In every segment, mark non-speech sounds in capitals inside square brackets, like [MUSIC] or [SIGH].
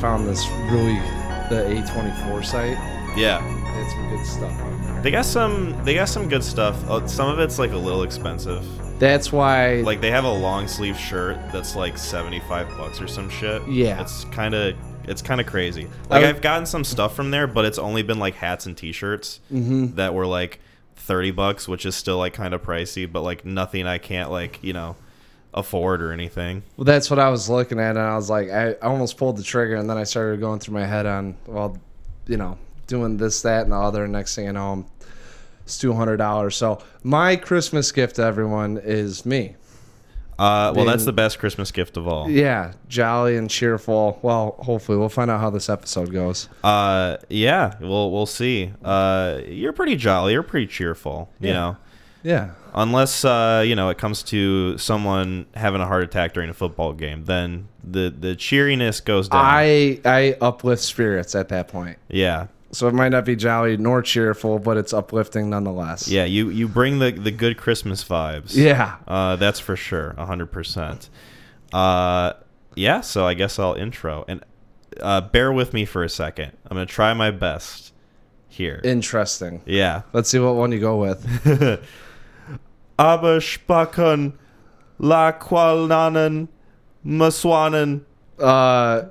found this really the A24 site. Yeah. They had some good stuff on there. They got some. They got some good stuff. Uh, some of it's like a little expensive. That's why Like they have a long sleeve shirt that's like seventy five bucks or some shit. Yeah. It's kind of. It's kind of crazy. Like I've gotten some stuff from there, but it's only been like hats and T-shirts Mm-hmm. that were like thirty bucks, which is still like kind of pricey, but like nothing I can't like you know afford or anything. Well, that's what I was looking at, and I was like, I, almost pulled the trigger, and then I started going through my head on, well, you know, doing this, that, and the other. and Next thing you know, I'm, it's two hundred dollars. So my Christmas gift to everyone is me. Uh, well, that's the best Christmas gift of all. Yeah, jolly and cheerful. Well, hopefully, we'll find out how this episode goes. Uh, yeah, we'll we'll see. Uh, you're pretty jolly. You're pretty cheerful. You Yeah. know, Yeah, unless uh, you know it comes to someone having a heart attack during a football game, then the the cheeriness goes down. I I uplift spirits at that point. yeah, So it might not be jolly nor cheerful, but it's uplifting nonetheless. yeah. You you bring the the good Christmas vibes. Yeah. Uh, that's for sure, hundred percent. Uh, yeah. So I guess I'll intro and uh, bear with me for a second. I'm gonna try my best here. Interesting. yeah. Let's see what one you go with. [LAUGHS] Aber Spacken, La Qualnanen, Maswanen. Uh,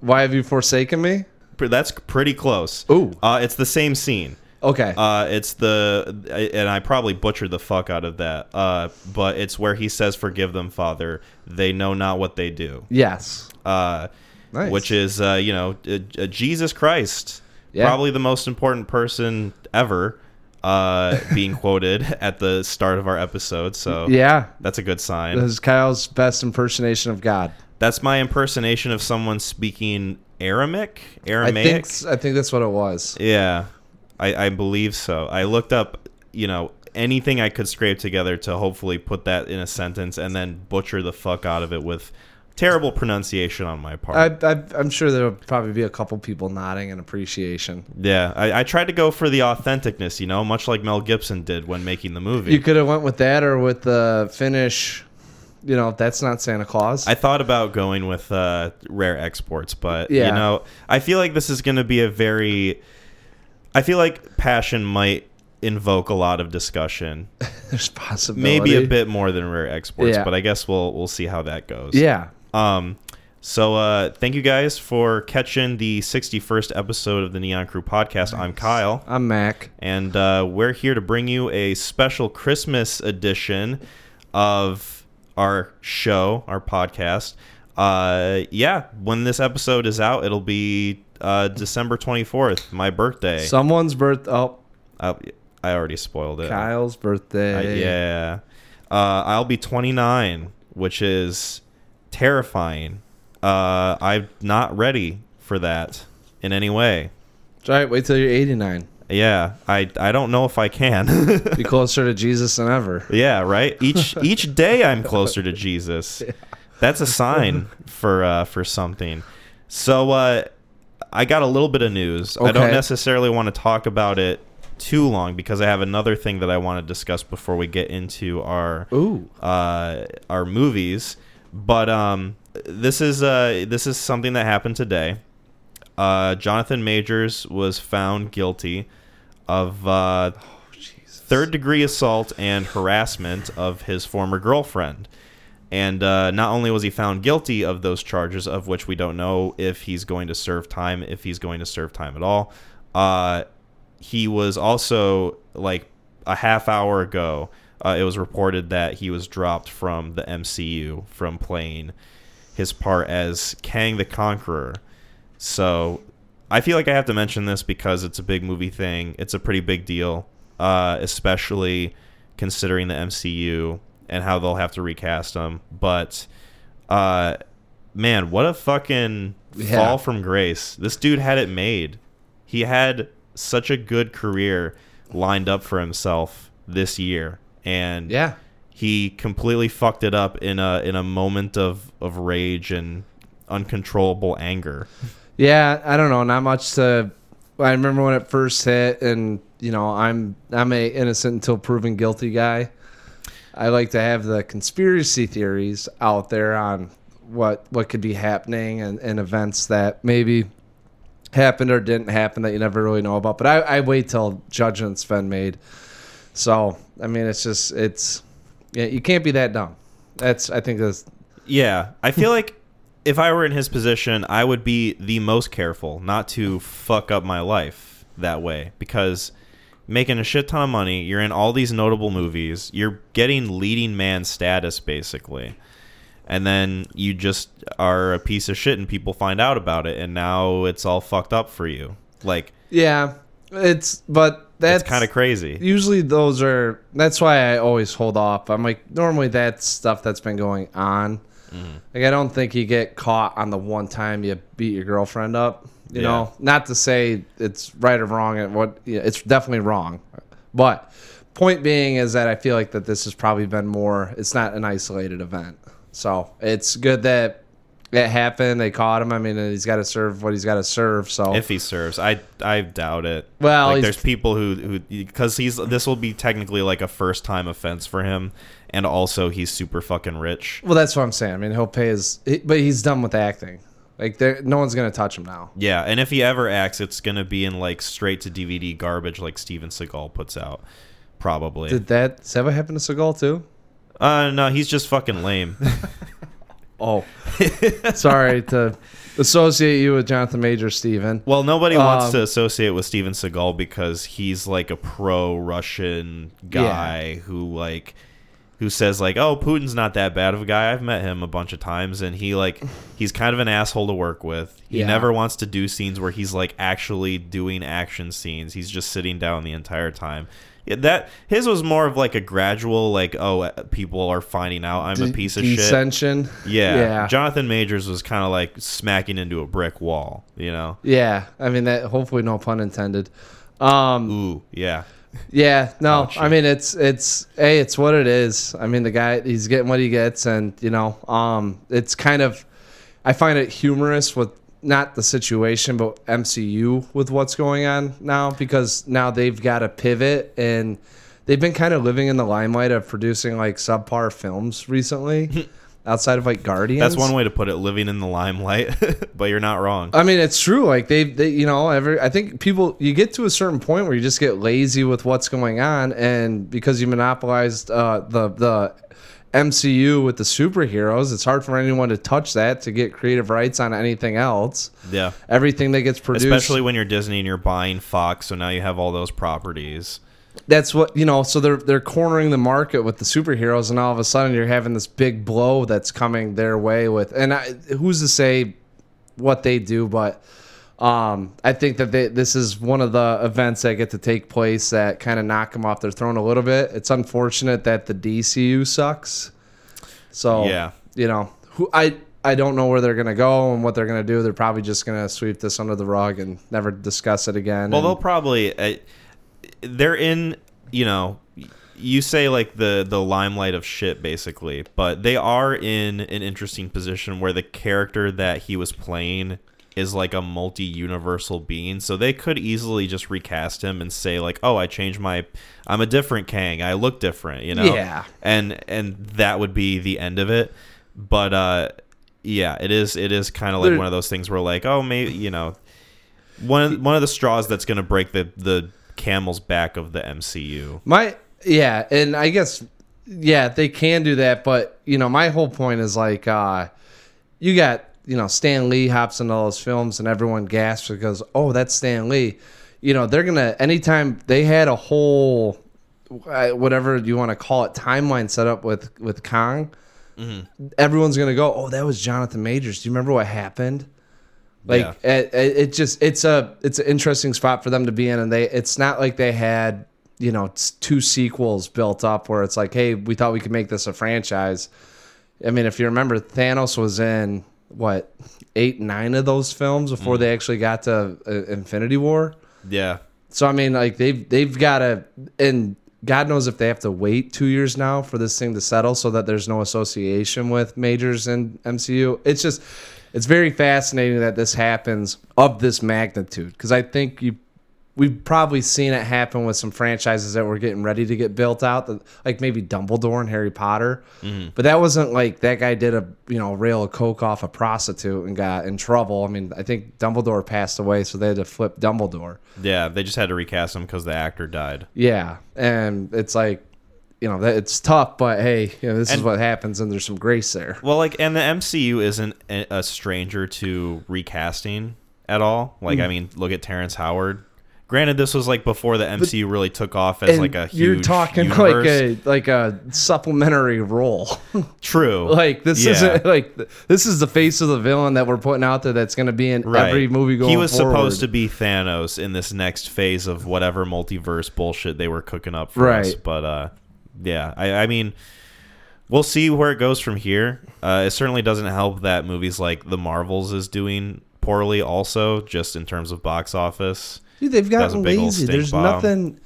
why have you forsaken me? That's pretty close. Ooh. Uh, it's the same scene. Okay. Uh, it's the, and I probably butchered the fuck out of that. Uh, but it's where he says, "Forgive them, Father. They know not what they do." yes. Uh, Nice. which is, uh, you know, uh, uh, Jesus Christ, Yeah. probably the most important person ever, uh, being quoted [LAUGHS] at the start of our episode. So Yeah. that's a good sign. This is Kyle's best impersonation of God. That's my impersonation of someone speaking Aramaic. I Aramaic. think I think that's what it was. yeah, I, I believe so. I looked up, you know, anything I could scrape together to hopefully put that in a sentence and then butcher the fuck out of it with terrible pronunciation on my part. I, I, I'm sure there'll probably be a couple people nodding in appreciation. yeah, I, I tried to go for the authenticness, you know, much like Mel Gibson did when making the movie. You could have went with that or with the Finnish. You know, that's not Santa Claus. I thought about going with uh, rare exports, but Yeah. you know, I feel like this is going to be a very. I feel like passion might invoke a lot of discussion, [LAUGHS] There's possibility. maybe a bit more than rare exports, Yeah. but I guess we'll we'll see how that goes. Yeah. Um. So, uh, thank you guys for catching the 61st episode of the Neon Crew podcast. I'm Kyle, I'm Mac. and uh, we're here to bring you a special Christmas edition of our show, our podcast. Uh, yeah, when this episode is out, it'll be uh, December 24th, my birthday. Someone's birth. Oh, Uh, I already spoiled it. Kyle's birthday. yeah. Uh, I'll be 29, which is terrifying. Uh, I'm not ready for that in any way. All right. Wait till you're 89. Yeah, I I don't know if I can. Be [LAUGHS] closer to Jesus than ever. yeah, right. Each each day I'm closer to Jesus. [LAUGHS] That's a sign for uh, for something. So uh, I got a little bit of news. Okay. I don't necessarily want to talk about it too long because I have another thing that I want to discuss before we get into our Ooh. uh, our movies. But um, this is uh, this is something that happened today. Uh, Jonathan Majors was found guilty of uh, third degree assault and harassment of his former girlfriend. And uh, not only was he found guilty of those charges, of which we don't know if he's going to serve time, if he's going to serve time at all, uh, he was also like a half hour ago. Uh, it was reported that he was dropped from the MCU from playing his part as Kang the Conqueror. So I feel like I have to mention this because it's a big movie thing. It's a pretty big deal, uh, especially considering the MCU and how they'll have to recast him. But uh, man, what a fucking Yeah. fall from grace! This dude had it made. He had such a good career lined up for himself this year, and Yeah. he completely fucked it up in a in a moment of of rage and uncontrollable anger. Yeah, I don't know. Not much to. I remember when it first hit, and you know, I'm I'm a innocent until proven guilty guy. I like to have the conspiracy theories out there on what what could be happening and, and events that maybe happened or didn't happen that you never really know about. But I, I wait till judgment's been made. So I mean, it's just it's yeah, you can't be that dumb. That's I think that's Yeah, I feel like if I were in his position, I would be the most careful not to fuck up my life that way because making a shit ton of money, you're in all these notable movies, you're getting leading man status basically. And then you just are a piece of shit and people find out about it and now it's all fucked up for you. Like yeah. It's but that's kind of crazy. usually those are that's why I always hold off. I'm like normally that's stuff that's been going on. Mm-hmm. Like I don't think you get caught on the one time you beat your girlfriend up. You Yeah. know, not to say it's right or wrong. And what yeah, it's definitely wrong, but point being is that I feel like that this has probably been more. It's not an isolated event, so it's good that it happened. They caught him. I mean, he's got to serve what he's got to serve. So If he serves, I I doubt it. Well, like there's people who who because he's this will be technically like a first time offense for him, and also he's super fucking rich. Well, that's what I'm saying. I mean, he'll pay his, but he's done with acting. Like, there, no one's gonna touch him now. Yeah, and if he ever acts, it's gonna be in like straight to DVD garbage like Steven Seagal puts out, probably. Did that? That what happened to Seagal too? uh, no, he's just fucking lame. [LAUGHS] Oh, [LAUGHS] sorry to associate you with Jonathan Major, Steven. well, nobody wants Um, to associate with Steven Seagal because he's like a pro Russian guy who like who says like, "Oh, Putin's not that bad of a guy. I've met him a bunch of times and he like he's kind of an asshole to work with. He Yeah. never wants to do scenes where he's like actually doing action scenes. He's just sitting down the entire time." Yeah, that his was more of like a gradual like, "Oh, uh, people are finding out I'm a piece of shit." Dissension. Yeah. Yeah. Jonathan Majors was kind of like smacking into a brick wall, you know? Yeah. I mean, that. Hopefully, no pun intended. Um. Ooh, yeah. Yeah. No. Oh. I mean, it's it's hey, it's what it is. I mean, the guy he's getting what he gets, and you know, um, it's kind of. I find it humorous with not the situation, but MCU with what's going on now because now they've got to pivot and they've been kind of living in the limelight of producing like subpar films recently, [LAUGHS] outside of like Guardians. That's one way to put it, living in the limelight, [LAUGHS] but you're not wrong. I mean, it's true. Like they, they, you know, every. I think people, you get to a certain point where you just get lazy with what's going on, and because you monopolized uh, the the MCU with the superheroes, it's hard for anyone to touch that to get creative rights on anything else. yeah. Everything that gets produced, Especially when you're Disney and you're buying Fox, so now you have all those properties. that's what you know. So they're they're cornering the market with the superheroes, and all of a sudden you're having this big blow that's coming their way with. And I, who's to say what they do? But um, I think that they, this is one of the events that get to take place that kind of knock them off their throne a little bit. It's unfortunate that the DCU sucks. So Yeah. you know who I. I don't know where they're gonna go and what they're gonna do. They're probably just gonna sweep this under the rug and never discuss it again. Well, and- they'll probably uh, they're in, you know, you say like the the limelight of shit basically, but they are in an interesting position where the character that he was playing is like a multi-universal being so they could easily just recast him and say like oh i changed my i'm a different kang i look different you know Yeah. and and that would be the end of it but uh yeah it is it is kind of like one of those things where like oh maybe you know one of, one of the straws that's going to break the the camel's back of the MCU. My yeah, and I guess yeah, they can do that, but you know, my whole point is like uh you got, you know, Stan Lee hops into all those films and everyone gasps and goes, oh, that's Stan Lee. You know, they're gonna anytime they had a whole uh, whatever you want to call it timeline set up with with Kong, everyone's gonna go, oh, that was Jonathan Majors. Do you remember what happened? Like Yeah. it, it, it just it's a it's an interesting spot for them to be in, and they it's not like they had you know two sequels built up where it's like, hey, we thought we could make this a franchise. I mean, if you remember, Thanos was in what eight nine of those films before they actually got to uh, Infinity War. Yeah. So I mean, like they've they've got to, and God knows if they have to wait two years now for this thing to settle, so that there's no association with majors in MCU. It's just, it's very fascinating that this happens of this magnitude because I think you we've probably seen it happen with some franchises that were getting ready to get built out, like maybe Dumbledore and Harry Potter. But that wasn't like that guy did a you know rail of coke off a prostitute and got in trouble. I mean, I think Dumbledore passed away, so they had to flip Dumbledore. Yeah, they just had to recast him because the actor died. Yeah, and it's like. You know, it's tough, but hey, you know, this is what happens, and there's some grace there. Well, like, and the MCU isn't a a stranger to recasting at all. Like, Mm. I mean, look at Terrence Howard. Granted, this was like before the MCU really took off as like a huge. you're talking universe. like a like a supplementary role. [LAUGHS] true. like this Yeah. isn't like this is the face of the villain that we're putting out there that's going to be in Right. every movie going He was forward. supposed to be Thanos in this next phase of whatever multiverse bullshit they were cooking up for us. Right. But uh, yeah, I, I mean, we'll see where it goes from here. Uh, it certainly doesn't help that movies like The Marvels is doing poorly, also just in terms of box office. Dude, they've That was a gotten lazy. There's bomb. nothing.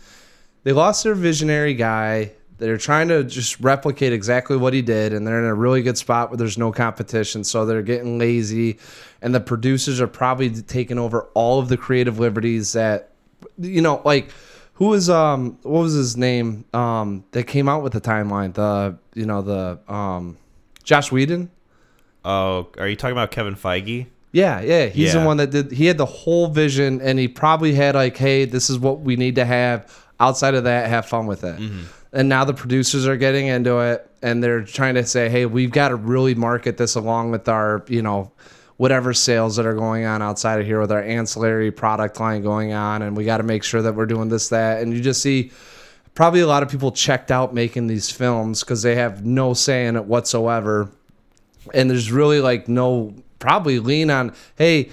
They lost their visionary guy. They're trying to just replicate exactly what he did, and they're in a really good spot where there's no competition. So they're getting lazy, and the producers are probably taking over all of the creative liberties that, you know, like who was um what was his name um that came out with the timeline the you know the um Josh Whedon. Oh, are you talking about Kevin Feige? Yeah, yeah, he's the one that did. He had the whole vision, and he probably had like, "Hey, this is what we need to have." Outside of that, have fun with it. Mm-hmm. And now the producers are getting into it, and they're trying to say, "Hey, we've got to really market this along with our, you know, whatever sales that are going on outside of here with our ancillary product line going on, and we got to make sure that we're doing this, that." And you just see probably a lot of people checked out making these films because they have no say in it whatsoever and there's really like no probably lean on hey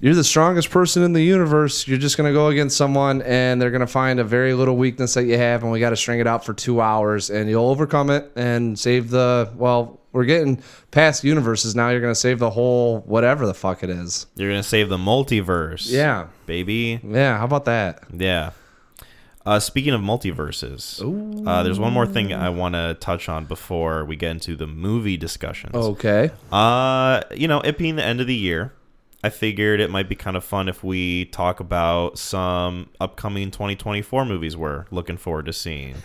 you're the strongest person in the universe you're just going to go against someone and they're going to find a very little weakness that you have and we got to string it out for two hours and you'll overcome it and save the well we're getting past universes now you're going to save the whole whatever the fuck it is You're gonna save the multiverse. yeah baby. yeah how about that Yeah. Uh, speaking of multiverses, uh, there's one more thing I want to touch on before we get into the movie discussions. okay Uh, you know, it being the end of the year, I figured it might be kind of fun if we talk about some upcoming 2024 movies we're looking forward to seeing. [LAUGHS]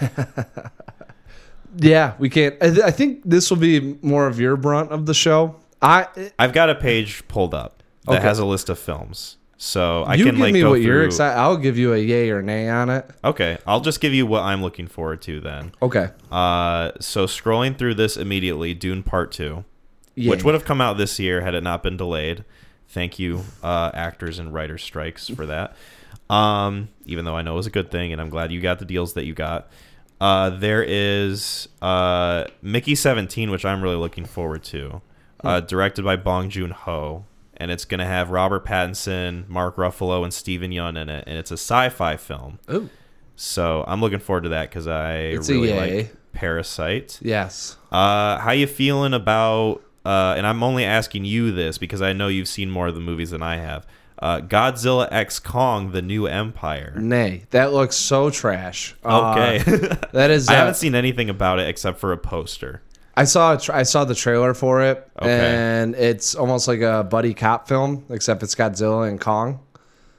yeah we can't i, th- I think this will be more of your brunt of the show i I've got a page pulled up that Okay. has a list of films. So I you can give like me what you're through- excited i'll give you a yay or nay on it Okay, I'll just give you what I'm looking forward to then. okay Uh, so scrolling through this immediately, Dune Part Two, Yay. which would have come out this year had it not been delayed. Thank you, uh, actors and writers strikes for that. Um, even though I know it was a good thing, and I'm glad you got the deals that you got. Uh, there is uh, Mickey 17, which I'm really looking forward to, uh, directed by Bong Joon Ho, and it's gonna have Robert Pattinson, Mark Ruffalo, and Steven Yeun in it, and it's a sci-fi film. Ooh. So I'm looking forward to that because I It's really like Parasite. Yes. Uh, how you feeling about? Uh, and I'm only asking you this because I know you've seen more of the movies than I have. Uh, Godzilla X Kong: The New Empire. Nay, that looks so trash. Uh, Okay, that is. [LAUGHS] I uh, haven't seen anything about it except for a poster. I saw. A tra- I saw the trailer for it, Okay. and it's almost like a buddy cop film, except it's Godzilla and Kong.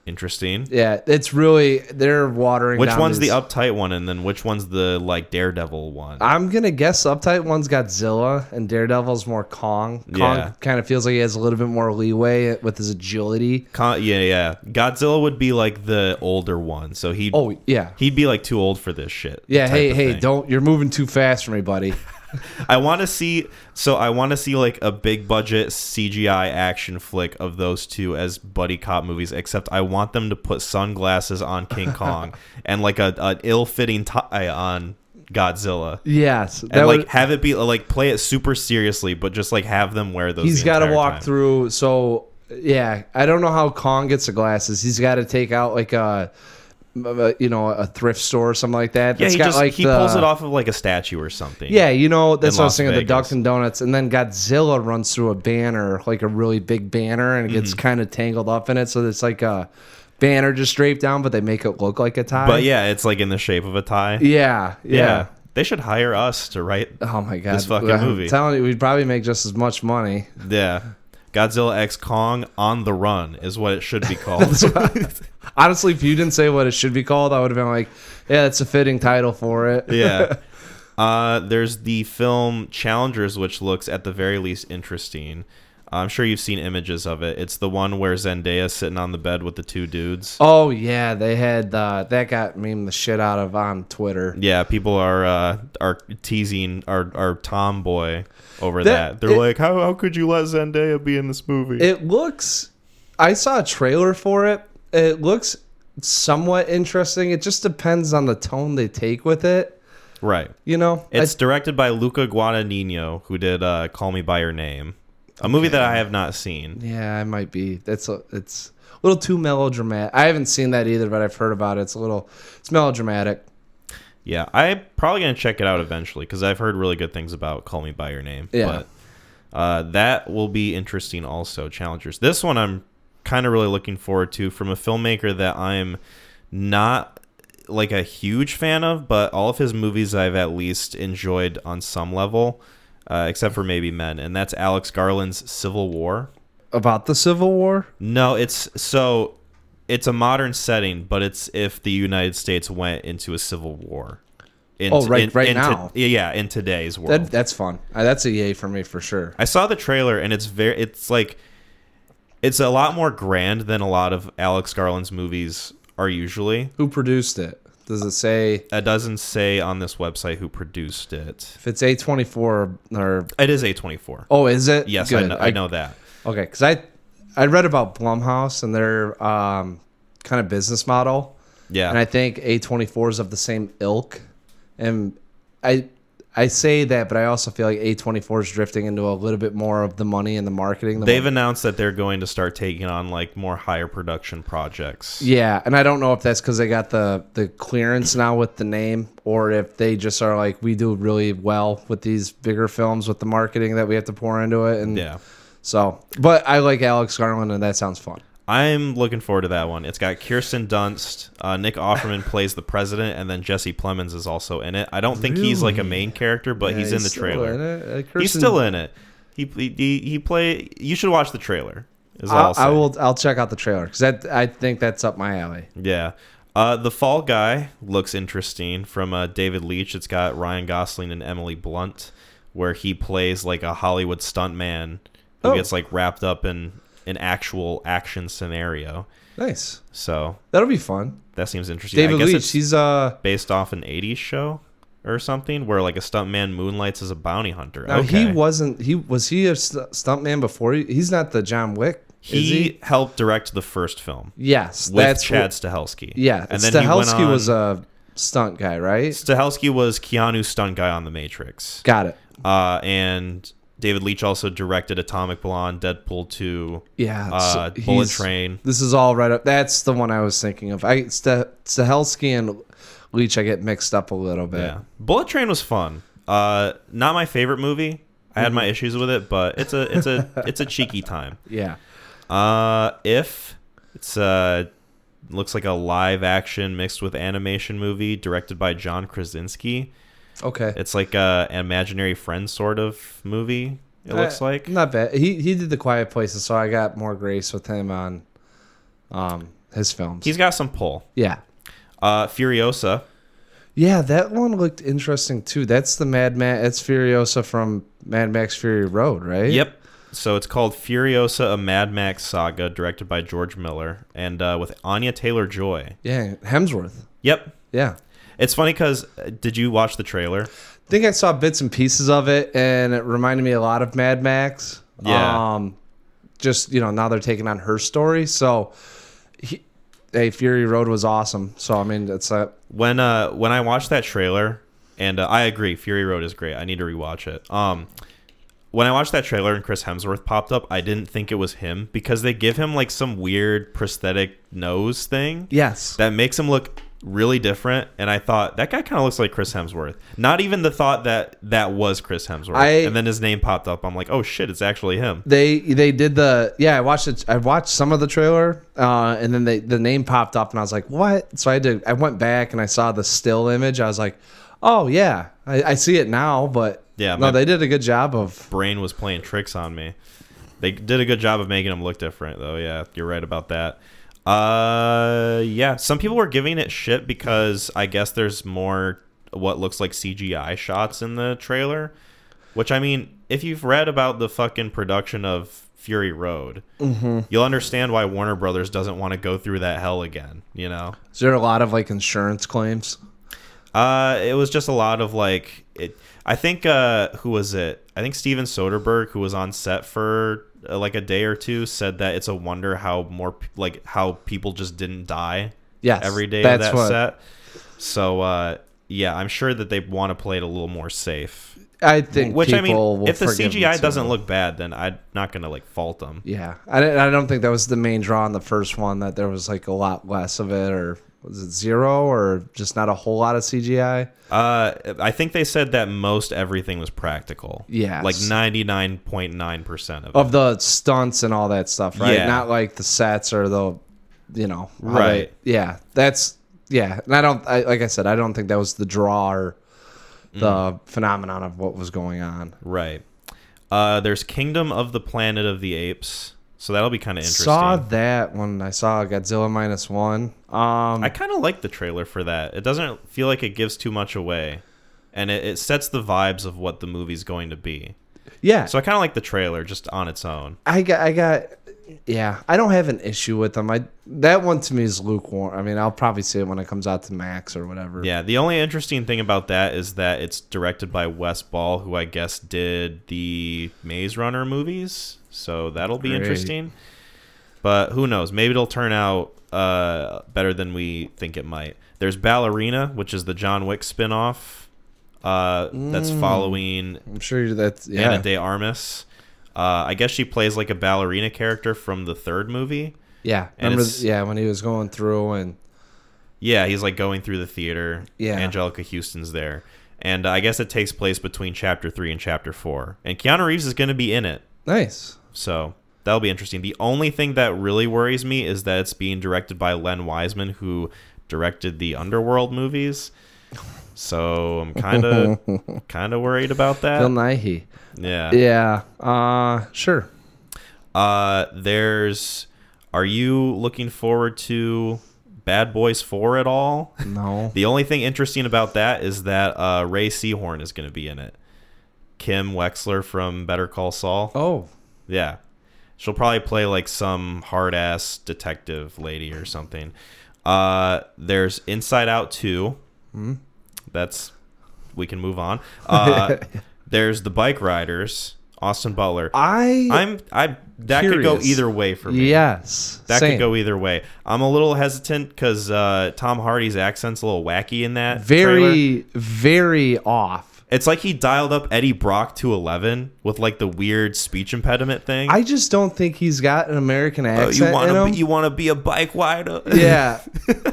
Interesting. Yeah, it's really they're watering. Which one's these- the uptight one, and then which one's the like Daredevil one? I'm gonna guess uptight one's Godzilla and Daredevil's more Kong. Kong Yeah. kind of feels like he has a little bit more leeway with his agility. Con- yeah, yeah. Godzilla would be like the older one, so he Oh yeah, he'd be like too old for this shit. yeah. Hey hey, thing. don't you're moving too fast for me, buddy. [LAUGHS] I want to see. So I want to see like a big budget CGI action flick of those two as buddy cop movies. Except I want them to put sunglasses on King [LAUGHS] Kong and like a an ill fitting tie on Godzilla. yes, And like have it be like play it super seriously, but just like have them wear those. He's got to walk time. through. So yeah, I don't know how Kong gets the glasses. He's got to take out like a, a- you know, a thrift store or something like that. Yeah, he just like he the- pulls it off of like a statue or something. Yeah, you know, that's what I was thinking. The. Dunkin' Donuts, and then Godzilla runs through a banner, like a really big banner, and it Mm-hmm. gets kind of tangled up in it. So it's like a banner just draped down, but they make it look like a tie. but yeah, it's like in the shape of a tie. yeah, yeah. yeah. They should hire us to write. Oh my god, This fucking I'm movie. telling you, we'd probably make just as much money. Yeah. Godzilla X Kong on the Run is what it should be [LAUGHS] called. Honestly, if you didn't say what it should be called, I would have been like, yeah, it's a fitting title for it. yeah. [LAUGHS] Uh, there's the film Challengers, which looks at the very least interesting. I'm sure you've seen images of it. It's the one where Zendaya's sitting on the bed with the two dudes. Oh yeah, they had uh, that got memed the shit out of on Twitter. Yeah, people are uh, are teasing our our tomboy over That- that. They're it- like, how how could you let Zendaya be in this movie? It looks. I saw a trailer for it. It looks somewhat interesting. It just depends on the tone they take with it. right. You know, It's I, directed by Luca Guadagnino, who did uh, Call Me by Your Name, a movie that I have not seen. yeah, I might be. That's a, it's a little too melodramatic. I haven't seen that either, but I've heard about it. It's a little. It's melodramatic. Yeah, I'm probably gonna check it out eventually because I've heard really good things about Call Me by Your Name. Yeah. But uh, that will be interesting. Also, challengers. This one I'm kind of really looking forward to from a filmmaker that I'm not like a huge fan of, but all of his movies I've at least enjoyed on some level, uh, except for maybe Men, and that's Alex Garland's Civil War. About the Civil War. No, it's so it's a modern setting, but it's if the United States went into a civil war. In, Oh, right- right in to- now. yeah, in today's world. That that's fun. Uh, that's a yay for me for sure. I saw the trailer and it's very it's like it's a lot more grand than a lot of Alex Garland's movies are usually. Who produced it? Does it say It doesn't say on this website who produced it. if it's A twenty four or? It is A24. Oh, is it? yes, I know, I know that. Okay, because I I read about Blumhouse and their um, kind of business model, Yeah. and I think A twenty four is of the same ilk, and I I say that, but I also feel like A twenty four is drifting into a little bit more of the money and the marketing. The They've mo- announced that they're going to start taking on like more higher production projects. yeah, and I don't know if that's because they got the the clearance now with the name, or if they just are like we do really well with these bigger films with the marketing that we have to pour into it, and Yeah. So, but I like Alex Garland, and that sounds fun. I'm looking forward to that one. It's got Kirsten Dunst, uh, Nick Offerman [LAUGHS] plays the president, and then Jesse Plemons is also in it. I don't think he's like a main character, but Yeah, he's in the trailer. in. Uh, He's still in it. He he he play. You should watch the trailer. Is I'll, I'll. I will. I'll check out the trailer because I think that's up my alley. Yeah. Uh, the Fall Guy looks interesting from uh, David Leitch. It's got Ryan Gosling and Emily Blunt, where he plays like a Hollywood stuntman who Oh. gets like wrapped up in an actual action scenario. Nice. So That'll be fun. that seems interesting. I David guess Leitch. He's uh. based off an 80s show or something where like a stuntman moonlights as a bounty hunter. Now okay. he wasn't. He was he a st- stuntman before? He, he's not the John Wick. He, he? helped direct the first film Yes, with that's Chad Stahelski. yeah, and then Stahelski was a stunt guy, right? Stahelski was Keanu's stunt guy on The Matrix. Got it. Uh, and David Leitch also directed Atomic Blonde, Deadpool 2, Yeah. uh, so Bullet Train. This is all right up. That's the one I was thinking of. I St- Stahelski and Leitch. I get mixed up a little bit. Yeah. Bullet Train was fun. Uh, not my favorite movie. I had Mm-hmm. my issues with it, but it's a it's a [LAUGHS] it's a cheeky time. Yeah. Uh, if it's uh looks like a live action mixed with animation movie directed by John Krasinski. Okay. It's like a, an imaginary friend sort of movie. It looks Uh, like. not bad. He he did the Quiet Places, so I got more grace with him on um his films. He's got some pull. yeah. Uh, Furiosa. Yeah, that one looked interesting too. That's the Mad Max. It's Furiosa from Mad Max Fury Road, right? Yep. So it's called Furiosa: A Mad Max Saga, directed by George Miller, and uh, with Anya Taylor Joy. Yeah, Hemsworth. Yep. Yeah. It's funny because did you watch the trailer? I think I saw bits and pieces of it, and it reminded me a lot of Mad Max. Yeah. Um, just you know, now they're taking on her story. So, he, hey, Fury Road was awesome. So I mean, it's a When uh when I watched that trailer, and uh, I agree, Fury Road is great. I need to rewatch it. Um, when I watched that trailer and Chris Hemsworth popped up, I didn't think it was him because they give him like some weird prosthetic nose thing yes. that makes him look really different. And I thought that guy kind of looks like Chris Hemsworth. Not even the thought that that was Chris Hemsworth. I- and then his name popped up. I'm like, oh shit, it's actually him. They they did the yeah I watched it I watched some of the trailer uh, and then they, the name popped up and I was like what so I did I went back and I saw the still image I was like oh yeah I, I see it now but Yeah, no they did a good job of Brain was playing tricks on me. They did a good job of making him look different, though. Yeah, you're right about that. Uh, yeah. Some people were giving it shit because I guess there's more what looks like CGI shots in the trailer. Which I mean, if you've read about the fucking production of Fury Road, Mm-hmm. you'll understand why Warner Brothers doesn't want to go through that hell again. You know. Is there a lot of like insurance claims? Uh, it was just a lot of like it. I think uh, who was it? I think Steven Soderbergh, who was on set for uh, like a day or two, said that it's a wonder how more like how people just didn't die Yes, every day of that what- set. So uh, yeah, I'm sure that they want to play it a little more safe. I think. Which I mean, if the CGI doesn't look bad, then I'm not gonna like fault them. Yeah, I, don't- I don't think that was the main draw in the first one. That there was like a lot less of it, or was it zero, or just not a whole lot of CGI? Uh, I think they said that most everything was practical. Yeah, like 99.9 percent of it. Of the stunts and all that stuff, right? Yeah. Not like the sets or the, you know, Right. they- yeah, that's yeah. And I don't, I, like I said, I don't think that was the draw or the Mm. phenomenon of what was going on. Right. Uh, there's Kingdom of the Planet of the Apes, so that'll be kind of interesting. Saw that when I saw Godzilla minus one. Um, I kind of like the trailer for that. It doesn't feel like it gives too much away, and it, it sets the vibes of what the movie's going to be. yeah, So I kind of like the trailer just on its own. I got, I got, yeah. I don't have an issue with them. I that one to me is lukewarm. I mean, I'll probably see it when it comes out to Max or whatever. Yeah, the only interesting thing about that is that it's directed by Wes Ball, who I guess did the Maze Runner movies. So that'll be Great. interesting. But who knows? Maybe it'll turn out uh, better than we think it might. There's Ballerina, which is the John Wick spinoff uh, that's following I'm sure that's yeah. Ana de Armas. Uh, I guess she plays like a ballerina character from the third movie. yeah, and remember? Yeah, when he was going through and Yeah, he's like going through the theater. Yeah. Anjelica Huston's there. And I guess it takes place between chapter three and chapter four. And Keanu Reeves is going to be in it. nice. So that'll be interesting. The only thing that really worries me is that it's being directed by Len Wiseman, who directed the Underworld movies. So I'm kind of [LAUGHS] kind of worried about Phil that. Nighy. Yeah. Yeah. Uh, sure. Uh, there's. Are you looking forward to Bad Boys Four at all? No. [LAUGHS] The only thing interesting about that is that uh, Rhea Seehorn is going to be in it. Kim Wexler from Better Call Saul. Oh, Yeah. She'll probably play like some hard ass detective lady or something. Uh, there's Inside Out 2. That's. We can move on. [LAUGHS] Uh, there's The Bike Riders. Austin Butler. I. I'm. I. That could go either way for me. yes. That same. could go either way. I'm a little hesitant because uh, Tom Hardy's accent's a little wacky in that. trailer. very, very off. It's like he dialed up Eddie Brock to 11 with like the weird speech impediment thing. I just don't think he's got an American Oh, accent you want to be, you want to be a bike rider? [LAUGHS] yeah,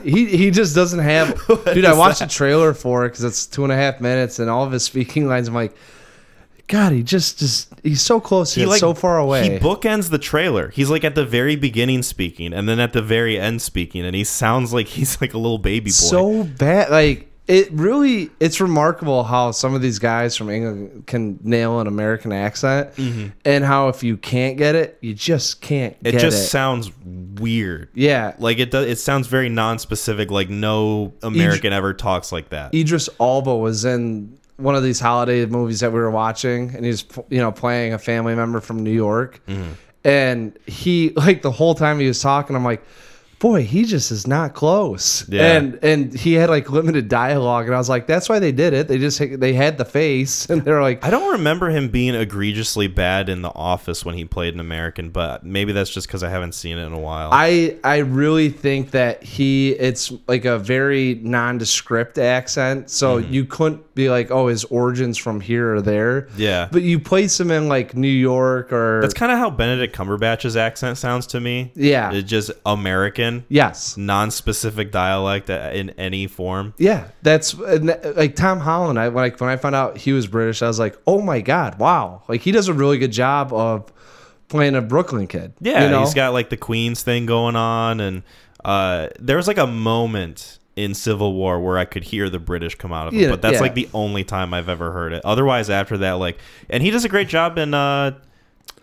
he he just doesn't have. [LAUGHS] Dude, I watched that? the trailer for it because it's two and a half minutes, and all of his speaking lines. I'm like, God, he just just he's so close, He yet like so far away. He bookends the trailer. He's like at the very beginning speaking, and then at the very end speaking, and he sounds like he's like a little baby boy. so bad. Like it really, it's remarkable how some of these guys from England can nail an American accent, and how if you can't get it, you just can't. Mm-hmm. it just it. sounds weird. yeah. Like it does. It sounds very non-specific. Like no American ever talks like that. Idris Elba was in one of these holiday movies that we were watching, and he's you know, playing a family member from New York, Mm-hmm. and he like the whole time he was talking, I'm like, boy, he just is not close, Yeah. and and he had like limited dialogue, and I was like, that's why they did it. They just they had the face, [LAUGHS] and they're like, I don't remember him being egregiously bad in The Office when he played an American, but maybe that's just because I haven't seen it in a while. I I really think that he it's like a very nondescript accent, so Mm-hmm. you couldn't be like, oh, his origins from here or there. Yeah. but you place him in like New York or that's kind of how Benedict Cumberbatch's accent sounds to me. Yeah. It's just American, yes, non-specific dialect in any form. yeah. That's like Tom Holland. I like when I found out he was British, I was like, oh my god, wow! Like he does a really good job of playing a Brooklyn kid. Yeah, you know? he's got like the Queens thing going on, and uh, there was like a moment in Civil War where I could hear the British come out of it, Yeah, but that's yeah. like the only time I've ever heard it. Otherwise, after that, like, and he does a great job in uh,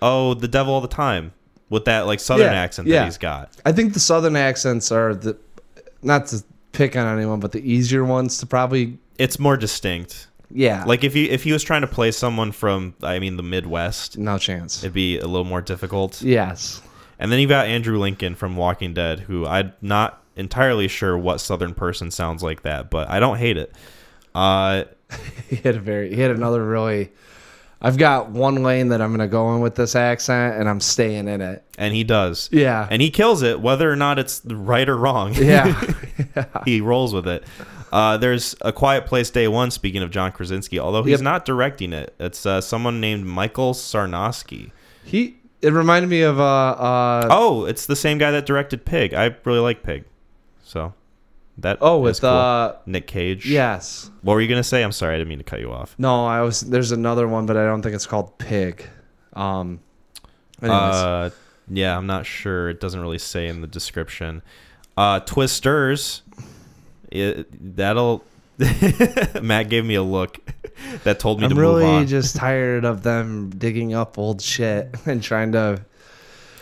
Oh, the devil all the time with that like southern Yeah, accent yeah. that he's got. I think the southern accents are the not to pick on anyone, but the easier ones to probably It's more distinct. yeah. Like if he if he was trying to play someone from I mean the Midwest, no chance. it'd be a little more difficult. yes. And then you got Andrew Lincoln from Walking Dead, who I'm not entirely sure what Southern person sounds like that, but I don't hate it. Uh, [LAUGHS] He had a very he had another really I've got one lane that I'm gonna go in with this accent and I'm staying in it. and he does. Yeah. And he kills it, whether or not it's right or wrong. [LAUGHS] yeah. he rolls with it. Uh, there's a Quiet Place Day One. Speaking of John Krasinski, although he's Yep. not directing it, it's uh, someone named Michael Sarnoski. he it reminded me of uh uh Oh, it's the same guy that directed Pig. I really like Pig, so that oh with cool. uh Nick Cage. yes. What were you gonna say? I'm sorry, I didn't mean to cut you off. No, I was there's another one, but I don't think it's called Pig. Um anyways. Uh, yeah, I'm not sure. It doesn't really say in the description. Uh, Twisters. It, that'll. [LAUGHS] Matt gave me a look [LAUGHS] that told me I'm to move really just tired of them digging up old shit [LAUGHS] and trying to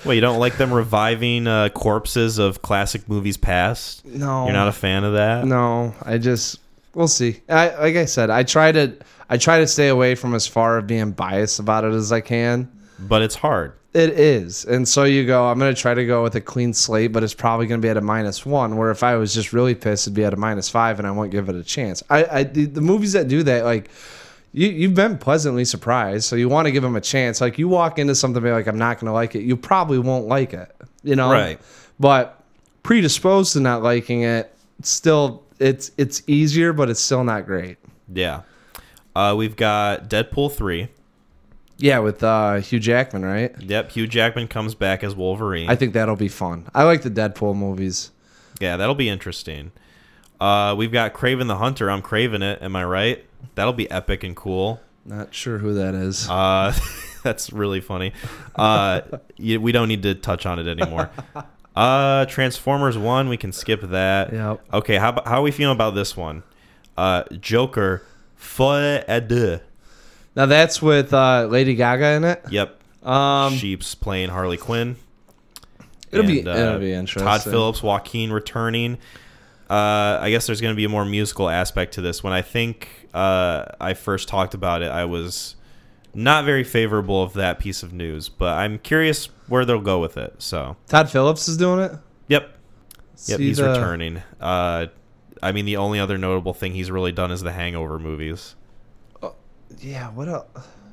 Wait, you don't like them reviving uh, corpses of classic movies past? no You're not a fan of that? No, I just we'll see. I like I said, I try to I try to stay away from as far of being biased about it as I can. But it's hard. It is, and so you go. I'm gonna try to go with a clean slate, but it's probably gonna be at a minus one. Where if I was just really pissed, it'd be at a minus five, and I won't give it a chance. I, I the movies that do that, like you, you've been pleasantly surprised, so you want to give them a chance. Like you walk into something, and be like, I'm not gonna like it. You probably won't like it, you know. Right. But predisposed to not liking it, still, it's it's easier, but it's still not great. Yeah. Uh, we've got Deadpool 3. Yeah, with uh, Hugh Jackman, right? Yep, Hugh Jackman comes back as Wolverine. I think that'll be fun. I like the Deadpool movies. yeah, that'll be interesting. Uh, we've got Kraven the Hunter. I'm craving it. Am I right? That'll be epic and cool. Not sure who that is. Uh, [LAUGHS] that's really funny. Uh, [LAUGHS] we don't need to touch on it anymore. [LAUGHS] Uh, Transformers One, we can skip that. Yep. Okay, how how are we feeling about this one? Uh, Joker, deux. Now that's with uh, Lady Gaga in it. Yep. Um, Sheep's playing Harley Quinn. It'll be- And, uh, it'll be interesting. Todd Phillips, Joaquin returning. Uh, I guess there's going to be a more musical aspect to this. When I think uh, I first talked about it, I was not very favorable of that piece of news, but I'm curious where they'll go with it. So, Todd Phillips is doing it. yep, yep, See he's the- returning. Uh, I mean, the only other notable thing he's really done is the Hangover movies. Yeah. What else?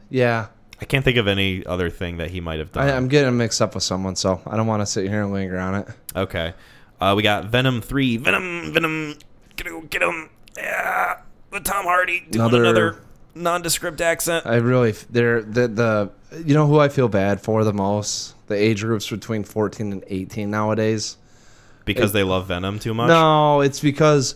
Yeah. I can't think of any other thing that he might have done. I, I'm getting mixed up with someone, so I don't want to sit here and linger on it. Okay. Uh, we got Venom 3. Venom, Venom. Get him, get him. Yeah. With Tom Hardy doing Another- another, nondescript accent. I really, they're the the. You know who I feel bad for the most? The age groups between 14 and 18 nowadays. Because they love Venom too much? No, it's because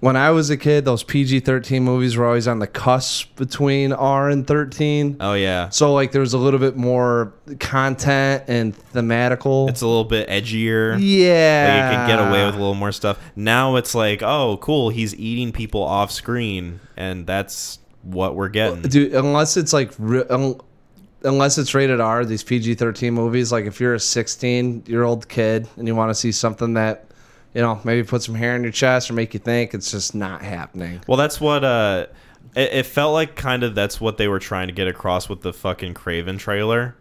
when I was a kid, those PG 13 movies were always on the cusp between R and 13. Oh, yeah. So, like, there was a little bit more content and thematical. It's a little bit edgier. Like yeah. you can get away with a little more stuff. Now it's like, oh, cool. He's eating people off screen, and that's what we're getting. Dude, unless it's like, re- un- unless it's rated R, these PG 13 movies, like, if you're a 16 year old kid and you want to see something that, you know, maybe put some hair on your chest or make you think, it's just not happening. Well, that's what uh, it, it felt like. Kind of that's what they were trying to get across with the fucking Kraven trailer.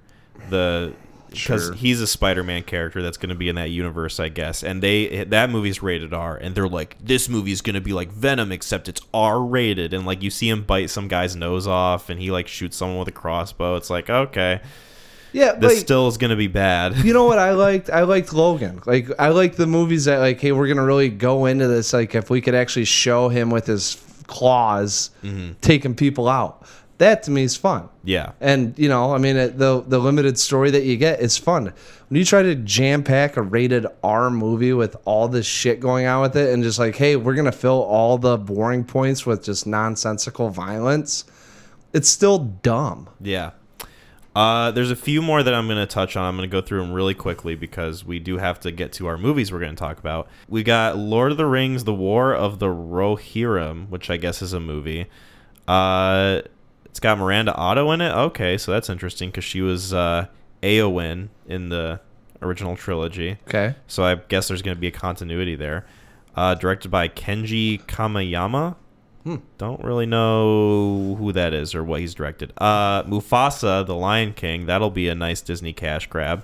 The because Sure. he's a Spider-Man character that's going to be in that universe, I guess. And they that movie's rated R, and they're like, this movie's going to be like Venom, except it's R-rated. And like you see him bite some guy's nose off, and he like shoots someone with a crossbow. It's like, okay, Yeah, this like, still is going to be bad. you know what I [LAUGHS] liked? I liked Logan. Like I liked the movies that like, hey, we're gonna really go into this. Like if we could actually show him with his claws mm-hmm. taking people out, that to me is fun. yeah, And you know, I mean, the the limited story that you get is fun. When you try to jam pack a rated R movie with all this shit going on with it, and just like, hey, we're gonna fill all the boring points with just nonsensical violence, it's still dumb. yeah. Uh, there's a few more that I'm going to touch on. I'm going to go through them really quickly because we do have to get to our movies we're going to talk about. We got Lord of the Rings: The War of the Rohirrim, which I guess is a movie. Uh, It's got Miranda Otto in it. Okay, so that's interesting because she was uh, Eowyn in the original trilogy. Okay. So I guess there's going to be a continuity there. Uh, directed by Kenji Kamiyama. Hmm. Don't really know who that is or what he's directed. Uh, Mufasa, the Lion King. That'll be a nice Disney cash grab.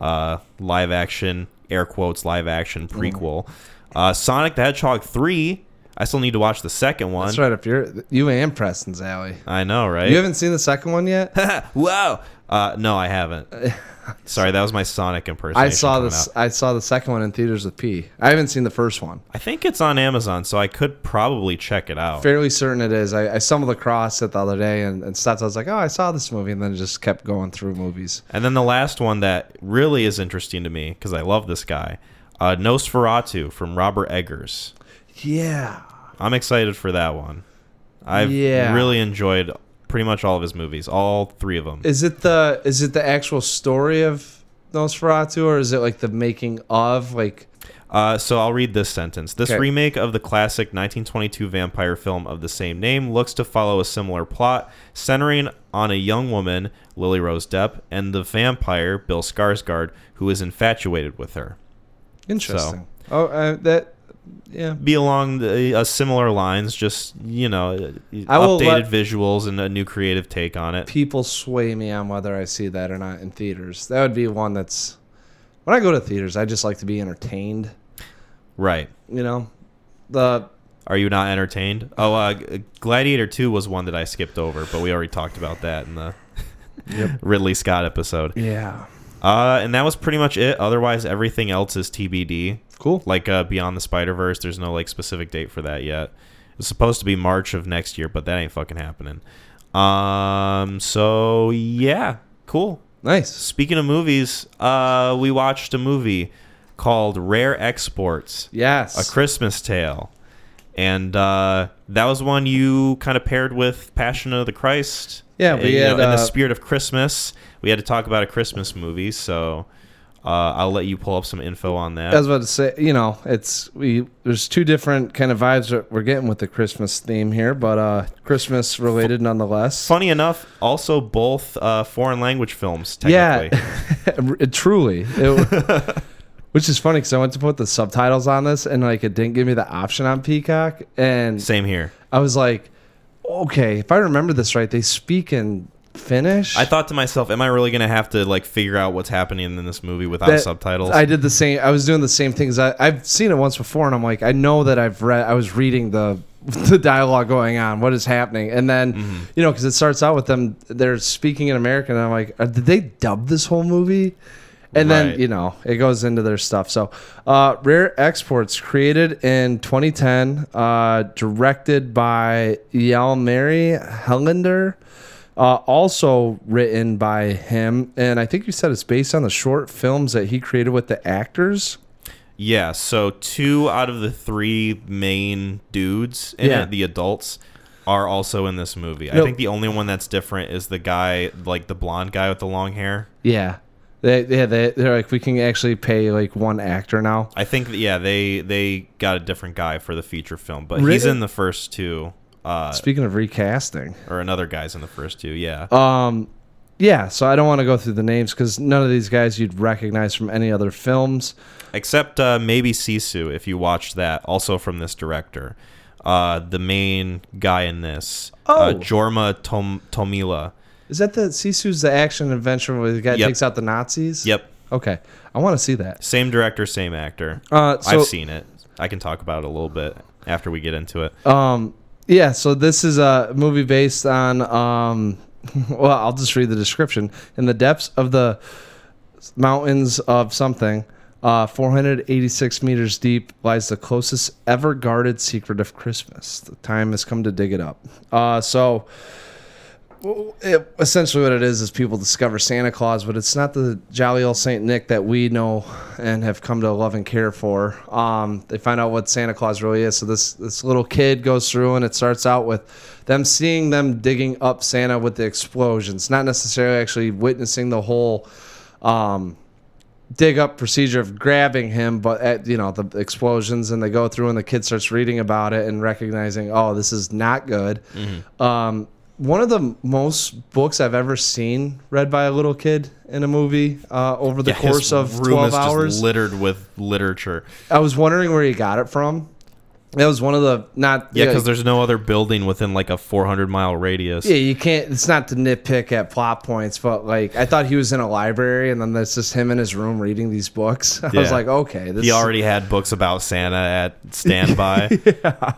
Uh, live action, air quotes, live action Mm. prequel. Uh, Sonic the Hedgehog 3. I still need to watch the second one. That's right up your you and Preston's alley. I know, right? You haven't seen the second one yet? [LAUGHS] wow. Uh, no, I haven't. [LAUGHS] [LAUGHS] Sorry, that was my Sonic impersonation. I saw this. out. I saw the second one in theaters with P. I haven't seen the first one. I think it's on Amazon, so I could probably check it out. Fairly certain it is. I, I stumbled across it the other day and, and stopped. I was like, oh, I saw this movie, and then just kept going through movies. And then the last one that really is interesting to me because I love this guy, uh, Nosferatu from Robert Eggers. Yeah. I'm excited for that one. I've Yeah. really enjoyed pretty much all of his movies, all three of them. Is it the is it the actual story of Nosferatu, or is it like the making of like? Uh, so I'll read this sentence. This Okay. remake of the classic 1922 vampire film of the same name looks to follow a similar plot, centering on a young woman, Lily Rose Depp, and the vampire, Bill Skarsgård, who is infatuated with her. Interesting. Oh, uh, that yeah. Be along the, uh, similar lines, just you know, I updated visuals and a new creative take on it. People sway me on whether I see that or not in theaters. That would be one that's when I go to theaters, I just like to be entertained. Right? You know, the Are you not entertained? Oh, uh, Gladiator Two was one that I skipped over, but we already talked about that in the [LAUGHS] [LAUGHS] Ridley Scott episode. yeah, Uh, and that was pretty much it. Otherwise, everything else is TBD. Cool. Like uh, Beyond the Spider Verse, there's no like specific date for that yet. It's supposed to be March of next year, but that ain't fucking happening. Um, so yeah, cool. Nice. Speaking of movies, uh, we watched a movie called Rare Exports, Yes. A Christmas Tale. And uh, that was one you kind of paired with Passion of the Christ. Yeah, Uh, we you know, had, in the uh, spirit of Christmas. We had to talk about a Christmas movie, so uh, I'll let you pull up some info on that. I was about to say, you know, it's we. There's two different kind of vibes that we're getting with the Christmas theme here, but uh Christmas related nonetheless. Funny enough, also both uh, foreign language films. Yeah, [LAUGHS] Technically, it, truly. It, [LAUGHS] which is funny because I went to put the subtitles on this and like it didn't give me the option on Peacock, and same here. I was like, okay, if I remember this right, they speak in Finnish. I thought to myself, "Am I really gonna have to like figure out what's happening in this movie without That- subtitles?" I did the same. I was doing the same things. I, I've seen it once before, and I'm like, I know that I've read. I was reading the [LAUGHS] the dialogue going on. What is happening? And then, Mm-hmm. you know, because it starts out with them. They're speaking in American, and I'm like, uh, did they dub this whole movie? And Right. then you know it goes into their stuff. So, uh, Rare Exports created in 2010, uh, directed by Jalmari Helander. Uh, also written by him, and I think you said it's based on the short films that he created with the actors. Yeah, so two out of the three main dudes in Yeah. it, the adults, are also in this movie. I think the only one that's different is the guy, like the blonde guy with the long hair. Yeah, they yeah they they're like we can actually pay like one actor now. I think, yeah, they they got a different guy for the feature film, but he's in the first two, uh, Speaking of recasting, or another guy's in the first two. Yeah, um, yeah. So I don't want to go through the names because none of these guys you'd recognize from any other films. except uh, maybe Sisu if you watched that, also from this director. Uh, the main guy in this, uh, Oh. Jorma Tom- Tommila. Is that the Sisu's the action adventure where the guy Yep. takes out the Nazis? Yep, Okay, I want to see that. same director, same actor. Uh, so I've seen it. I can talk about it a little bit after we get into it. Um, yeah, so this is a movie based on. Um, [LAUGHS] well, I'll just read the description. In the depths of the mountains of something, uh, 486 meters deep, lies the closest ever guarded secret of Christmas. The time has come to dig it up. Uh, so. Well, It, essentially, what it is is people discover Santa Claus, but it's not the jolly old Saint Nick that we know and have come to love and care for. Um, they find out what Santa Claus really is. So this this little kid goes through, and it starts out with them seeing them digging up Santa with the explosions, not necessarily actually witnessing the whole um, dig up procedure of grabbing him, but at you know the explosions, and they go through, and the kid starts reading about it and recognizing, oh, this is not good. Um, one of the most books I've ever seen read by a little kid in a movie uh, over the Yeah, course of room 12 is just hours. littered with literature. I was wondering where he got it from. That was one of the not Yeah, because there's no other building within like a 400 mile radius. yeah you can't it's not to nitpick at plot points but like I thought he was in a library and then that's just him in his room reading these books [LAUGHS] I was like okay this He already had books about Santa at standby. [LAUGHS] yeah.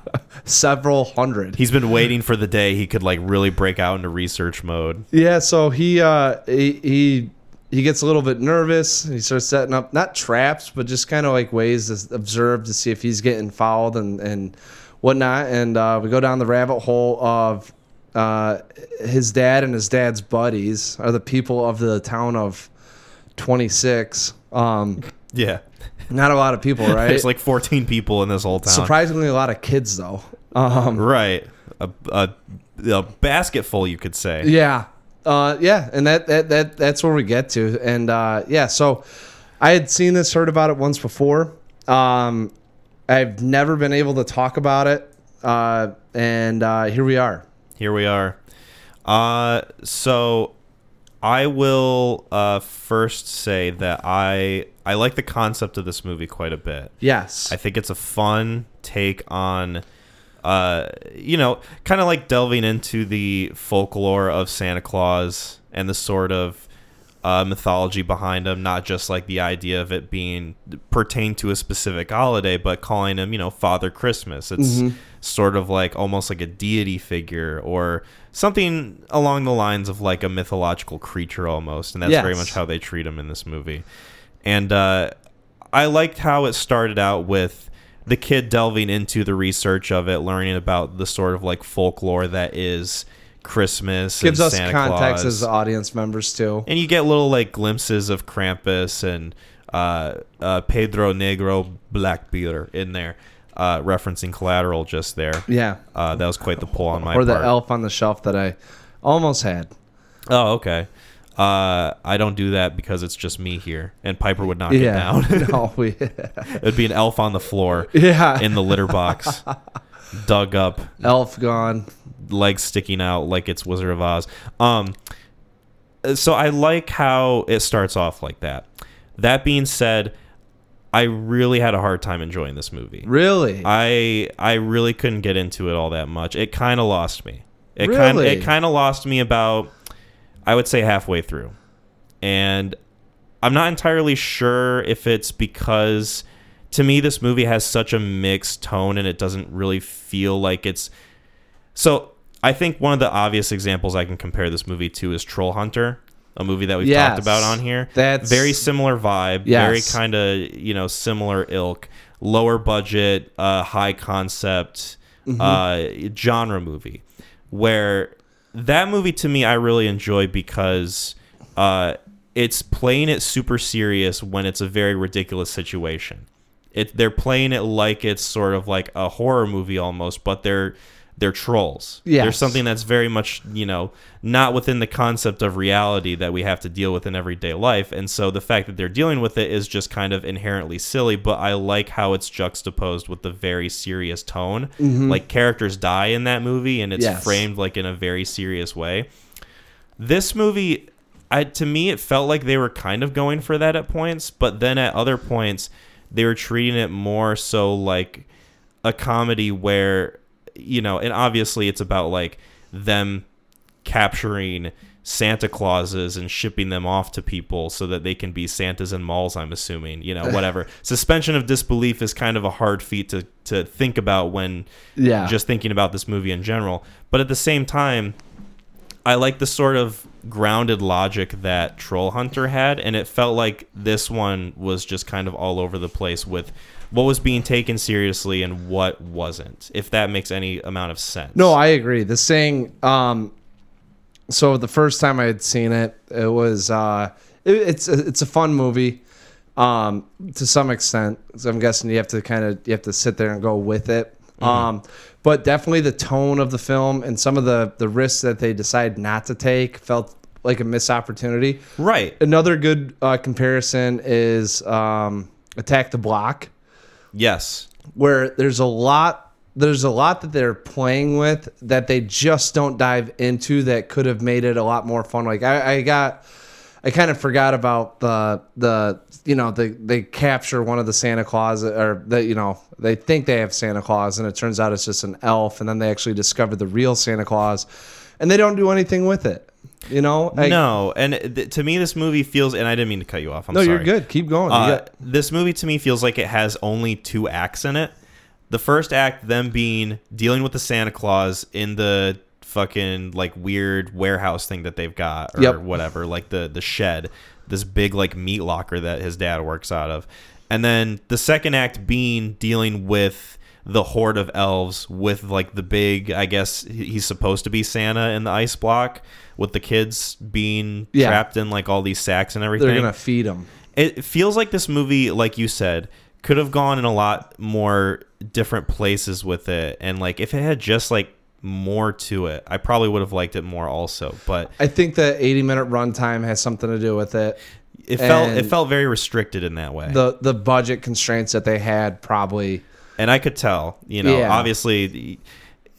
several hundred He's been waiting for the day he could like really break out into research mode. Yeah, so he uh he he, he gets a little bit nervous. and He starts setting up not traps, but just kind of like ways to observe to see if he's getting fouled and and whatnot. And uh, we go down the rabbit hole of uh, his dad and his dad's buddies are the people of the town of twenty six. Um, Yeah. not a lot of people, [LAUGHS] right? There's like 14 people in this whole town. Surprisingly, a lot of kids though. Um, Right. A, a, a basket full, you could say. Yeah. Uh, yeah, and that, that that that's where we get to, and uh, yeah. So, I had seen this, heard about it once before. Um, I've never been able to talk about it, uh, and uh, here we are. Here we are. Uh, so I will uh, first say that I I like the concept of this movie quite a bit. Yes. I think it's a fun take on, uh, you know, kind of like delving into the folklore of Santa Claus and the sort of uh, mythology behind him, not just like the idea of it being pertained to a specific holiday, but calling him, you know, Father Christmas. It's sort of like almost like a deity figure or something along the lines of like a mythological creature almost. And that's very much how they treat him in this movie. And uh, I liked how it started out with the kid delving into the research of it, learning about the sort of like folklore that is Christmas. Gives us Santa context Claus. as audience members too. and you get little like glimpses of Krampus and uh, uh, Pedro Negro Blackbeard in there, uh, referencing Collateral just there. Yeah. Uh, that was quite the pull on my Or the part. elf on the shelf that I almost had. Oh, okay. Uh, I don't do that because it's just me here, and Piper would not get Yeah. down. [LAUGHS] no, [LAUGHS] we. It'd be an elf on the floor yeah. in the litter box, [LAUGHS] dug up, elf gone. legs sticking out like it's Wizard of Oz. Um, so I like how it starts off like that. That being said, I really had a hard time enjoying this movie. Really. I I really couldn't get into it all that much. It kind of lost me. It kind Really? it kind of lost me about I would say halfway through. And I'm not entirely sure if it's because to me this movie has such a mixed tone and it doesn't really feel like it's So, I think one of the obvious examples I can compare this movie to is Troll Hunter, a movie that we've Yes. talked about on here. That's- very similar vibe, Yes. very kind of, you know, similar ilk, lower budget, uh, high concept, Mm-hmm. uh, genre movie. Where that movie to me, I really enjoy because uh, it's playing it super serious when it's a very ridiculous situation. It they're playing it like it's sort of like a horror movie almost, but they're they're trolls. Yes. There's something that's very much, you know, not within the concept of reality that we have to deal with in everyday life. And so the fact that they're dealing with it is just kind of inherently silly, but I like how it's juxtaposed with the very serious tone. Mm-hmm. Like characters die in that movie and it's Yes. framed like in a very serious way. This movie I to me it felt like they were kind of going for that at points, but then at other points they were treating it more so like a comedy where you know, and obviously it's about like them capturing Santa Clauses and shipping them off to people so that they can be Santas in malls, I'm assuming, you know, [LAUGHS] whatever. Suspension of disbelief is kind of a hard feat to, to think about when Yeah. just thinking about this movie in general. But at the same time, I like the sort of grounded logic that Troll Hunter had, and it felt like this one was just kind of all over the place with what was being taken seriously and what wasn't, if that makes any amount of sense. No, I agree. The saying, um, so the first time I had seen it, it was, uh, it, it's, a, it's a fun movie, um, to some extent. So I'm guessing you have to kind of, you have to sit there and go with it. Um, but definitely the tone of the film and some of the, the risks that they decide not to take felt like a missed opportunity. Right. Another good, uh, comparison is, um, Attack the Block Yes. where there's a lot there's a lot that they're playing with that they just don't dive into that could have made it a lot more fun. Like I, I got, I kind of forgot about the the you know they they capture one of the Santa Claus or the you know they think they have Santa Claus and it turns out it's just an elf and then they actually discover the real Santa Claus and they don't do anything with it. You know, Like- no, and th- to me, this movie feels, and I didn't mean to cut you off. I'm no, sorry. you're good. Keep going. Uh, got- this movie to me feels like it has only two acts in it. The first act, them being dealing with the Santa Claus in the fucking like weird warehouse thing that they've got or Yep. whatever, like the the shed, this big like meat locker that his dad works out of, and then the second act being dealing with the horde of elves with like the big i guess he's supposed to be santa in the ice block with the kids being Yeah. trapped in like all these sacks and everything they're gonna feed them. it feels like this movie like you said could have gone in a lot more different places with it and like if it had just like more to it i probably would have liked it more also but I think the 80 minute runtime has something to do with it. it felt it felt very restricted in that way The the budget constraints that they had probably. And i could tell you know Yeah. obviously the-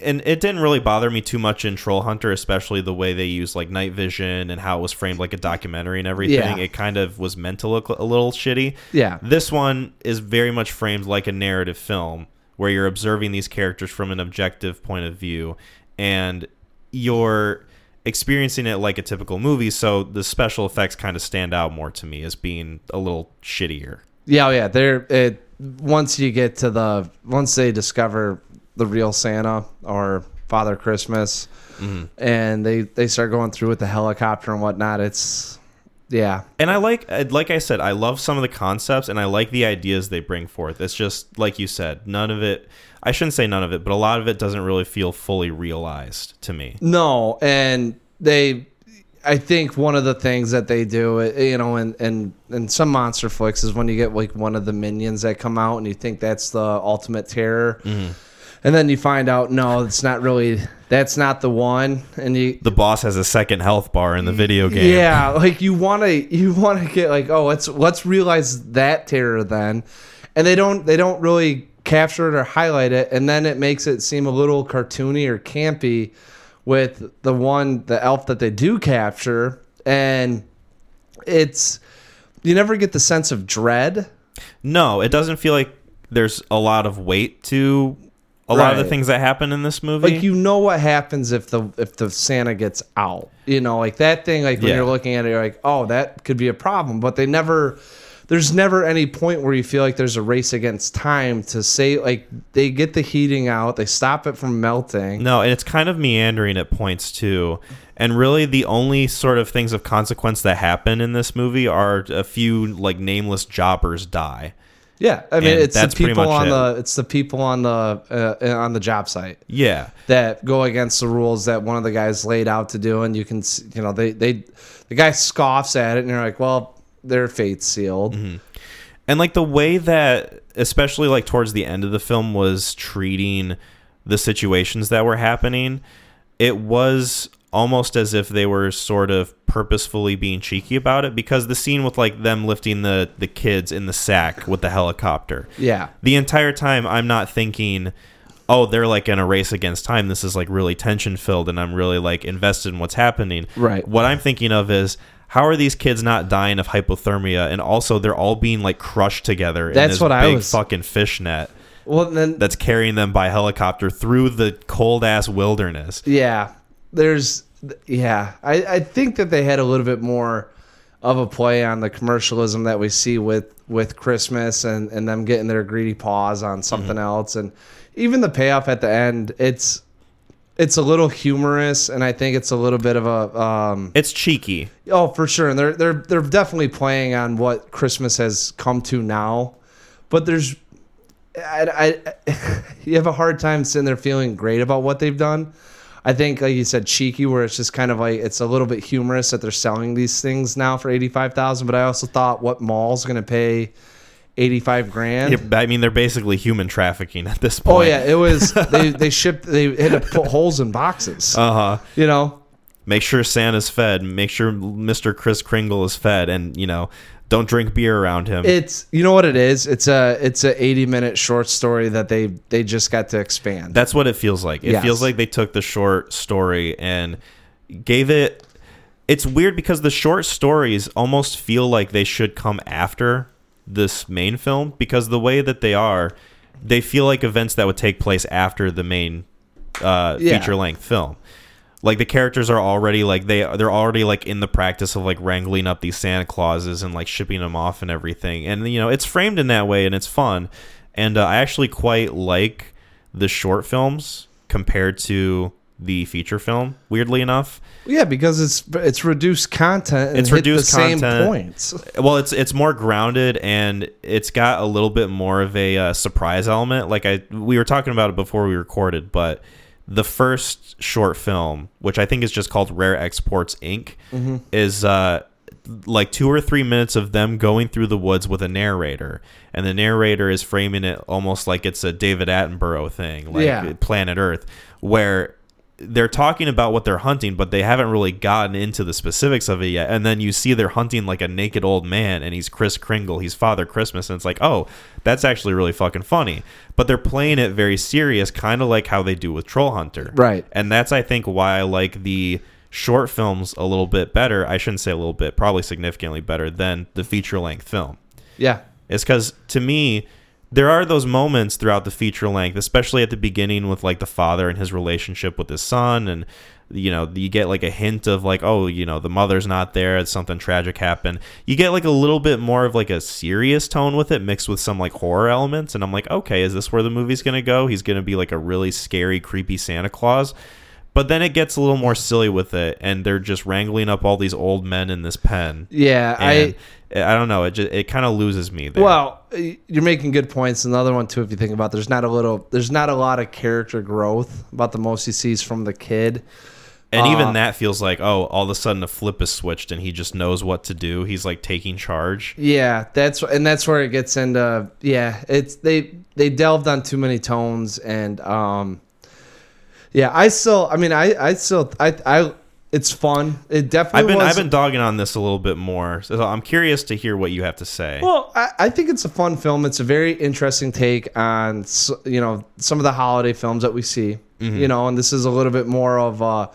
and it didn't really bother me too much in troll hunter especially the way they used like night vision and how it was framed like a documentary and everything Yeah. it kind of was meant to look a little shitty Yeah. This one is very much framed like a narrative film where you're observing these characters from an objective point of view and you're experiencing it like a typical movie, so the special effects kind of stand out more to me as being a little shittier. Yeah, oh yeah. They're it once you get to the once they discover the real Santa or Father Christmas, Mm-hmm. and they they start going through with the helicopter and whatnot. It's yeah, And I like like I said, I love some of the concepts and I like the ideas they bring forth. It's just like you said, none of it I shouldn't say none of it, but a lot of it doesn't really feel fully realized to me. no, and they. I think one of the things that they do, uh, you know, and in, in some monster flicks is when you get like one of the minions that come out and you think that's the ultimate terror. And then you find out, no, it's not really, that's not the one. And you, The boss has a second health bar in the video game. Yeah, like you want to you want to get like oh let's let's realize that terror then, and they don't they don't really capture it or highlight it, and then it makes it seem a little cartoony or campy with the one the elf that they do capture, and it's you never get the sense of dread. No, it doesn't feel like there's a lot of weight to a lot of the things that happen in this movie. Like you know what happens if the if the Santa gets out. You know, like that thing. Like when Yeah. you're looking at it, you're like, oh, that could be a problem. But they never. There's never any point where you feel like there's a race against time to say like they get the heating out, they stop it from melting. no, and it's kind of meandering at points too. And really, the only sort of things of consequence that happen in this movie are a few like nameless jobbers die. Yeah, I mean And it's the people on it. the it's the people on the uh, on the job site Yeah, that go against the rules that one of the guys laid out to do, and you can s- you know they they the guy scoffs at it, and you're like, well, their fate sealed. Mm-hmm. and like the way that, especially like towards the end of the film, was treating the situations that were happening, it was almost as if they were sort of purposefully being cheeky about it because the scene with like them lifting the the kids in the sack with the helicopter Yeah, the entire time i'm not thinking oh they're like in a race against time this is like really tension filled and i'm really like invested in what's happening Right. what i'm thinking of is how are these kids not dying of hypothermia and also they're all being like crushed together in That's what I big was- fucking fishnet well then that's carrying them by helicopter through the cold ass wilderness Yeah, there's yeah. I I think that they had a little bit more of a play on the commercialism that we see with with Christmas and and them getting their greedy paws on mm-hmm. something else and even the payoff at the end. It's it's a little humorous and I think it's a little bit of a um it's cheeky oh for sure and they're they're they're definitely playing on what Christmas has come to now, but there's I, I [LAUGHS] you have a hard time sitting there feeling great about what they've done. I think, like you said, cheeky, where it's just kind of like it's a little bit humorous that they're selling these things now for eighty five thousand. But I also thought, what mall's going to pay eighty five grand? Yeah, I mean, they're basically human trafficking at this point. Oh yeah, it was. [LAUGHS] they they shipped. They had to put holes in boxes. Uh huh. you know, make sure Santa's fed, make sure Mr. Chris Kringle is fed, and you know, don't drink beer around him. It's you know what it is. It's a it's a eighty minute short story that they they just got to expand. That's what it feels like. It Yes. feels like they took the short story and gave it. It's weird because the short stories almost feel like they should come after this main film because the way that they are, they feel like events that would take place after the main uh, Yeah. feature length film. Like the characters are already like they they're already like in the practice of like wrangling up these Santa Clauses and like shipping them off and everything. And you know, it's framed in that way and it's fun. And uh, I actually quite like the short films compared to the feature film. Weirdly enough, yeah, because it's it's reduced content. And It's reduced the same content. points. [LAUGHS] well, it's it's more grounded and it's got a little bit more of a uh, surprise element. Like I we were talking about it before we recorded, but the first short film, which I think is just called Rare Exports Inc., is uh, like two or three minutes of them going through the woods with a narrator, and the narrator is framing it almost like it's a David Attenborough thing, like Yeah. Planet Earth, where they're talking about what they're hunting, but they haven't really gotten into the specifics of it yet. And then you see they're hunting like a naked old man, and he's Chris Kringle, he's Father Christmas, and it's like, oh, that's actually really fucking funny. But they're playing it very serious, kind of like how they do with Troll Hunter, Right. And that's I think why I like the short films a little bit better. I shouldn't say a little bit, probably significantly better than the feature length film Yeah, is because to me there are those moments throughout the feature length especially at the beginning with like the father and his relationship with his son and you know you get like a hint of like oh you know the mother's not there something tragic happened. You get like a little bit more of like a serious tone with it mixed with some like horror elements and i'm like okay is this where the movie's gonna go? He's gonna be like a really scary creepy santa claus. But then it gets a little more silly with it and they're just wrangling up all these old men in this pen. Yeah. and I I don't know. It just it kind of loses me there. well, you're making good points. Another one too, if you think about, there's not a little, there's not a lot of character growth. About the most he sees from the kid. and uh, even that feels like oh, all of a sudden a flip is switched and he just knows what to do. He's like taking charge. Yeah, that's and that's where it gets into. Yeah, it's they they delved on too many tones and um, yeah. I still, I mean, I I still I I it's fun. It definitely. I've been was, I've been dogging on this a little bit more, so I'm curious to hear what you have to say. Well, I, I think it's a fun film. It's a very interesting take on you know some of the holiday films that we see. Mm-hmm. You know, and this is a little bit more of uh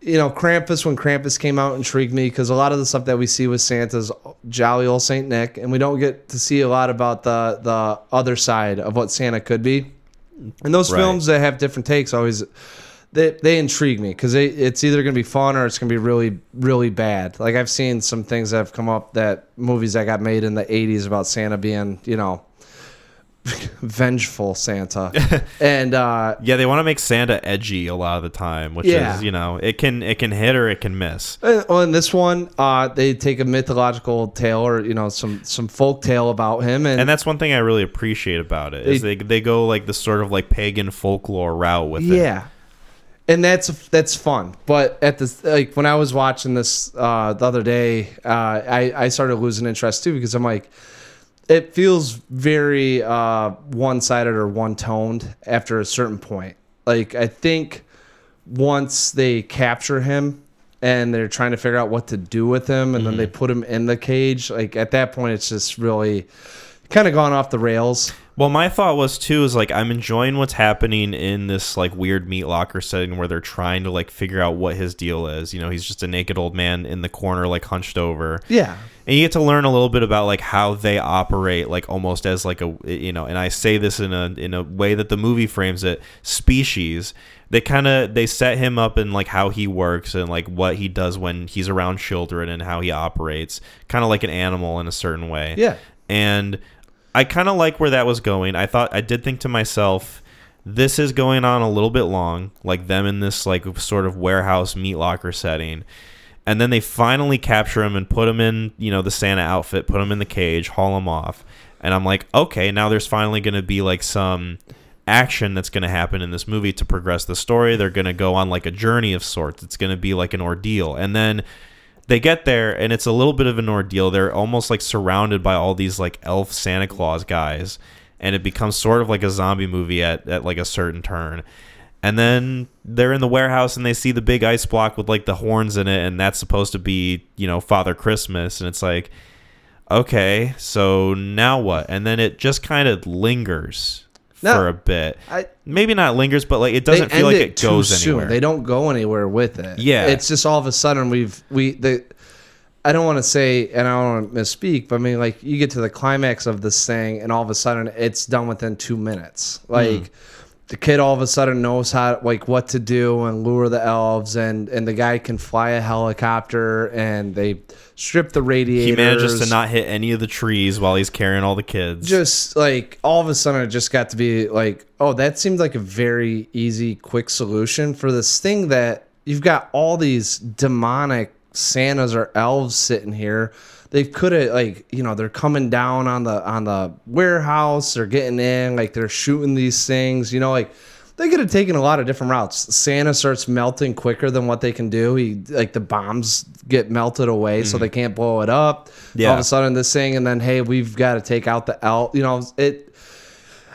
you know Krampus when Krampus came out intrigued me because a lot of the stuff that we see with Santa's jolly old Saint Nick, and we don't get to see a lot about the the other side of what Santa could be. And those Right. films that have different takes always they they intrigue me because it's either gonna be fun or it's gonna be really really bad. Like I've seen some things that have come up that movies that got made in the '80s about Santa being you know [LAUGHS] vengeful Santa, [LAUGHS] and uh, yeah, they want to make Santa edgy a lot of the time, which Yeah. is you know it can it can hit or it can miss. Uh, well, in this one, uh, they take a mythological tale or you know some some folk tale about him, and, And that's one thing I really appreciate about it is They- they they go like the sort of like pagan folklore route with it. yeah, and that's that's fun. But at the like when I was watching this uh, the other day, uh, I I started losing interest too because I'm like, it feels very uh, one sided or one toned after a certain point. Like I think once they capture him and they're trying to figure out what to do with him and then they put him in the cage like at that point it's just really kind of gone off the rails Well, my thought was too is like I'm enjoying what's happening in this like weird meat locker setting where they're trying to like figure out what his deal is. You know, he's just a naked old man in the corner, like hunched over. yeah And you get to learn a little bit about like how they operate, like almost as like a you know. And I say this in a in a way that the movie frames it: species. They kind of they set him up in like how he works and like what he does when he's around children and how he operates, kind of like an animal in a certain way yeah and I kind of like where that was going. I thought I did think to myself, this is going on a little bit long, like them in this like sort of warehouse meat locker setting. And then they finally capture him and put him in, you know, the Santa outfit, put him in the cage, haul him off. And I'm like, okay, now there's finally going to be like some action that's going to happen in this movie to progress the story. They're going to go on like a journey of sorts. It's going to be like an ordeal. And then they get there and it's a little bit of an ordeal. They're almost like surrounded by all these like elf Santa Claus guys, and it becomes sort of like a zombie movie at, at like a certain turn. And then they're in the warehouse and they see the big ice block with like the horns in it, and that's supposed to be, you know, Father Christmas. And it's like, okay, so now what? And then it just kind of lingers No, for a bit. I, Maybe not lingers, but like it doesn't feel like it too goes soon. anywhere. They don't go anywhere with it. Yeah. it's just all of a sudden we've we the. I don't want to say, and I don't want to misspeak, but I mean, like you get to the climax of this thing, and all of a sudden it's done within two minutes. Hmm. Like the kid all of a sudden knows how, like, what to do and lure the elves, and and the guy can fly a helicopter, and they strip the radiators. he manages to not hit any of the trees while he's carrying all the kids. just like all of a sudden it just got to be like oh that seemed like a very easy quick solution for this thing that you've got all these demonic santas or elves sitting here they could have like you know they're coming down on the on the warehouse they're getting in like they're shooting these things you know like they could have taken a lot of different routes. Santa starts melting quicker than what they can do. He like the bombs get melted away, so mm-hmm. they can't blow it up. yeah. All of a sudden, this thing, and then hey, we've got to take out the l You know, it.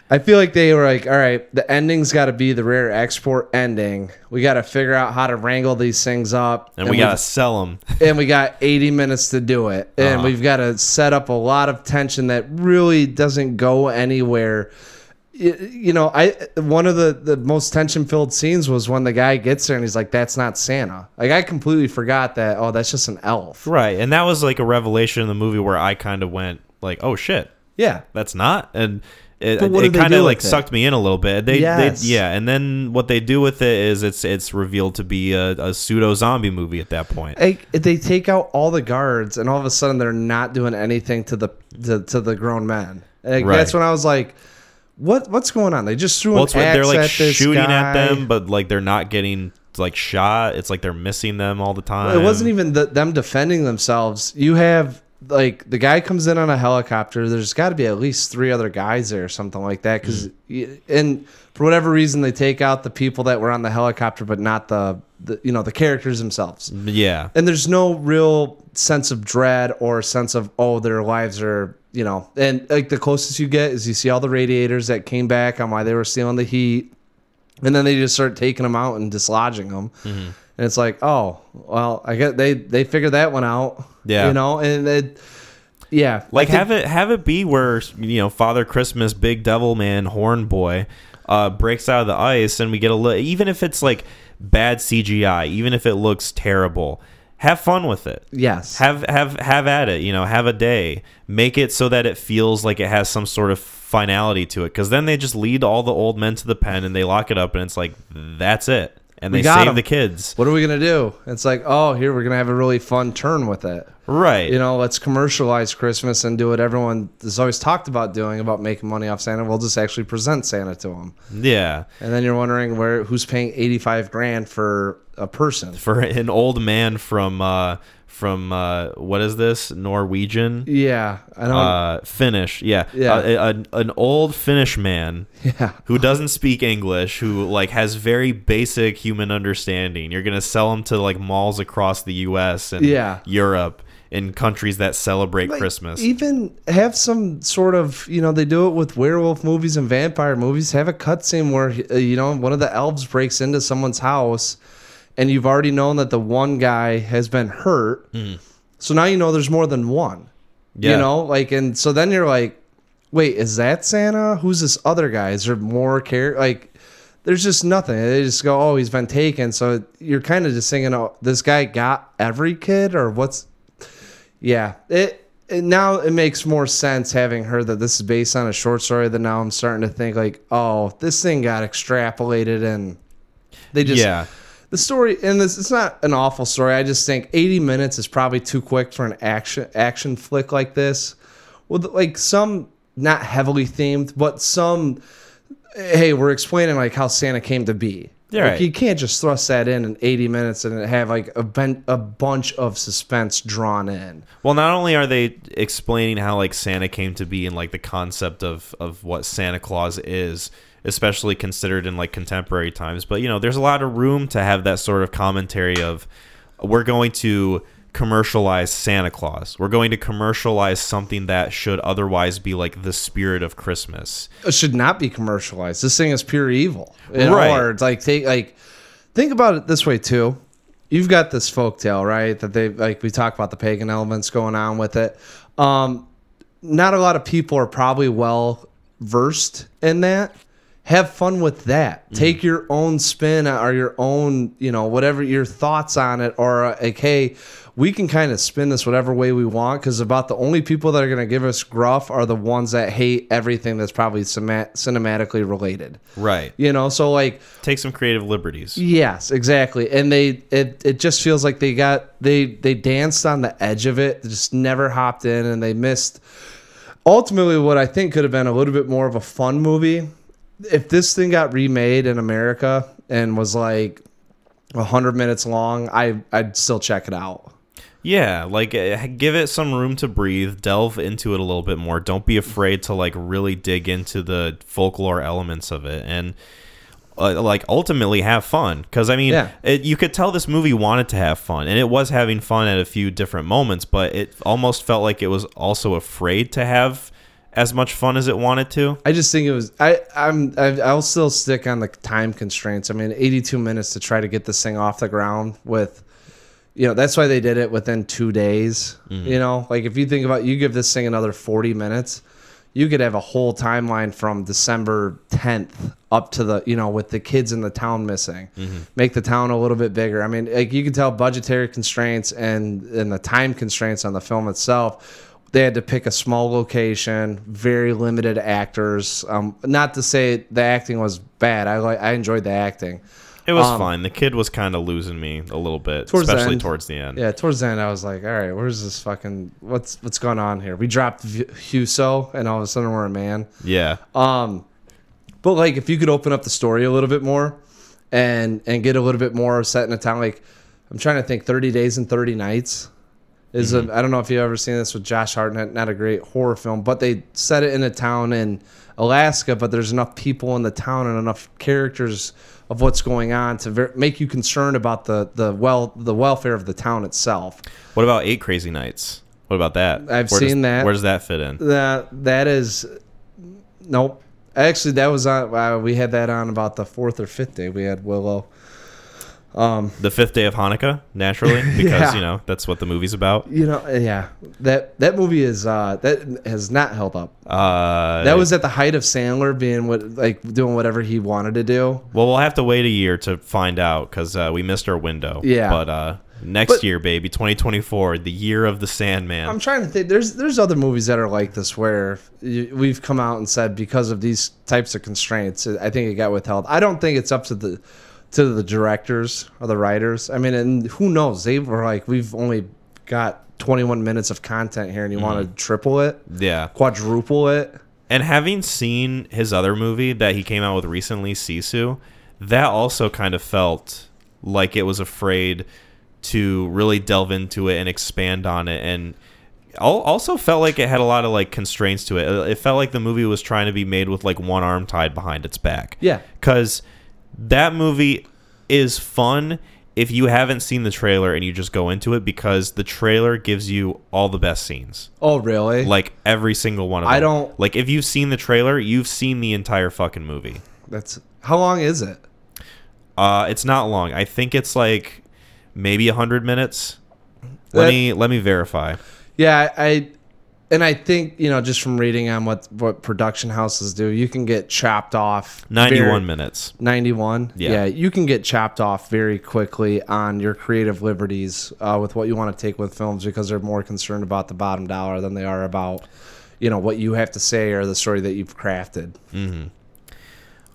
I feel like they were like, all right, the ending's got to be the rare export ending. We got to figure out how to wrangle these things up, and we we've- gotta sell them. [LAUGHS] and we got 80 minutes to do it and Uh-huh. we've got to set up a lot of tension that really doesn't go anywhere you know i one of the the most tension filled scenes was when the guy gets there and he's like that's not santa like i completely forgot that oh that's just an elf right, and that was like a revelation in the movie where I kind of went like, "Oh shit, yeah that's not." And it, it kind of like it? sucked me in a little bit. They, Yes. they, yeah, and then what they do with it is it's it's revealed to be a, a pseudo zombie movie at that point. like they take out all the guards and all of a sudden they're not doing anything to the to, to the grown men like, Right. that's when i was like what what's going on they just threw Well, an when they're axe like at shooting at them, but like they're not getting like shot. It's like they're missing them all the time. It wasn't even the, them defending themselves. You have like the guy comes in on a helicopter. There's got to be at least three other guys there or something like that. Because and for whatever reason they take out the people that were on the helicopter, but not the, the you know the characters themselves. Yeah, And there's no real sense of dread or sense of oh their lives are you know and like the closest you get is you see all the radiators that came back on why they were stealing the heat and then they just start taking them out and dislodging them Mm-hmm. And it's like oh well i get they they figured that one out Yeah. you know and it yeah like think- have it have it be where you know Father Christmas, Big Devil Man, Horn Boy, uh, breaks out of the ice, and we get a li- even if it's like bad CGI, even if it looks terrible, have fun with it. yes have have have at it you know have a day make it so that it feels like it has some sort of finality to it because then they just lead all the old men to the pen and they lock it up and it's like that's it and We they got save 'em. the kids what are we gonna do it's like oh here we're gonna have a really fun turn with it right you know, let's commercialize Christmas and do what everyone has always talked about doing about making money off Santa. We'll just actually present Santa to them, yeah and then you're wondering where who's paying eighty five grand for a person. for an old man from uh from uh what is this norwegian Yeah, I don't. uh finnish yeah Yeah. Uh, a- a- an old finnish man [LAUGHS] yeah, who doesn't speak English, who like has very basic human understanding. You're gonna sell them to like malls across the U.S. and Yeah. Europe in countries that celebrate Like, Christmas. Even have some sort of, you know, they do it with werewolf movies and vampire movies. Have a cutscene where, uh, you know, one of the elves breaks into someone's house and you've already known that the one guy has been hurt. Mm-hmm. So now you know there's more than one. Yeah. You know, like, and so then you're like, wait, is that Santa? Who's this other guy? Is there more care? Like, there's just nothing. They just go, oh, he's been taken. So you're kind of just thinking, oh, this guy got every kid, or what's? Yeah, it, it now it makes more sense having heard that this is based on a short story. That now I'm starting to think like, oh, this thing got extrapolated and they just yeah, the story and this it's not an awful story. I just think 80 minutes is probably too quick for an action action flick like this. With like some not heavily themed, but some hey, we're explaining like how Santa came to be. Yeah, like, right. You can't just thrust that in in 80 minutes and have like a, ben- a bunch of suspense drawn in. Well, not only are they explaining how like Santa came to be and like the concept of of what Santa Claus is, especially considered in like contemporary times, but you know, there's a lot of room to have that sort of commentary of we're going to commercialize Santa Claus. We're going to commercialize something that should otherwise be like the spirit of Christmas. It should not be commercialized. This thing is pure evil. Know, Right. Or it's like like think about it this way too. You've got this folktale, right? That they like we talk about the pagan elements going on with it. Um, not a lot of people are probably well versed in that. Have fun with that. Take your own spin or your own, you know, whatever your thoughts on it, or uh, like, hey, we can kind of spin this whatever way we want. Because about the only people that are going to give us gruff are the ones that hate everything that's probably cinematically related. Right. You know, so like Take some creative liberties. Yes, exactly. And they it it just feels like they got they they danced on the edge of it, just never hopped in and they missed ultimately what I think could have been a little bit more of a fun movie. If this thing got remade in America and was like 100 minutes long, I I'd still check it out. Yeah, like uh, give it some room to breathe, delve into it a little bit more. Don't be afraid to like really dig into the folklore elements of it and uh, like ultimately have fun because I mean, Yeah. it, you could tell this movie wanted to have fun and it was having fun at a few different moments, but it almost felt like it was also afraid to have as much fun as it wanted to. I just think it was. I I'm I, I'll still stick on the time constraints. I mean, 82 minutes to try to get this thing off the ground with, you know, that's why they did it within two days. Mm-hmm. You know, like if you think about, you give this thing another 40 minutes, you could have a whole timeline from December 10th up to the, you know, with the kids in the town missing, mm-hmm. make the town a little bit bigger. I mean, like you can tell budgetary constraints and and the time constraints on the film itself they had to pick a small location, very limited actors. Um, not to say the acting was bad. I like I enjoyed the acting. It was Um, fine. The kid was kind of losing me a little bit, Towards the especially end. towards the end. Yeah, towards the end, I was like, all right, where's this fucking what's what's going on here? We dropped V- Huso, and all of a sudden we're a man. Yeah. Um, but like if you could open up the story a little bit more, and and get a little bit more set in a town, like I'm trying to think, Thirty Days and Thirty Nights. Is a, I don't know if you've ever seen this with Josh Hartnett, not a great horror film, but they set it in a town in Alaska, but there's enough people in the town and enough characters of what's going on to ver- make you concerned about the the well the welfare of the town itself. What about Eight Crazy Nights? What about that? I've Where does- seen that. Where does that fit in? That that is nope. Actually, that was on. Uh, we had that on about the fourth or fifth day. We had Willow. The fifth day of Hanukkah, naturally, [LAUGHS] because Yeah. you know that's what the movie's about. You know, yeah. That that movie is uh that has not held up. Uh, That was at the height of Sandler being what like doing whatever he wanted to do. well. We'll have to wait a year to find out because uh, we missed our window. Yeah. but uh, next But- year, baby, 2024, the year of the Sandman. I'm trying to think. There's there's other movies that are like this where we've come out and said because of these types of constraints, I think it got withheld. I don't think it's up to the to the directors or the writers. I mean, and who knows? They were like, we've only got 21 minutes of content here, and you want to mm-hmm. triple it, yeah, quadruple it. and having seen his other movie that he came out with recently, Sisu, that also kind of felt like it was afraid to really delve into it and expand on it and also felt like it had a lot of like constraints to it. It felt like the movie was trying to be made with like one arm tied behind its back. Yeah. Cuz that movie is fun if you haven't seen the trailer and you just go into it because the trailer gives you all the best scenes. Oh, really? Like every single one of them. I don't- like if you've seen the trailer, you've seen the entire fucking movie. That's how long is it? Uh, it's not long. I think it's like maybe a hundred minutes. Let That- me let me verify. Yeah, I and I think you know just from reading on what what production houses do, you can get chopped off Ninety-one minutes. 91 Yeah. yeah. you can get chopped off very quickly on your creative liberties uh, with what you want to take with films because they're more concerned about the bottom dollar than they are about you know what you have to say or the story that you've crafted Mm-hmm.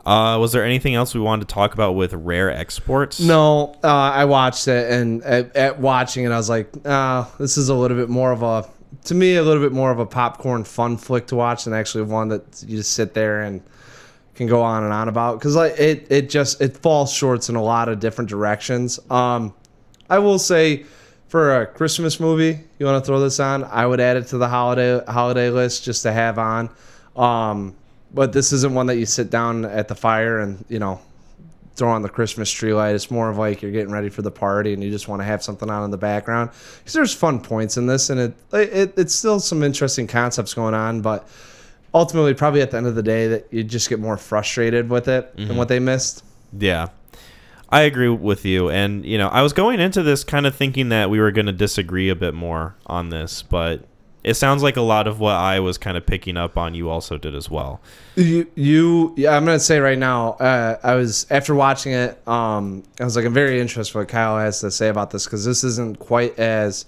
Uh, was there anything else we wanted to talk about with rare exports? no uh, i watched it and at, at watching it i was like uh, this is a little bit more of a to me a little bit more of a popcorn fun flick to watch than actually one that you just sit there and can go on and on about because like it it just it falls shorts in a lot of different directions. Um, I will say for a Christmas movie, you want to throw this on, I would add it to the holiday holiday list just to have on. Um, but this isn't one that you sit down at the fire and you know throw on the Christmas tree light. It's more of like you're getting ready for the party and you just want to have something on in the background. Because there's fun points in this, and it, it it's still some interesting concepts going on, but ultimately, probably at the end of the day, that you just get more frustrated with it Mm-hmm. and what they missed. Yeah. I agree with you. And, you know, I was going into this kind of thinking that we were going to disagree a bit more on this, but it sounds like a lot of what I was kind of picking up on you also did as well. You, you, yeah, I'm gonna say right now. Uh, I was after watching it. Um, I was like, I'm very interested what Kyle has to say about this because this isn't quite as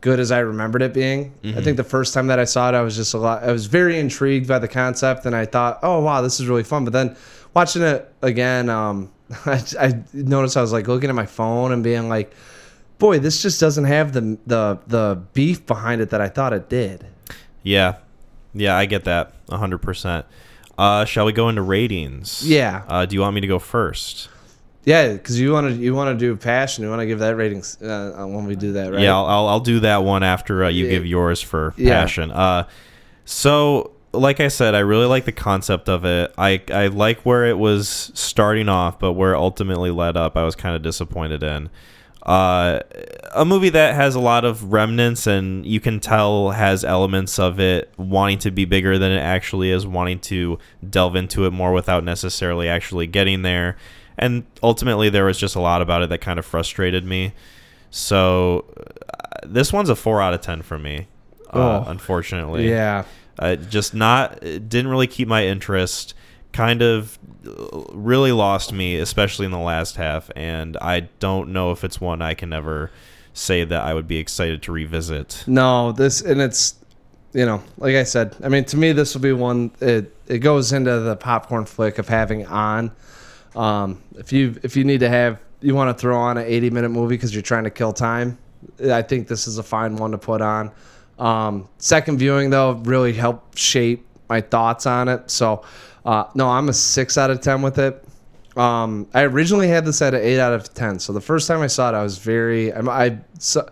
good as I remembered it being. I think the first time that I saw it, I was just a lot. I was very intrigued by the concept, and I thought, oh wow, this is really fun. But then watching it again, um, [LAUGHS] I, I noticed I was like looking at my phone and being like, boy, this just doesn't have the the the beef behind it that I thought it did. Yeah. Yeah, I get that 100%. Uh, shall we go into ratings? Yeah. Uh, do you want me to go first? Yeah, because you want to you want to do passion. You want to give that ratings uh, when we do that, right? Yeah, I'll, I'll, I'll do that one after uh, you Yeah. give yours for Yeah. passion. Uh, so, like I said, I really like the concept of it. I, I like where it was starting off, but where it ultimately led up, I was kind of disappointed in. Uh, a movie that has a lot of remnants and you can tell has elements of it wanting to be bigger than it actually is, wanting to delve into it more without necessarily actually getting there. And ultimately, there was just a lot about it that kind of frustrated me. So uh, this one's a four out of ten for me. Uh, Oh. unfortunately, Yeah. uh, just not it didn't really keep my interest. Kind of uh, really lost me, especially in the last half. And I don't know if it's one I can ever say that I would be excited to revisit. No, this and it's you know, like I said, I mean, to me, this will be one. It it goes into the popcorn flick of having on. Um, if you if you need to have you want to throw on an 80 minute movie because you're trying to kill time, I think this is a fine one to put on. Um, second viewing though really helped shape my thoughts on it. So uh, no, I'm a six out of ten with it. Um, I originally had this at an eight out of ten. So the first time I saw it, I was very I'm, I so,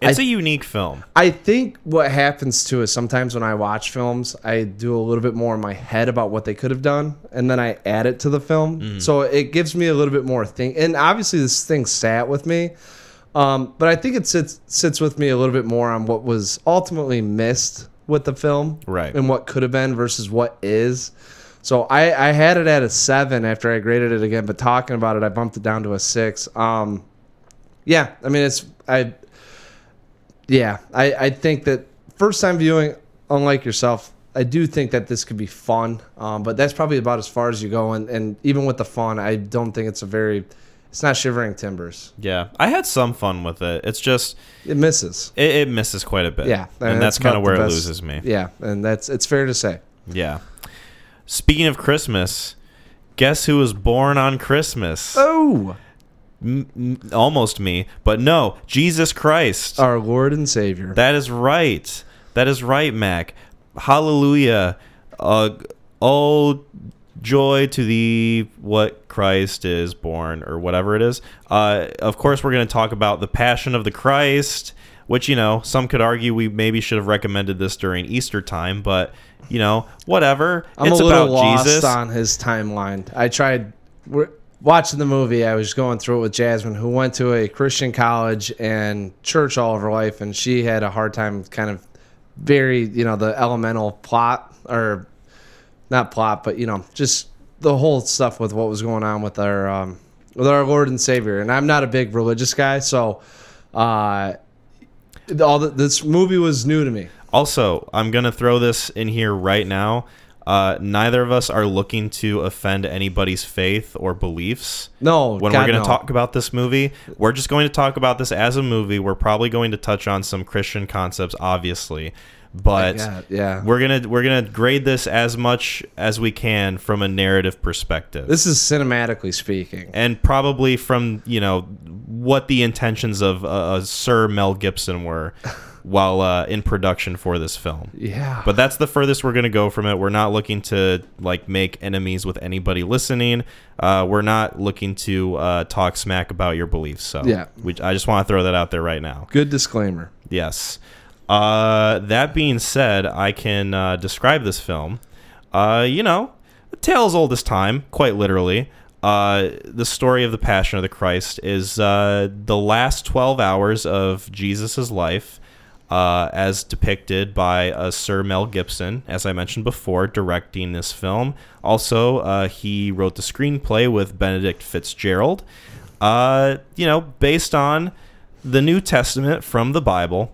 It's a unique film. I think what happens too is sometimes when I watch films, I do a little bit more in my head about what they could have done, and then I add it to the film. So it gives me a little bit more thing. And obviously, this thing sat with me, um, but I think it sits sits with me a little bit more on what was ultimately missed with the film, Right. And what could have been versus what is. So I, I had it at a seven after I graded it again, but talking about it, I bumped it down to a six. Um, yeah, I mean it's I yeah, I, I think that first time viewing, unlike yourself, I do think that this could be fun. Um, but that's probably about as far as you go. And, and even with the fun, I don't think it's a very, it's not shivering timbers. Yeah, I had some fun with it. It's just It misses. it, it misses quite a bit. Yeah, and, that's kind of where it loses me. Yeah, and that's it's fair to say. Yeah. Speaking of Christmas, guess who was born on Christmas? Oh, M- m- almost me, but no, Jesus Christ. our Lord and Savior. That is right. That is right, Mac. Hallelujah. Uh, oh, joy to the what Christ is born, or whatever it is. Uh, of course, we're going to talk about the Passion of the Christ, which, you know, some could argue we maybe should have recommended this during Easter time, but, you know, whatever. I'm it's a little about lost Jesus. on his timeline. I tried watching the movie. I was going through it with Jasmine, who went to a Christian college and church all of her life, and she had a hard time kind of very, you know, the elemental plot or not plot, but you know, just the whole stuff with what was going on with our um, with our Lord and Savior. And I'm not a big religious guy, so uh, all the, this movie was new to me. Also, I'm going to throw this in here right now. Uh, neither of us are looking to offend anybody's faith or beliefs. No, when God, we're going no. to talk about this movie. We're just going to talk about this as a movie. We're probably going to touch on some Christian concepts, obviously, but Yeah, yeah. we're gonna we're gonna grade this as much as we can from a narrative perspective, This is cinematically speaking. and probably from you know what the intentions of uh, uh, Sir Mel Gibson were [LAUGHS] while uh, in production for this film. Yeah. But that's the furthest we're going to go from it. We're not looking to like make enemies with anybody listening. Uh, we're not looking to uh, talk smack about your beliefs. So Yeah. we, I just want to throw that out there right now. good disclaimer. Yes. Uh, that being said, I can uh, describe this film. Uh, you know, a tale as old as time, quite literally. uh, the story of the Passion of the Christ is uh, the last 12 hours of Jesus' life, uh, as depicted by uh, Sir Mel Gibson, as I mentioned before, directing this film. Also, uh, he wrote the screenplay with Benedict Fitzgerald, uh, you know, based on the New Testament from the Bible.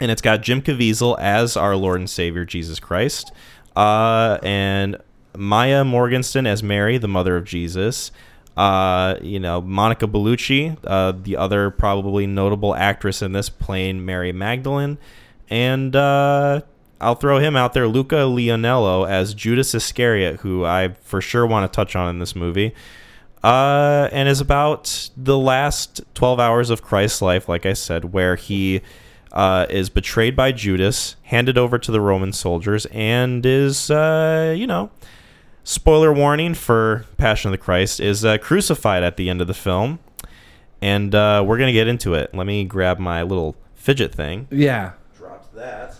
And it's got Jim Caviezel as our Lord and Savior Jesus Christ, and Maia Morgenstern as Mary, the mother of Jesus. Uh, you know, Monica Bellucci, uh, the other probably notable actress in this, playing Mary Magdalene. And uh, I'll throw him out there, Luca Lionello as Judas Iscariot, who I for sure want to touch on in this movie. Uh, and is about the last 12 hours of Christ's life, like I said, where he uh, is betrayed by Judas, handed over to the Roman soldiers, and is, uh, you know, spoiler warning for Passion of the Christ, is uh, crucified at the end of the film. And uh, we're going to get into it. Let me grab my little fidget thing. Yeah. Dropped that.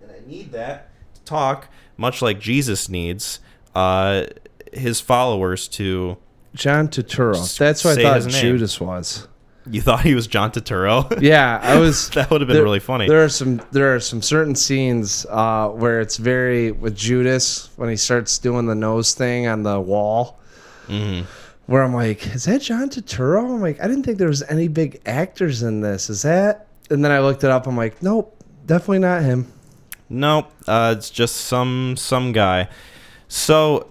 And I need that to talk, much like Jesus needs uh, his followers to. John Turturro. That's what I his thought name. Judas was. You thought he was John Turturro? [LAUGHS] Yeah, I was. [LAUGHS] that would have been there- really funny. There are some there are some certain scenes uh, where it's very with Judas when he starts doing the nose thing on the wall. Mhm. Where I'm like, is that John Turturro? I'm like, I didn't think there was any big actors in this. Is that? And then I looked it up. I'm like, nope, definitely not him. Nope, uh, it's just some some guy. So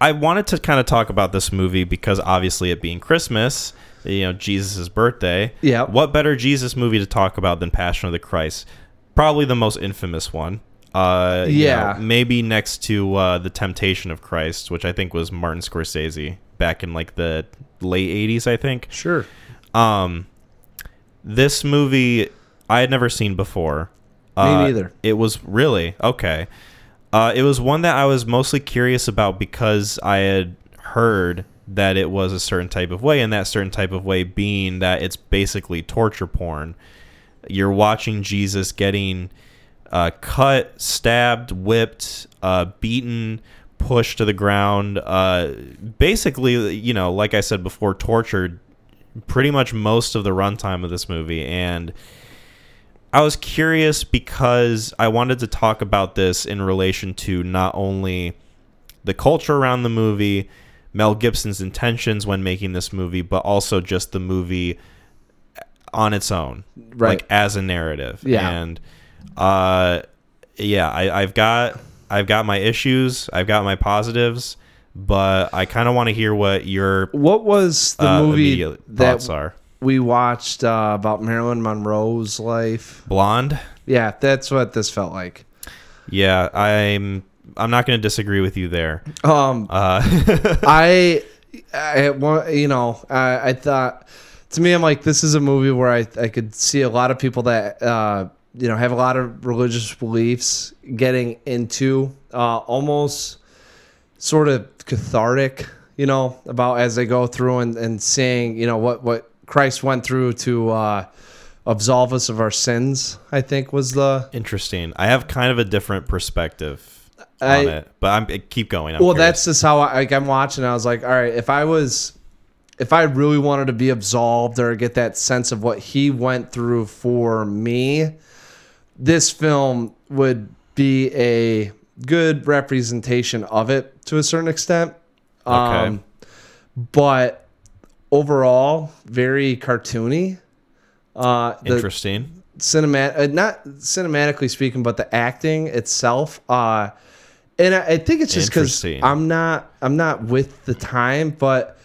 I wanted to kind of talk about this movie because obviously it being Christmas, you know, Jesus' birthday. Yeah. What better Jesus movie to talk about than Passion of the Christ? Probably the most infamous one. Uh, you Yeah. know, maybe next to uh, the Temptation of Christ, which I think was Martin Scorsese back in like the late '80s, I think. Sure. Um, this movie I had never seen before. Me Uh, neither. It was really okay. Uh, it was one that I was mostly curious about because I had heard that it was a certain type of way, and that certain type of way being that it's basically torture porn. You're watching Jesus getting uh, cut, stabbed, whipped, uh, beaten, pushed to the ground. Uh, basically, you know, like I said before, tortured pretty much most of the runtime of this movie. And I was curious because I wanted to talk about this in relation to not only the culture around the movie, Mel Gibson's intentions when making this movie, but also just the movie on its own, Right. like as a narrative. Yeah. And uh, yeah, I, I've got I've got my issues, I've got my positives, but I kind of want to hear what your What was the uh, movie that are. we watched uh, about Marilyn Monroe's life? Blonde. Yeah, that's what this felt like. Yeah, I'm. I'm not going to disagree with you there. Um, Uh, [LAUGHS] I, I, you know, I, I thought to me, I'm like, this is a movie where I, I could see a lot of people that, uh, you know, have a lot of religious beliefs getting into uh, almost sort of cathartic, you know, about as they go through and, and seeing, you know, what, what Christ went through to uh, absolve us of our sins, I think was the. interesting. I have kind of a different perspective on I- it, but I'm keep going. I'm well, curious. that's just how I, like I'm watching. I was like, all right, if I was, if I really wanted to be absolved or get that sense of what he went through for me, this film would be a good representation of it to a certain extent. Okay. Um, but overall, very cartoony. Uh, interesting. cinemat uh, not cinematically speaking, but the acting itself. Uh, and I, I think it's just because I'm not I'm not with the time, but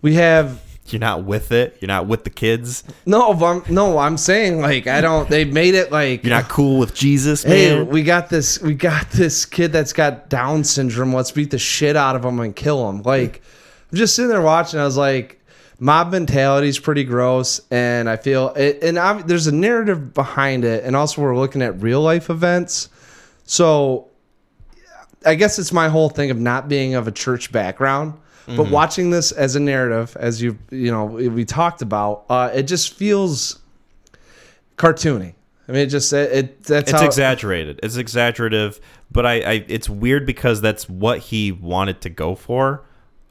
we have You're not with it. You're not with the kids. no, I'm, no. I'm saying like I don't. They made it like You're not cool with Jesus, Hey, man. we got this. We got this kid that's got Down syndrome. Let's beat the shit out of him and kill him. Like, I'm just sitting there watching. I was like, mob mentality is pretty gross, and I feel it. And i there's a narrative behind it, and also we're looking at real life events. So, I guess it's my whole thing of not being of a church background. But watching this as a narrative, as you you know we talked about, uh, it just feels cartoony. I mean, it just it, it that's it's exaggerated. It's exaggerative, but I, I it's weird because that's what he wanted to go for.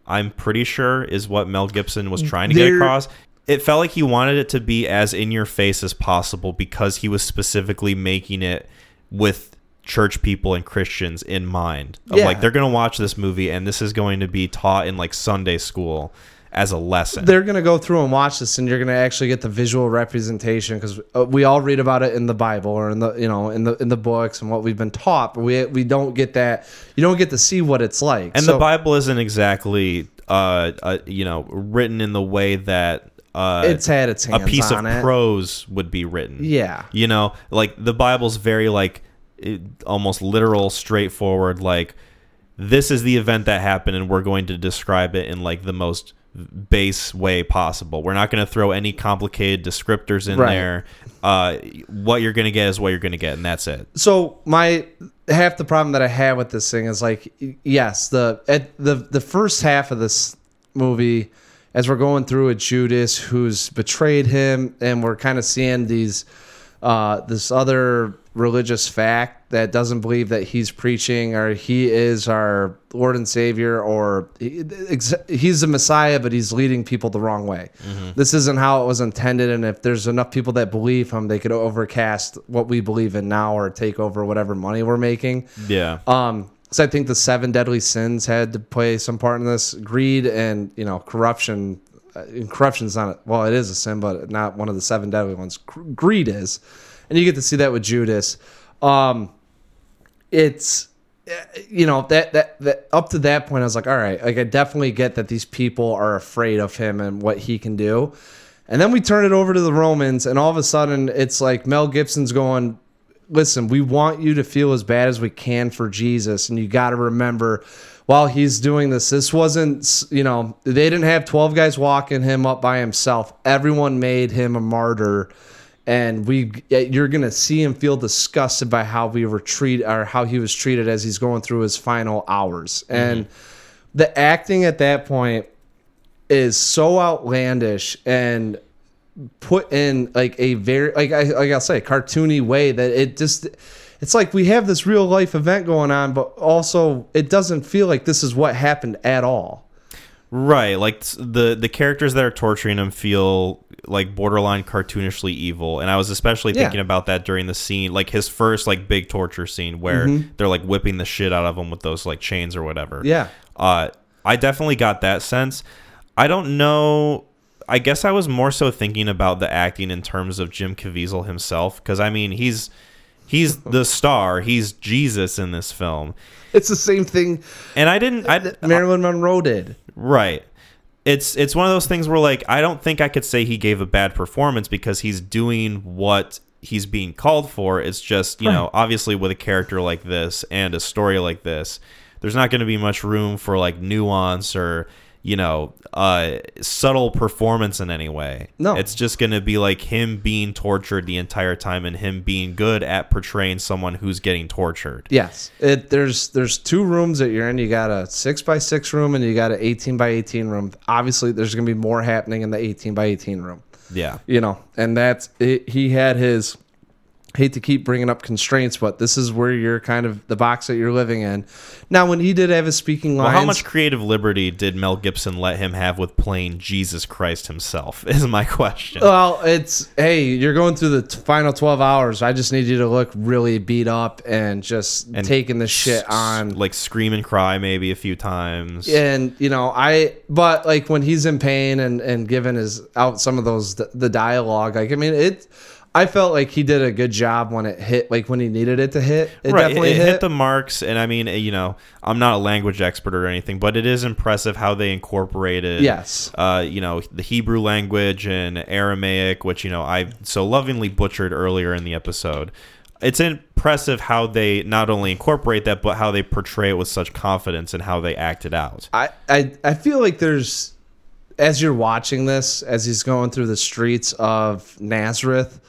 I'm pretty sure is what Mel Gibson was trying to get across. It felt like he wanted it to be as in your face as possible because he was specifically making it with church people and Christians in mind. Of Yeah. like they're going to watch this movie and this is going to be taught in like Sunday school as a lesson. they're gonna go through and watch this, and you're gonna actually get the visual representation because uh, we all read about it in the Bible or in the you know in the in the books and what we've been taught, but we we don't get that. You don't get to see what it's like. And So- the Bible isn't exactly, uh, uh, you know, written in the way that uh, it's had its a piece of it. prose would be written. Yeah. You know, like the Bible's very like it, almost literal, straightforward. Like this is the event that happened, and we're going to describe it in like the most base way possible. We're not going to throw any complicated descriptors in Right. there. Uh, what you're going to get is what you're going to get, and that's it. so my half the problem that I have with this thing is like yes the at the the first half of this movie as we're going through a Judas who's betrayed him and we're kind of seeing these uh this other religious fact that doesn't believe that he's preaching or he is our Lord and Savior or he- he's the Messiah but he's leading people the wrong way. This isn't how it was intended and if there's enough people that believe him they could overcast what we believe in now or take over whatever money we're making. Yeah. Um, so I think the seven deadly sins had to play some part in this. Greed and you know corruption. Uh, and corruption's not a, well, it is a sin, but not one of the seven deadly ones. Gr- Greed is, and you get to see that with Judas. Um, it's you know that that that up to that point, I was like, all right, like I definitely get that these people are afraid of him and what he can do. And then we turn it over to the Romans, and all of a sudden, it's like Mel Gibson's going, listen, we want you to feel as bad as we can for Jesus. And you got to remember while he's doing this, this wasn't, you know, they didn't have 12 guys walking him up by himself. Everyone made him a martyr. And we, you're gonna see him feel disgusted by how we were treated, or how he was treated as he's going through his final hours. Mm-hmm. And the acting at that point is so outlandish and put in like a very like I like I'll say cartoony way that it just it's like we have this real life event going on, but also it doesn't feel like this is what happened at all. Right, like the the characters that are torturing him feel like borderline cartoonishly evil, and I was especially Yeah. thinking about that during the scene, like his first like big torture scene where they're like whipping the shit out of him with those like chains or whatever. Yeah. uh, I definitely got that sense. I don't know. I guess I was more so thinking about the acting in terms of Jim Caviezel himself, because I mean he's he's [LAUGHS] the star, he's Jesus in this film, It's the same thing and I didn't. I, Marilyn Monroe did. Right. It's it's one of those things where like I don't think I could say he gave a bad performance because he's doing what he's being called for. It's just, you know, obviously with a character like this and a story like this, there's not going to be much room for like nuance or, you know, uh subtle performance in any way. No. It's just going to be like him being tortured the entire time and him being good at portraying someone who's getting tortured. Yes, it there's there's two rooms that you're in. You got a six by six room and you got an eighteen by eighteen room. Obviously, there's gonna be more happening in the eighteen by eighteen room. Yeah. you know, and that's it, he had his. Hate to keep bringing up constraints, but this is where you're kind of the box that you're living in. Now, when he did have his speaking Well, lines, how much creative liberty did Mel Gibson let him have with playing Jesus Christ himself? [LAUGHS] Is my question. Well, it's hey, you're going through the t- final 12 hours. I just need you to look really beat up and just And taking the shit on. like scream and cry maybe a few times. and you know i but like when he's in pain and and given his out some of those the dialogue like i mean it i felt like he did a good job when it hit like when he needed it to hit it right, definitely it hit, hit. the marks, and I mean, you know, I'm not a language expert or anything, but it is impressive how they incorporated, Yes. uh, you know, the Hebrew language and Aramaic, which you know I so lovingly butchered earlier in the episode. It's impressive how they not only incorporate that, but how they portray it with such confidence and how they act it out. I, I i feel like there's as you're watching this as he's going through the streets of nazareth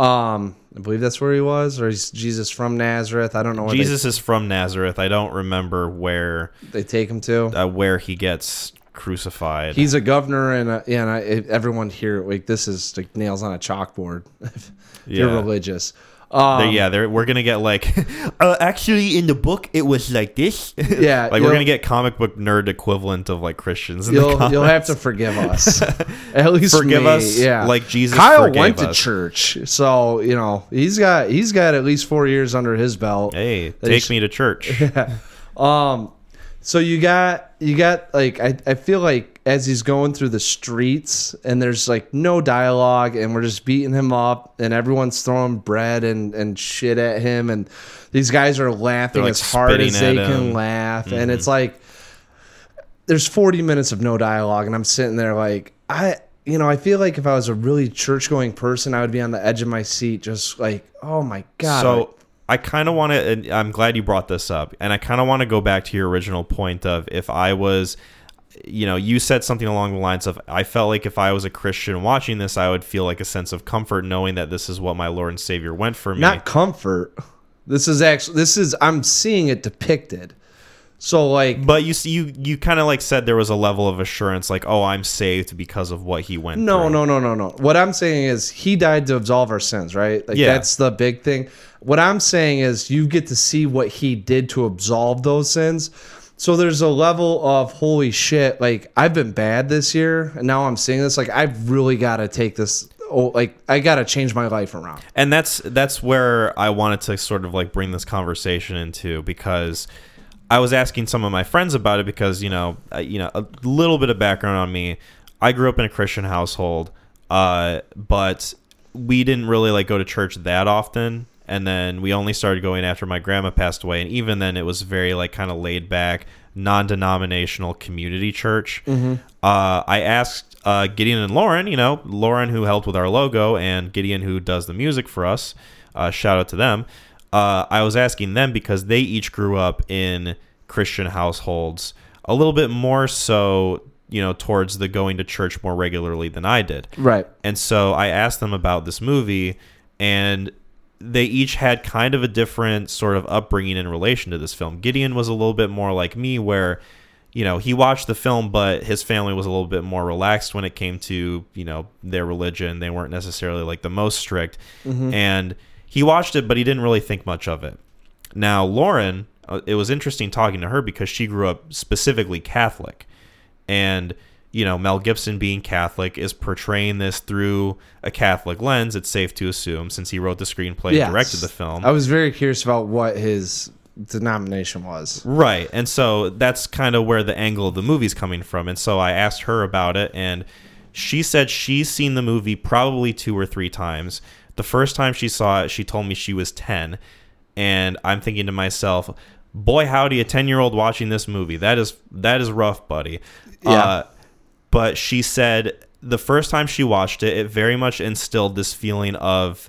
um i believe that's where he was or he's jesus from nazareth i don't know where Jesus is from Nazareth. I don't remember where they, they take him to uh, where he gets crucified. He's a governor, and yeah, and I, everyone here like this is like nails on a chalkboard. [LAUGHS] if you're Yeah. They're- yeah, they're, we're gonna get like, [LAUGHS] uh, actually, in the book, it was like this. [LAUGHS] Yeah, like we're gonna get comic book nerd equivalent of like Christians. You'll you'll have to forgive [LAUGHS] us. At least Forgive me, us yeah. like Jesus Kyle went to church, so you know he's got he's got at least four years under his belt. Hey, take sh- me to church. yeah. Um, so you got you got like I, I feel like as he's going through the streets and there's like no dialogue and we're just beating him up and everyone's throwing bread and and shit at him and these guys are laughing like, as hard as they can him. Mm-hmm. laugh and it's like there's 40 minutes of no dialogue and I'm sitting there like I you know I feel like if I was a really church going person I would be on the edge of my seat just like oh my god So I kind of want to. I'm glad you brought this up, and I kind of want to go back to your original point of if I was, you know, you said something along the lines of I felt like if I was a Christian watching this, I would feel like a sense of comfort knowing that this is what my Lord and Savior went for me. not comfort. This is actually this is I'm seeing it depicted. So like but you see, you you kind of like said there was a level of assurance, like oh, I'm saved because of what he went. no through. no no no no. What I'm saying is he died to absolve our sins, right? Like Yeah. that's the big thing. What I'm saying is you get to see what he did to absolve those sins. So there's a level of holy shit, like I've been bad this year and now I'm seeing this like I've really got to take this oh like I got to change my life around. and that's that's where I wanted to sort of like bring this conversation into because I was asking some of my friends about it because you know uh, you know a little bit of background on me. I grew up in a Christian household, uh, but we didn't really like go to church that often. And then we only started going after my grandma passed away, and even then it was very like kind of laid back, non-denominational community church. Uh, I asked uh, Gideon and Lauren, you know, Lauren who helped with our logo, and Gideon who does the music for us. Uh, shout out to them. Uh, I was asking them because they each grew up in Christian households, a little bit more so, you know, towards the going to church more regularly than I did. Right. And so I asked them about this movie, and they each had kind of a different sort of upbringing in relation to this film. Gideon was a little bit more like me, where, you know, he watched the film, but his family was a little bit more relaxed when it came to, you know, their religion. They weren't necessarily like the most strict. And he watched it, but he didn't really think much of it. Now, Lauren, uh, it was interesting talking to her because she grew up specifically Catholic. And, you know, Mel Gibson being Catholic is portraying this through a Catholic lens, it's safe to assume, since he wrote the screenplay Yes. and directed the film. I was very curious about what his denomination was. Right. And so that's kind of where the angle of the movie's coming from. And so I asked her about it, and she said she's seen the movie probably two or three times. The first time she saw it, she told me she was 10. And I'm thinking to myself, boy, howdy, a 10 year old watching this movie. That is that is rough, buddy. Yeah. Uh, but she said the first time she watched it, it very much instilled this feeling of,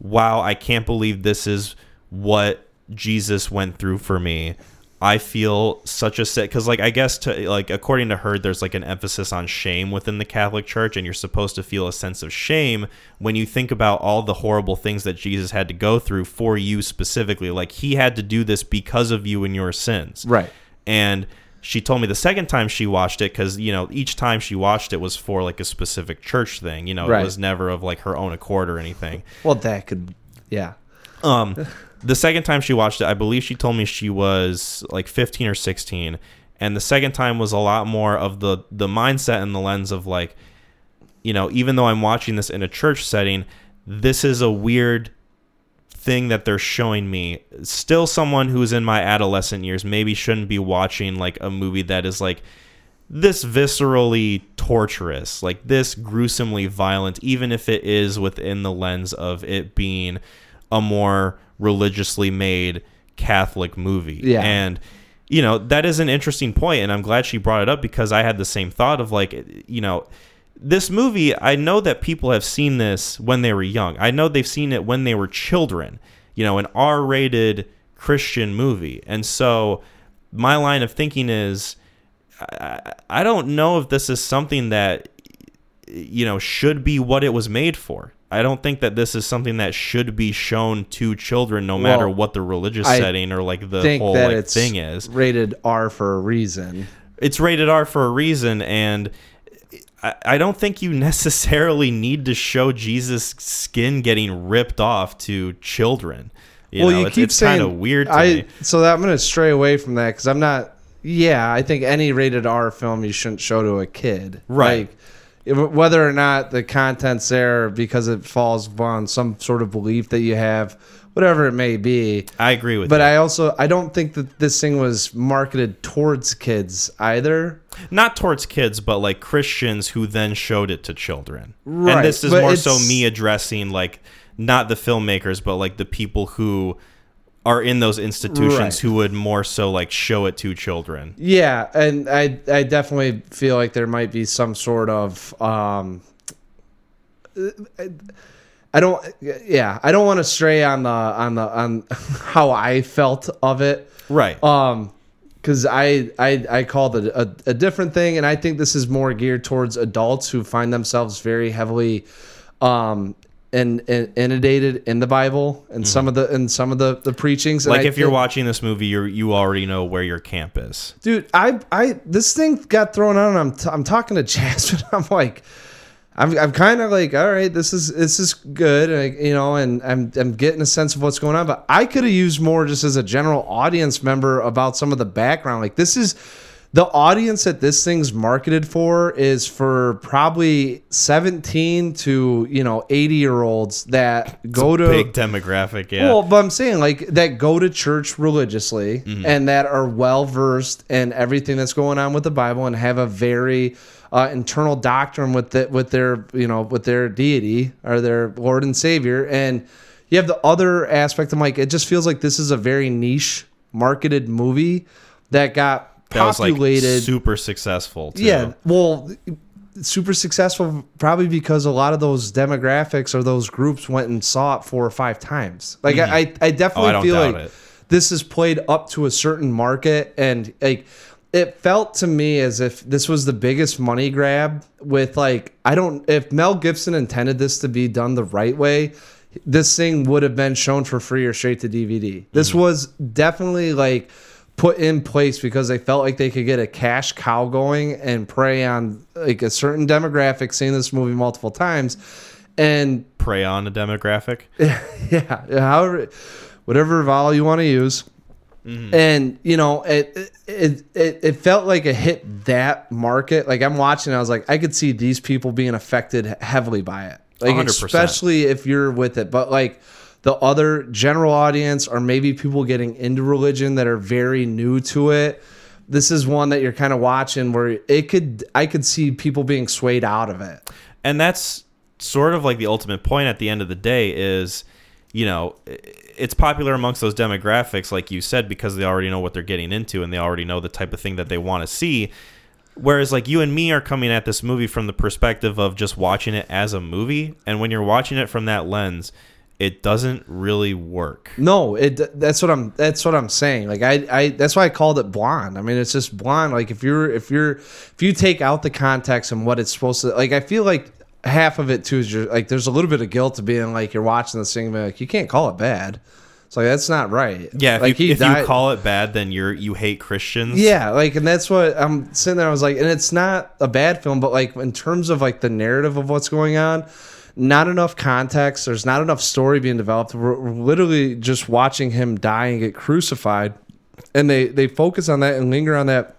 wow, I can't believe this is what Jesus went through for me. I feel such a sick because, like, I guess to like according to her, there's like an emphasis on shame within the Catholic Church, and you're supposed to feel a sense of shame when you think about all the horrible things that Jesus had to go through for you specifically. Like, he had to do this because of you and your sins, Right. and she told me the second time she watched it because you know each time she watched it was for like a specific church thing. You know, Right. it was never of like her own accord or anything. Well, that could, yeah. Um, the second time she watched it, I believe she told me she was like 15 or 16, and the second time was a lot more of the the mindset and the lens of like, you know, even though I'm watching this in a church setting, this is a weird thing that they're showing me. Still, someone who's in my adolescent years maybe shouldn't be watching like a movie that is like this viscerally torturous, like this gruesomely violent, even if it is within the lens of it being a more religiously made Catholic movie. Yeah. And you know, that is an interesting point and I'm glad she brought it up because I had the same thought of like, you know, this movie, I know that people have seen this when they were young. I know they've seen it when they were children, you know, an R-rated Christian movie. And so my line of thinking is I, I don't know if this is something that you know should be what it was made for. I don't think that this is something that should be shown to children, no matter what the religious I setting or like the whole like it's thing is. rated R for a reason. It's rated R for a reason, and I, don't think you [LAUGHS] necessarily need to show Jesus' skin getting ripped off to children. You well, know, you it's, keep it's saying kind of weird to I me. so that I'm gonna stray away from that because I'm not. Yeah, I think any rated R film you shouldn't show to a kid. Right. Like, if- whether or not the content's there because it falls on some sort of belief that you have, whatever it may be. I agree with But you. I also I don't think that this thing was marketed towards kids either. Not towards kids, but like Christians who then showed it to children. Right, And this is but more so me addressing like not the filmmakers, but like the people who are in those institutions Right. who would more so like show it to children. Yeah, and I I definitely feel like there might be some sort of um I don't yeah, I don't want to stray on the on the on [LAUGHS] how I felt of it. Right. Um because I, I I called it a, a different thing, and I think this is more geared towards adults who find themselves very heavily um in, in, inundated in the Bible and some of the and some of the the preachings. And like I if you're watching this movie, you you already know where your camp is. dude i i this thing got thrown out and i'm, t- I'm talking to jasmine [LAUGHS] i'm like i'm, I'm kind of like all right this is this is good and, you know and I'm, I'm getting a sense of what's going on but i could have used more just as a general audience member about some of the background like this is the audience that this thing's marketed for is for probably 17 to you know 80 year olds that go to Big demographic, yeah. well, but I'm saying like that go to church religiously Mm-hmm. and that are well versed in everything that's going on with the Bible and have a very uh, internal doctrine with the, with their you know with their deity or their Lord and Savior. And you have the other aspect. I'm like, it just feels like this is a very niche marketed movie that got that was like populated. super successful. Too. Yeah, well, super successful probably because a lot of those demographics or those groups went and saw it four or five times. Like I, I, I definitely Oh, I feel like it. this is played up to a certain market, and like it felt to me as if this was the biggest money grab. With like, I don't if Mel Gibson intended this to be done the right way. This thing would have been shown for free or straight to DVD. This Mm-hmm. was definitely like put in place because they felt like they could get a cash cow going and prey on like a certain demographic seeing this movie multiple times and Prey on a demographic. [LAUGHS] yeah however whatever vowel you want to use Mm-hmm. and you know it, it it it felt like it hit that market. Like i'm watching i was like i could see these people being affected heavily by it. Like 100%. especially if you're with it. But like the other general audience or maybe people getting into religion that are very new to it. This is one that you're kind of watching where it could i could see people being swayed out of it. And that's sort of like the ultimate point at the end of the day is you know i- it's popular amongst those demographics like you said because they already know what they're getting into and they already know the type of thing that they want to see whereas like you and me are coming at this movie from the perspective of just watching it as a movie and when you're watching it from that lens it doesn't really work No, it that's what I'm that's what I'm saying. Like I, I that's why I called it blonde. I mean, it's just blonde. Like if you're if you're if you take out the context and what it's supposed to like I feel like half of it too is just like there's a little bit of guilt to being like you're watching this thing like you can't call it bad. It's like that's not right. yeah if, like you, if died- you call it bad then you're you hate christians Yeah, like, and that's what I'm sitting there. I was like, and it's not a bad film, but like in terms of like the narrative of what's going on, not enough context. There's not enough story being developed. We're, we're literally just watching him die and get crucified, and they they focus on that and linger on that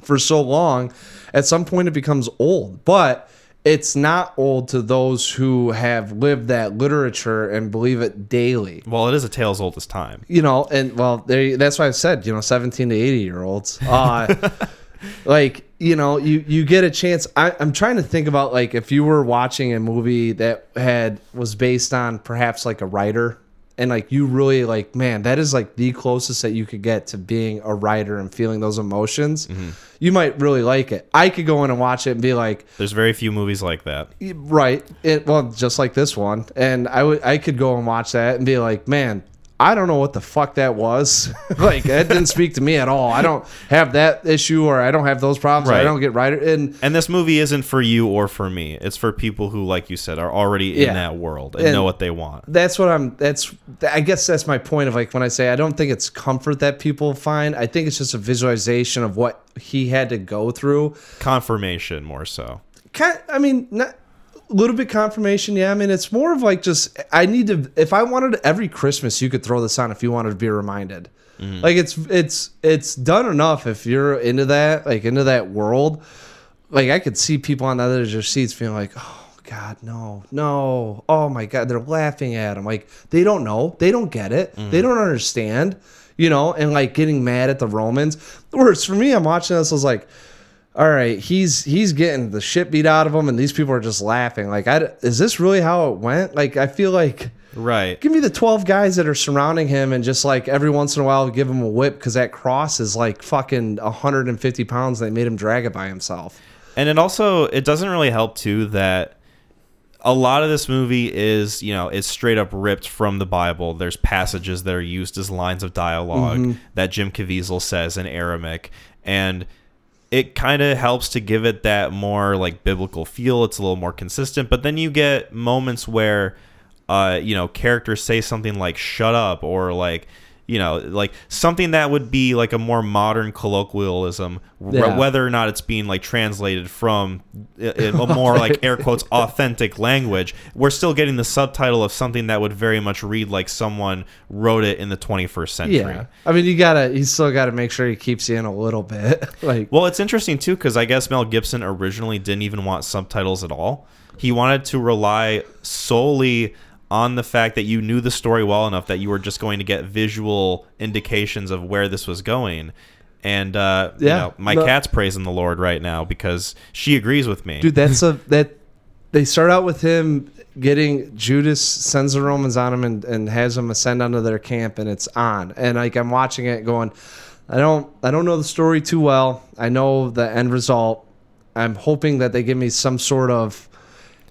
for so long. At some point, it becomes old, but it's not old to those who have lived that literature and believe it daily well it is a tale as old as time you know, and well, they, that's why I said, you know, 17 to 80 year olds. Uh, [LAUGHS] like, you know, you, you get a chance. I, I'm trying to think about like if you were watching a movie that had was based on perhaps like a writer and like you really like, man, that is like the closest that you could get to being a writer and feeling those emotions. Mm-hmm. You might really like it. I could go in and watch it and be like, there's very few movies like that Right. It well, just like this one, and I would I could go and watch that and be like, man, I don't know what the fuck that was. [LAUGHS] like that didn't speak to me at all. I don't have that issue, or I don't have those problems. Or I don't get writer and And this movie isn't for you or for me. It's for people who, like you said, are already Yeah. in that world and, And- know what they want. that's what I'm. That's I guess that's my point of like when I say I don't think it's comfort that people find. I think it's just a visualization of what he had to go through. Confirmation, more so. kind I mean, not a little bit confirmation. Yeah, I mean, it's more of like just I need to. If I wanted every Christmas, you could throw this on if you wanted to be reminded. Mm-hmm. Like it's it's it's done enough if you're into that, like into that world. Like I could see people on the other their seats feeling like, oh God, no, no, oh my God, they're laughing at him. Like they don't know, they don't get it, mm-hmm. they don't understand, you know, and like getting mad at the Romans. Whereas for me, I'm watching this, I was like, all right, he's he's getting the shit beat out of him, and these people are just laughing. Like, I, is this really how it went? Like, I feel like Right. give me the 12 guys that are surrounding him and just like every once in a while give him a whip because that cross is like fucking 150 pounds. They made him drag it by himself. And it also it doesn't really help too that a lot of this movie is, you know, it's straight up ripped from the Bible. There's passages that are used as lines of dialog mm-hmm. that Jim Caviezel says in Aramaic and it kind of helps to give it that more like biblical feel. It's a little more consistent, but then you get moments where uh, you know, characters say something like "shut up" or like, you know, like something that would be like a more modern colloquialism, r- Yeah. whether or not it's being like translated from a more [LAUGHS] like air quotes authentic language. We're still getting the subtitle of something that would very much read like someone wrote it in the 21st century. Yeah. I mean, you gotta, you still gotta make sure he keeps you in a little bit. [LAUGHS] like, Well, it's interesting too because I guess Mel Gibson originally didn't even want subtitles at all. He wanted to rely solely on the fact that you knew the story well enough that you were just going to get visual indications of where this was going. And uh, you Yeah, know, my no- cat's praising the Lord right now because she agrees with me. dude, that's a, that, they start out with him getting Judas sends the Romans on him and, and has them ascend onto their camp and it's on. And like, I'm watching it going, I don't, I don't know the story too well. I know the end result. I'm hoping that they give me some sort of,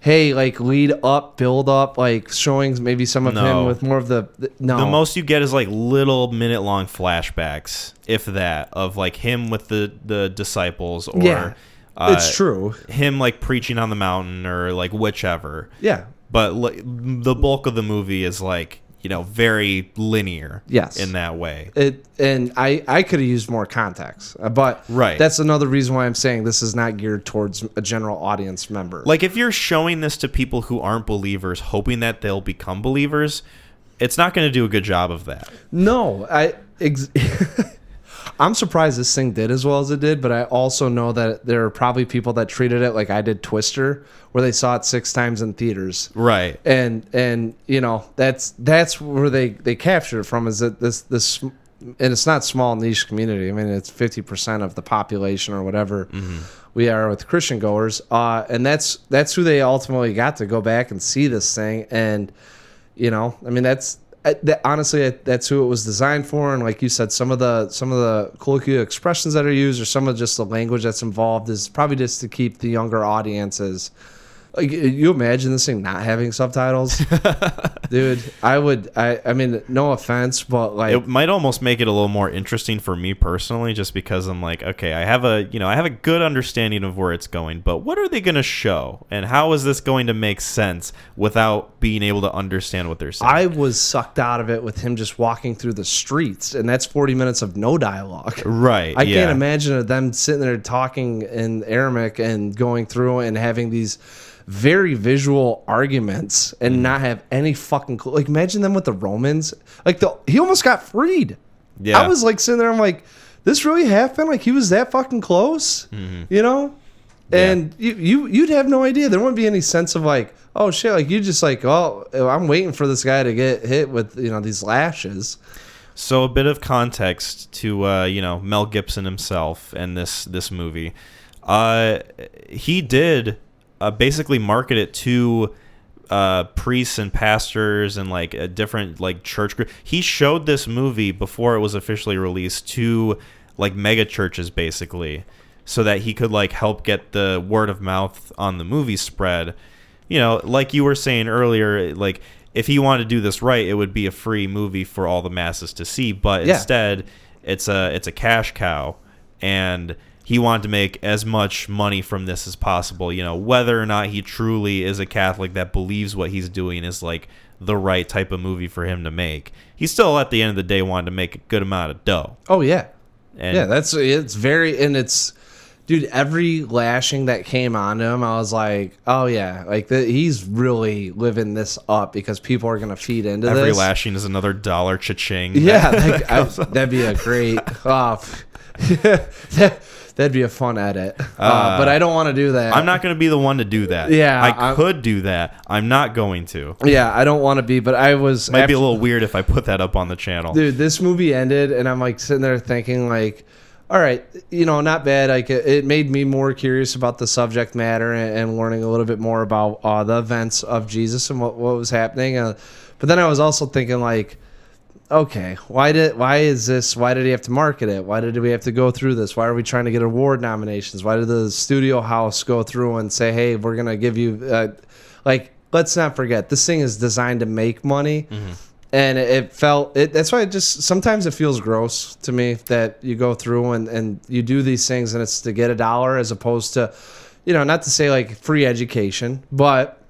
hey, like lead up, build up, like showing maybe some of No. him with more of the, the no. The most you get is like little minute long flashbacks, if that, of like him with the the disciples or Yeah. uh, it's true. him like preaching on the mountain or like whichever. Yeah. but like, the bulk of the movie is like you know very linear Yes. in that way it and I I could have used more context, uh, but Right. That's another reason why I'm saying this is not geared towards a general audience member. like if you're showing this to people who aren't believers hoping that they'll become believers it's not going to do a good job of that no, I. Ex- [LAUGHS] I'm surprised this thing did as well as it did, but I also know that there are probably people that treated it like I did Twister, where they saw it six times in theaters. right. And and you know that's that's where they they captured it from is that this this and it's not small niche community. I mean it's 50% of the population or whatever we are with christian goers. Uh and that's that's who they ultimately got to go back and see this thing. And you know i mean that's that, honestly that's who it was designed for. And like you said some of the some of the colloquial expressions that are used or some of just the language that's involved is probably just to keep the younger audiences like you imagine this thing not having subtitles? [LAUGHS] Dude i would i i mean no offense but like it might almost make it a little more interesting for me personally just because i'm like okay i have a you know i have a good understanding of where it's going but what are they going to show? And how is this going to make sense without being able to understand what they're saying? I was sucked out of it with him just walking through the streets and that's 40 minutes of no dialogue. Right I yeah. can't imagine them sitting there talking in Aramaic and going through and having these very visual arguments and not have any fucking clue. Like imagine them with the Romans. Like the he almost got freed. Yeah. I was like sitting there. I'm like, this really happened. Like he was that fucking close. Mm-hmm. You know. And you, you you'd have no idea. There wouldn't be any sense of like, oh shit, like you just like, oh, I'm waiting for this guy to get hit with you know these lashes. So a bit of context to uh, you know Mel Gibson himself and this this movie. Uh, he did uh, basically market it to uh, priests and pastors and like a different like church group. He showed this movie before it was officially released to like mega churches basically, so that he could like help get the word of mouth on the movie spread. You know, like you were saying earlier, like if he wanted to do this right, it would be a free movie for all the masses to see. But Yeah. instead, it's a it's a cash cow, and he wanted to make as much money from this as possible. You know, whether or not he truly is a Catholic that believes what he's doing is like the right type of movie for him to make. He still, at the end of the day, wanted to make a good amount of dough. Oh yeah. And yeah, that's it's very and it's dude, every lashing that came onto him, I was like, oh yeah, like the, he's really living this up because people are gonna feed into this. Every this. lashing is another dollar cha-ching. Yeah, [LAUGHS] like, I, [LAUGHS] that'd be a great. Oh, [LAUGHS] that, that'd be a fun edit. [LAUGHS] Uh, but I don't want to do that. I'm not going to be the one to do that. Yeah, I I'm- could do that. I'm not going to. Yeah, I don't want to be. But I was. Might be a little weird if I put that up on the channel. dude this movie ended and i'm like sitting there thinking like all right you know not bad like it, it made me more curious about the subject matter and, and learning a little bit more about uh, the events of jesus and what, what was happening uh, but then i was also thinking like okay why did why is this why did he have to market it? Why did we have to go through this? Why are we trying to get award nominations? Why did the studio house go through and say hey we're gonna give you uh, like let's not forget this thing is designed to make money. And it, it felt it, that's why it just sometimes it feels gross to me that you go through and, and you do these things and it's to get a dollar as opposed to you know not to say like free education but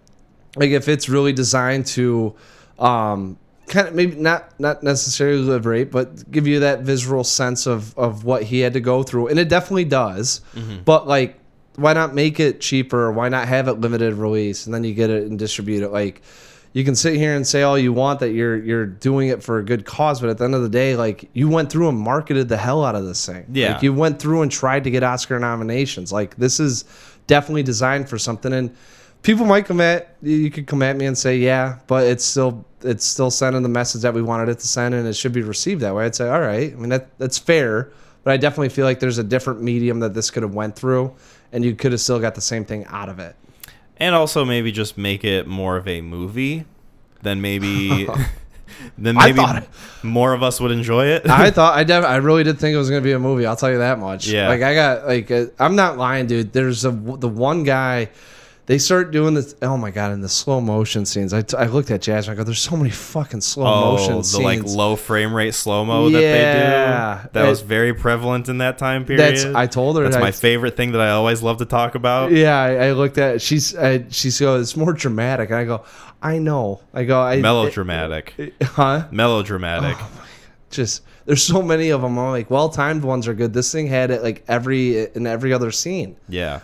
like if it's really designed to um kind of maybe not not necessarily liberate but give you that visceral sense of of what he had to go through. And it definitely does. Mm-hmm. But like why not make it cheaper? Why not have it limited release? And then you get it and distribute it. Like you can sit here and say all you want that you're you're doing it for a good cause but at the end of the day like you went through and marketed the hell out of this thing. Yeah. like you went through and tried to get oscar nominations. Like this is definitely designed for something. And people might come at you could come at me and say yeah but it's still it's still sending the message that we wanted it to send and it should be received that way i'd say all right i mean that that's fair but i definitely feel like there's a different medium that this could have went through and you could have still got the same thing out of it and also maybe just make it more of a movie. Then maybe, [LAUGHS] then maybe it- more of us would enjoy it. I [LAUGHS] thought I def- I really did think it was gonna be a movie. I'll tell you that much. Yeah. Like I got like uh, I'm not lying, dude. There's a the one guy. They start doing this. Oh my god! In the slow motion scenes, I, t- I looked at Jasmine. I go, "There's so many fucking slow oh, motion the scenes." like low frame rate slow mo that they do. That It- was very prevalent in that time period. That's I told her. That's I, my favorite thing that I always love to talk about. Yeah, I, I looked at. She's I, she's goes. It's more dramatic, and I go. I know. I go. I Melodramatic. huh? Melodramatic. Oh just there's so many of them. I'm like, well timed ones are good. This thing had it like every in every other scene. Yeah.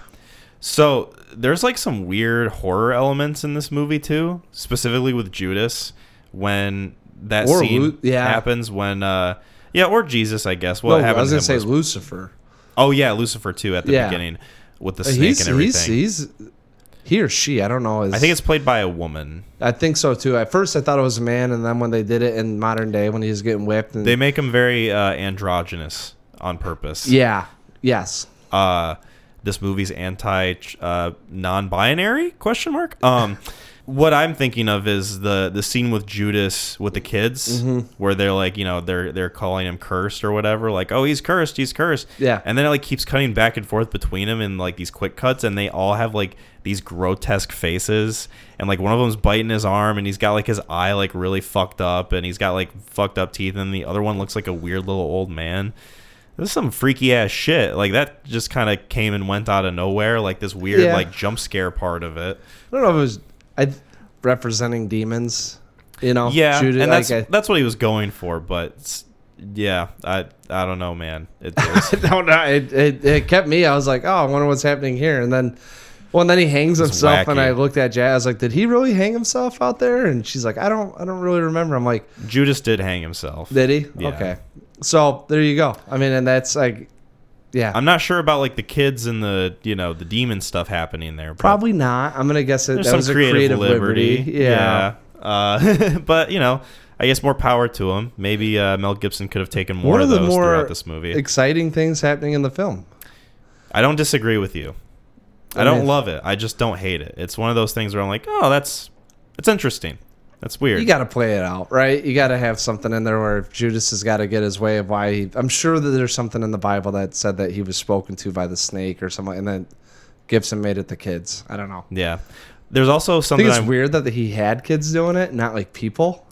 So there's like some weird horror elements in this movie too, specifically with Judas when that Or scene Lu- yeah. happens when uh yeah, or Jesus, I guess. What no, I was gonna say was- Lucifer. Oh yeah, Lucifer too at the Yeah. beginning with the snake He's and he's everything. he's he or she. I don't know. Is, I think it's played by a woman. I think so too. At first, I thought it was a man, and then when they did it in modern day, when he was getting whipped, and They make him very uh, androgynous on purpose. yeah, yes, uh, this movie's anti uh, non-binary question mark um [LAUGHS] what i'm thinking of is the the scene with judas with the kids Mm-hmm. where they're like you know they're they're calling him cursed or whatever like oh he's cursed he's cursed Yeah. and then it like keeps cutting back and forth between them in like these quick cuts and they all have like these grotesque faces and like one of them's biting his arm and he's got like his eye like really fucked up and he's got like fucked up teeth and the other one looks like a weird little old man this is some freaky ass shit. Like that just kind of came and went out of nowhere. Like this weird Yeah. like jump scare part of it. I don't know if it was I representing demons. You know, Yeah, Judas- and like that's I- that's what he was going for. But yeah, I I don't know, man. It, it's, [LAUGHS] no, no, it, it, it kept me. I was like, oh, I wonder what's happening here. And then, well, and then he hangs himself, and. I looked at Jazz. I was like, did he really hang himself out there? And she's like, I don't, I don't really remember. I'm like, Judas did hang himself. did he? Yeah. Okay, so there you go. I mean, and that's like, yeah, I'm not sure about like the kids and the you know the demon stuff happening there. probably not. I'm gonna guess That some was a creative, creative liberty. liberty. Yeah. Yeah. Uh, [LAUGHS] but you know, I guess more power to him. Maybe uh, Mel Gibson could have taken more One of of those more throughout this movie. exciting things happening in the film. I don't disagree with you. I I don't love it. I just don't hate it. It's one of those things where I'm like, oh, that's it's interesting. That's weird. You got to play it out, right? You got to have something in there where Judas has got to get his way of why. He, I'm sure that there's something in the Bible that said that he was spoken to by the snake or something, and then Gibson made it the kids. I don't know. yeah. There's also I something. think it's I'm- weird that he had kids doing it, not like people.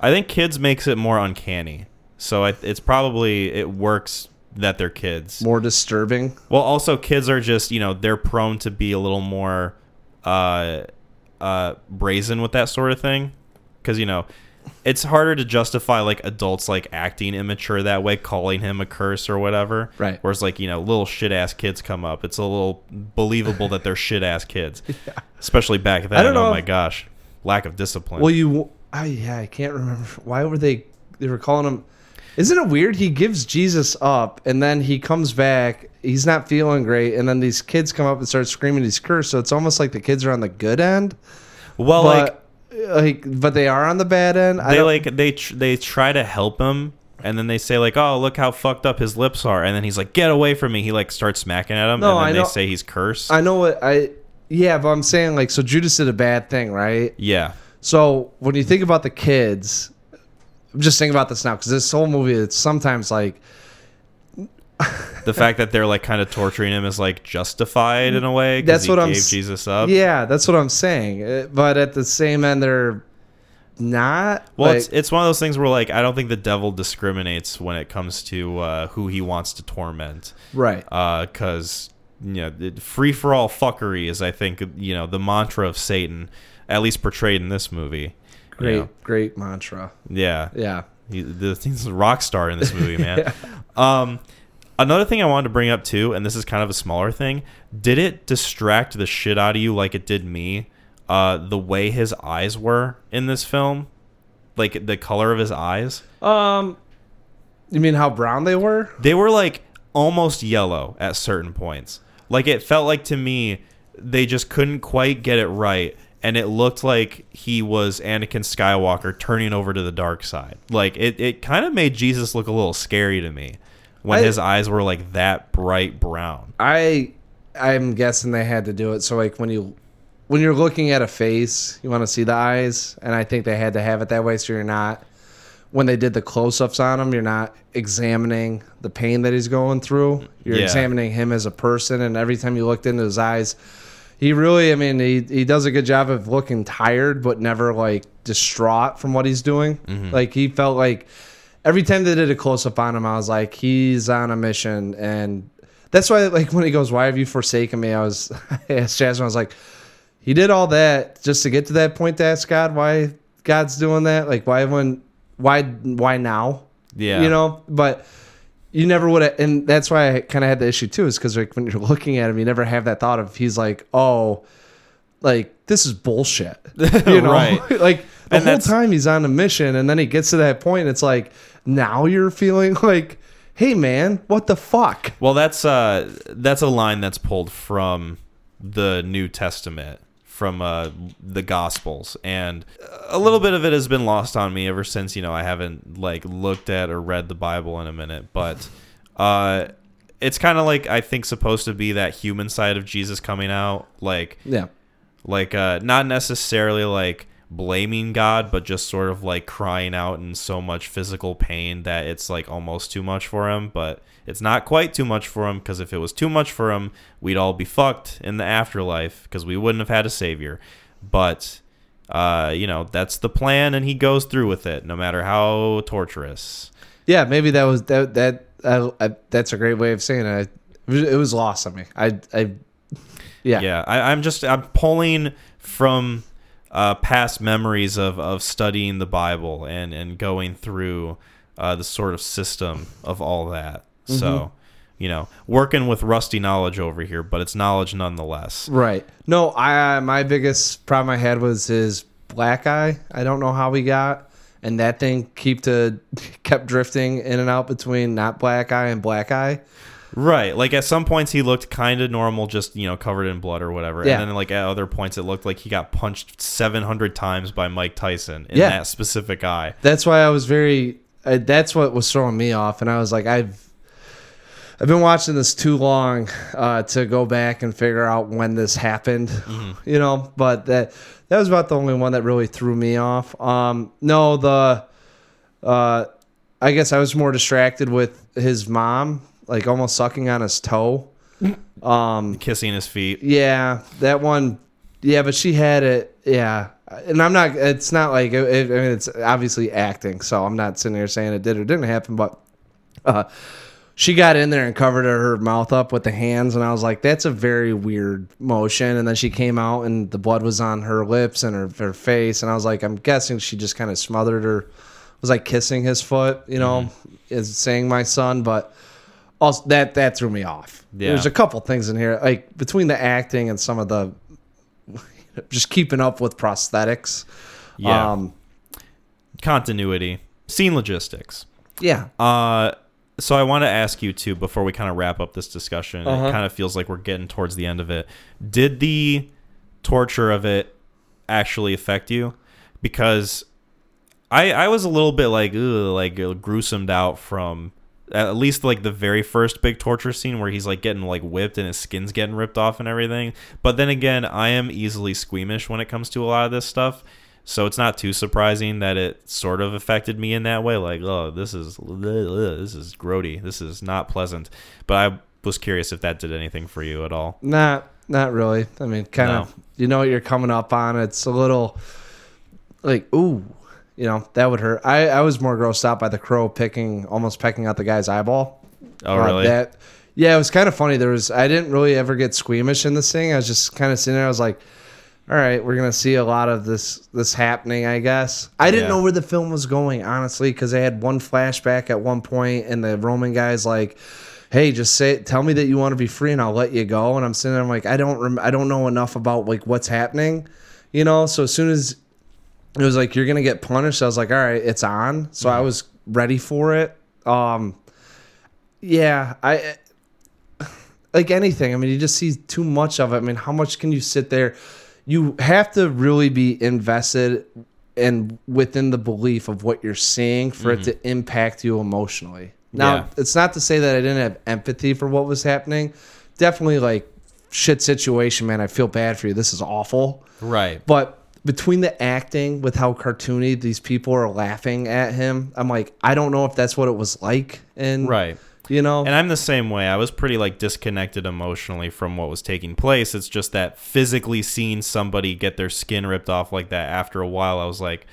I think kids makes it more uncanny. So I, it's probably it works that they're kids. More disturbing. Well, also kids are just you know they're prone to be a little more uh, uh, brazen with that sort of thing, because you know it's harder to justify like adults like acting immature that way, calling him a curse or whatever. Right. Whereas like you know little shit ass kids come up, it's a little believable that they're [LAUGHS] shit ass kids, especially back then. I don't know oh if- my gosh, lack of discipline. Well, you, I, yeah, I can't remember why were they they were calling him. Isn't it weird? He gives Jesus up, and then he comes back. He's not feeling great, and then these kids come up and start screaming he's cursed. So it's almost like the kids are on the good end, well, like but like, but they are on the bad end. They like they tr- they try to help him and then they say like oh look how fucked up his lips are and then he's like get away from me he like starts smacking at him No, and then I they know- say he's cursed I know what I. Yeah, but I'm saying like so Judas did a bad thing, right? yeah So when you think about the kids, I'm just thinking about this now because this whole movie, it's sometimes like the fact that they're like kind of torturing him is like justified in a way. That's he what I'm gave jesus up Yeah, that's what I'm saying. Uh, But at the same end, they're not. well like, it's, it's one of those things where like i don't think the devil discriminates when it comes to uh, who he wants to torment right. because you know free for all fuckery is i think you know the mantra of satan at least portrayed in this movie you Great, know? great mantra. yeah Yeah. He, the he's a rock star in this movie, [LAUGHS] man. Um, another thing I wanted to bring up too, and this is kind of a smaller thing. Did it distract the shit out of you like it did me? Uh, the way his eyes were in this film, like the color of his eyes, Um, you mean how brown they were? they were like almost yellow at certain points. Like it felt like to me, they just couldn't quite get it right. And it looked like he was Anakin Skywalker turning over to the dark side. Like it, it kind of made Jesus look a little scary to me when I- his eyes were like that bright brown. I, I'm guessing they had to do it. So like when you, when you're looking at a face, you want to see the eyes, and I think they had to have it that way. So you're not. When they did the close-ups on him, you're not examining the pain that he's going through. You're Yeah. examining him as a person, and every time you looked into his eyes, he really i mean he, he does a good job of looking tired but never like distraught from what he's doing mm-hmm. like he felt like every time they did a close-up on him i was like he's on a mission. And that's why like when he goes why have you forsaken me? I was [LAUGHS] I asked jasmine i was like he did all that just to get to that point to ask god why god's doing that? Like why when why why now? Yeah. you know? But you never would have and that's why i kind of had the issue too is because like when you're [LAUGHS] looking at him you never have that thought of he's like oh like this is bullshit. [LAUGHS] You know? Right. like the And whole time he's on a mission and then he gets to that point and it's like now you're feeling [LAUGHS] like hey man what the fuck? Well, that's uh, that's a line that's pulled from the New Testament, from uh, the Gospels, and a little bit of it has been lost on me ever since you know I haven't like looked at or read the Bible in a minute. But uh, it's kind of like I think supposed to be that human side of Jesus coming out, like yeah. like uh, not necessarily like blaming God, but just sort of like crying out in so much physical pain that it's like almost too much for him. But it's not quite too much for him because if it was too much for him, we'd all be fucked in the afterlife because we wouldn't have had a savior. But uh, you know that's the plan, and he goes through with it, no matter how torturous. yeah maybe that was that that I, I, that's a great way of saying it it was, it was lost on me i i yeah yeah I, i'm just i'm pulling from uh, past memories of, of studying the bible and and going through uh, the sort of system of all that so you know working with rusty knowledge over here but it's knowledge nonetheless Right. No, I my biggest problem I had was his black eye. I don't know how he got, and that thing keep to [LAUGHS] kept drifting in and out between not black eye and black eye. Right like at some points he looked kind of normal just you know covered in blood or whatever Yeah. and then like at other points it looked like he got punched 700 times by mike tyson in Yeah. that specific eye That's why I was very. Uh, that's what was throwing me off, and I was like, I've. I've been watching this too long uh, to go back and figure out when this happened, [LAUGHS] you know. But that that was about the only one that really threw me off. Um, no, the uh, I guess I was more distracted with his mom, like almost sucking on his toe. [LAUGHS] Um, kissing his feet yeah, that one. Yeah, but she had it. Yeah, and I'm not. It's not like it, it- I mean, it's obviously acting, so I'm not sitting here saying it did or didn't happen. But uh, she got in there and covered her mouth up with the hands, and I was like, "That's a very weird motion." And then she came out, and the blood was on her lips and her, her face, and I was like, "I'm guessing she just kind of smothered her." Was like kissing his foot, you know, Mm-hmm. is saying my son, but also that that threw me off. Yeah. There's a couple things in here, like between the acting and some of the [LAUGHS] just keeping up with prosthetics. Yeah. Um, Continuity, scene logistics. yeah. Uh, so I want to ask you too before we kind of wrap up this discussion. Uh-huh. It kind of feels like we're getting towards the end of it. Did the torture of it actually affect you? Because I I was a little bit like ugh, like gruesomed out from at least like the very first big torture scene where he's like getting like whipped and his skin's getting ripped off and everything. But then again, I am easily squeamish when it comes to a lot of this stuff. So it's not too surprising that it sort of affected me in that way. Like, oh, this is this is grody. This is not pleasant. But I was curious if that did anything for you at all. Not not really. I mean, kind No. of. You know what you're coming up on. It's a little like ooh, you know that would hurt. I I was more grossed out by the crow picking almost pecking out the guy's eyeball. Oh, Uh, really? that yeah, it was kind of funny. There was I didn't really ever get squeamish in this thing. I was just kind of sitting there. I was like. All right, we're gonna see a lot of this this happening, I guess. I didn't Yeah. know where the film was going, honestly, because they had one flashback at one point, and the Roman guy's like, hey just say tell me that you want to be free and i'll let you go and i'm sitting there i'm like i don't rem- i don't know enough about like what's happening you know so as soon as it was like you're gonna get punished. I was like all right it's on. So i mm-hmm. was ready for it. Um yeah i eh, like anything i mean you just see too much of it. I mean how much can you sit there? You have to really be invested and within the belief of what you're seeing for it mm-hmm. to impact you emotionally. Now Yeah. it's not to say that i didn't have empathy for what was happening. Definitely like shit situation man i feel bad for you. This is awful. Right. but between the acting with how cartoony these people are laughing at him i'm like i don't know if that's what it was like and Right. you know And I'm the same way. I was pretty like disconnected emotionally from what was taking place. It's just that physically seeing somebody get their skin ripped off like that after a while, I was like,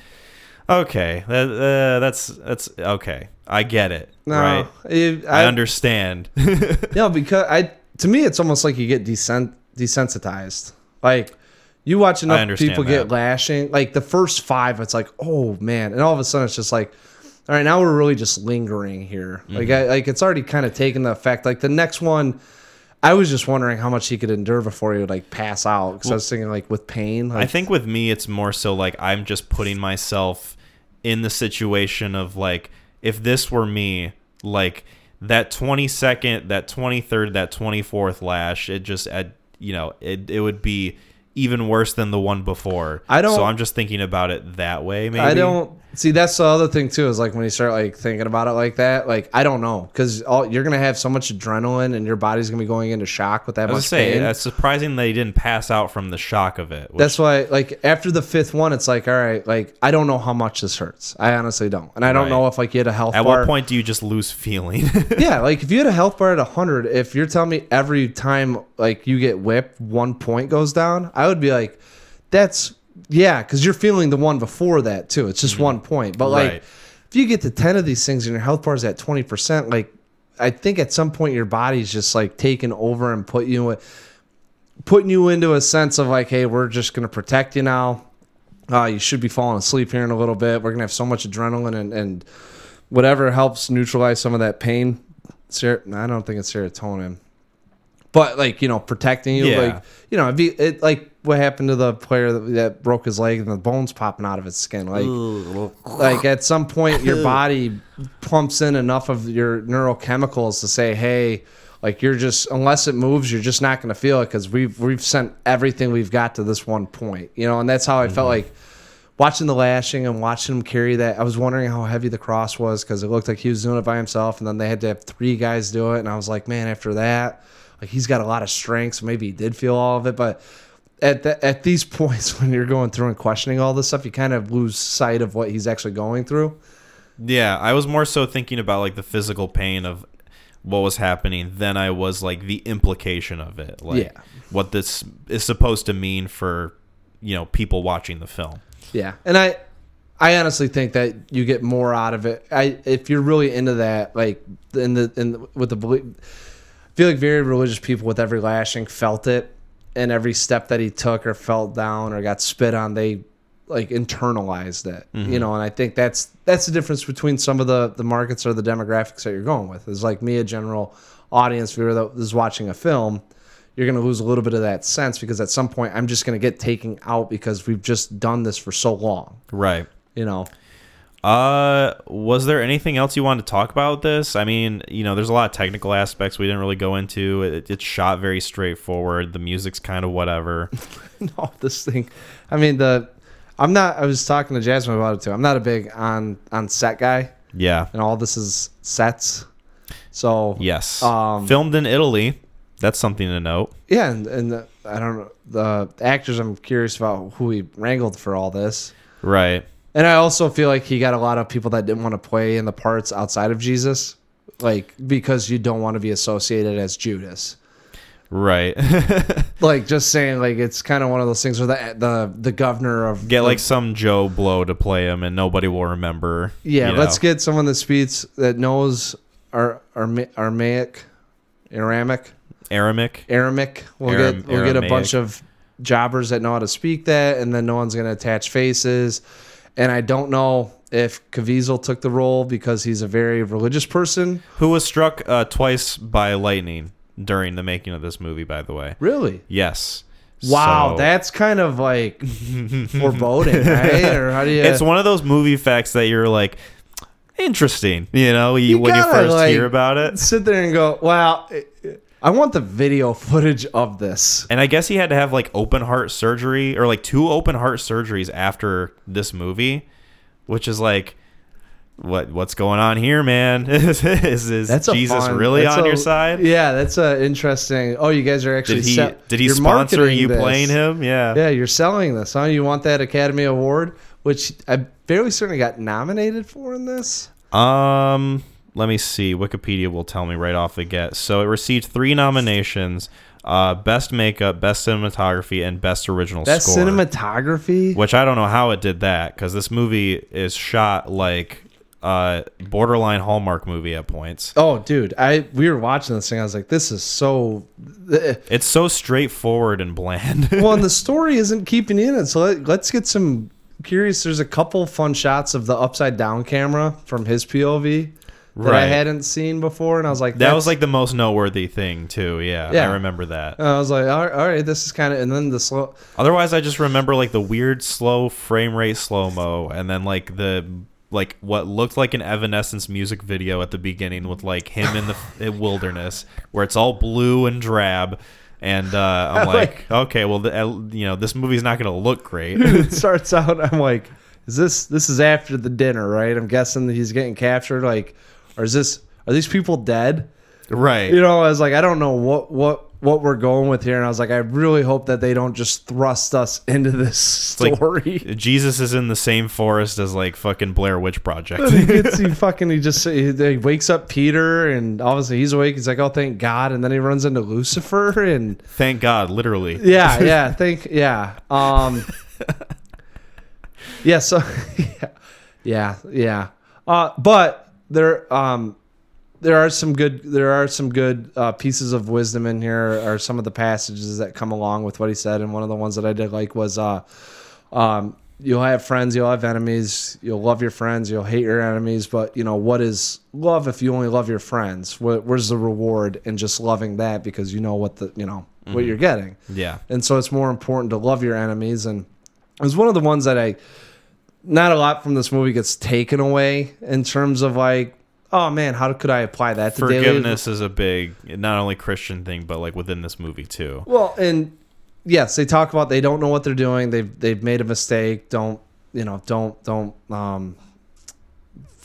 okay, that, uh, that's that's okay. I get it. no, right. it- I, understand. [LAUGHS] No, because I to me it's almost like you get desen- desensitized. Like you watch enough people get lashing. Like the first five, it's like, oh man, and all of a sudden it's just like, all right, now we're really just lingering here. Like Mm-hmm. I, like it's already kind of taken the effect. Like the next one, I was just wondering how much he could endure before he would like pass out. Because I was thinking like with pain. Like, I think with me, it's more so like I'm just putting myself in the situation of like, if this were me, like that 22nd, that 23rd, that 24th lash, it just, at, you know, it, it would be even worse than the one before. I don't- So I'm just thinking about it that way, maybe. I don't see. That's the other thing too. Is like when you start like thinking about it like that. Like I don't know because you're gonna have so much adrenaline and your body's gonna be going into shock with that I was much say pain. that's surprising they didn't pass out from the shock of it. That's why, like, after the fifth one, it's like, all right, like, I don't know how much this hurts. I honestly don't, and I don't Right. know if like you had a health at bar. what point do you just lose feeling? [LAUGHS] yeah, like if you had a health bar at hundred, if you're telling me every time like you get whipped, one point goes down, I would be like, that's yeah, because you're feeling the one before that too. It's just one point, but like Mm-hmm. Right. if you get to ten of these things and your health bar is at twenty percent, like I think at some point your body's just like taking over and put you putting you into a sense of like, hey, we're just gonna protect you now. Uh, you should be falling asleep here in a little bit. We're gonna have so much adrenaline and, and whatever helps neutralize some of that pain. Ser- I don't think it's serotonin, but like you know, protecting you, Yeah. like you know, it'd it like what happened to the player that, that broke his leg and the bones popping out of his skin. Like, like at some point, your body pumps in enough of your neurochemicals to say, hey. Like you're just unless it moves, you're just not going to feel it because we've we've sent everything we've got to this one point, you know. And that's how I felt mm-hmm. like watching the lashing and watching him carry that, I was wondering how heavy the cross was because it looked like he was doing it by himself, and then they had to have three guys do it. And I was like, man, after that, like he's got a lot of strength, so maybe he did feel all of it. But at the, at these [LAUGHS] points, when you're going through and questioning all this stuff, you kind of lose sight of what he's actually going through. Yeah, I was more so thinking about like the physical pain of what was happening than I was like the implication of it. Like Yeah. what this is supposed to mean for, you know, people watching the film. Yeah, and I, I honestly think that you get more out of it. I if you're really into that, like in the in the, with the belief, I feel like very religious people with every lashing felt it, and every step that he took or fell down or got spit on, they like internalized it. You mm-hmm. know, and I think that's that's the difference between some of the the markets or the demographics that you're going with. Is like me, a general audience viewer that is watching a film. You're going to lose a little bit of that sense because at some point I'm just going to get taken out because we've just done this for so long. Right. You know, Uh, was there anything else you wanted to talk about this? I mean, you know, there's a lot of technical aspects we didn't really go into. It, it's shot very straightforward. The music's kind of whatever. [LAUGHS] no, this thing. I mean, the I'm not. I was talking to Jasmine about it too. I'm not a big on on set guy, Yeah. and all this is sets. So Yes. Um, Filmed in Italy. That's something to note. yeah, and, and the, I don't know the actors. I'm curious about who he wrangled for all this. Right. And I also feel like he got a lot of people that didn't want to play in the parts outside of Jesus, like because you don't want to be associated as Judas. Right. [LAUGHS] Like just saying, like it's kind of one of those things where the the the governor of Get like some Joe Blow to play him, and nobody will remember. Yeah, let's know. get someone that speaks that knows Ar- Arma- Aramaic, Aramic, Aramaic. Aramic. We'll Aram- get we'll get a bunch of jobbers that know how to speak that, and then no one's gonna attach faces. And I don't know if Caviezel took the role because he's a very religious person. who was struck uh, twice by lightning during the making of this movie. By the way. Really? Yes. Wow, So- that's kind of like [LAUGHS] foreboding, right? Or how do you? it's one of those movie facts that you're like interesting you know you, when you first like, hear about it sit there and go, "Wow, I want the video footage of this." and i guess he had to have like open heart surgery or like two open heart surgeries after this movie which is like what what's going on here man [LAUGHS] is, is That's jesus fun- really on a- your side Yeah, that's a interesting. Oh, you guys are actually. did he se- did he sponsor you this. playing him yeah Yeah, you're selling this, huh? You want that Academy Award, which I fairly certainly got nominated for in this. Um, let me see. Wikipedia will tell me right off the get. So it received three nominations: uh, best makeup, best cinematography, and best original That score. cinematography. which I don't know how it did that because this movie is shot like uh borderline Hallmark movie at points. Oh, dude, I we were watching this thing. I was like, this is so. It's so straightforward and bland. [LAUGHS] well, and the [LAUGHS] story isn't keeping you in it. So let, let's get some curious. There's a couple fun shots of the upside down camera from his POV that I hadn't seen before, and I was like, that was like the most noteworthy thing too. Yeah, Yeah. I remember that. I was like, all right, all right this is kind of, and then the slow. Otherwise, I just remember like the weird slow frame rate slow mo, and then like the like what looked like an Evanescence music video at the beginning with like him in the wilderness, where it's all blue and drab. And uh, [LAUGHS] I'm like, okay, well, the, uh, you know, this movie's not going to look great. [LAUGHS] it starts out i'm like is this this is after the dinner right i'm guessing that he's getting captured like or is this are these people dead? Right. you know i was like i don't know what what what we're going with here. And i was like i really hope that they don't just thrust us [LAUGHS] into this like- story. Jesus is in the same forest as like fucking Blair Witch Project. [LAUGHS] he gets he fucking he just he, he wakes up peter and obviously he's awake. He's like oh thank god. And then he runs into lucifer and Thank God, literally. yeah [LAUGHS] yeah think yeah. Um yeah so yeah yeah yeah. Uh but there um there are some good there are some good uh, pieces of wisdom in here are some of the passages that come along with what he said. And one of the ones that i did like was uh um you'll have friends you'll have enemies you'll love your friends you'll hate your enemies but you know what is love if you only love your friends? What, where's the reward in just loving that because you know what the you know what you're getting? Yeah. and so it's more important to love your enemies. And it was one of the ones that i not a lot from this movie gets taken away in terms of like oh man how could i apply that to daily Forgiveness is a big, not only Christian thing, but like within this movie too. well and yes they talk about they don't know what they're doing they've they've made a mistake don't you know don't don't um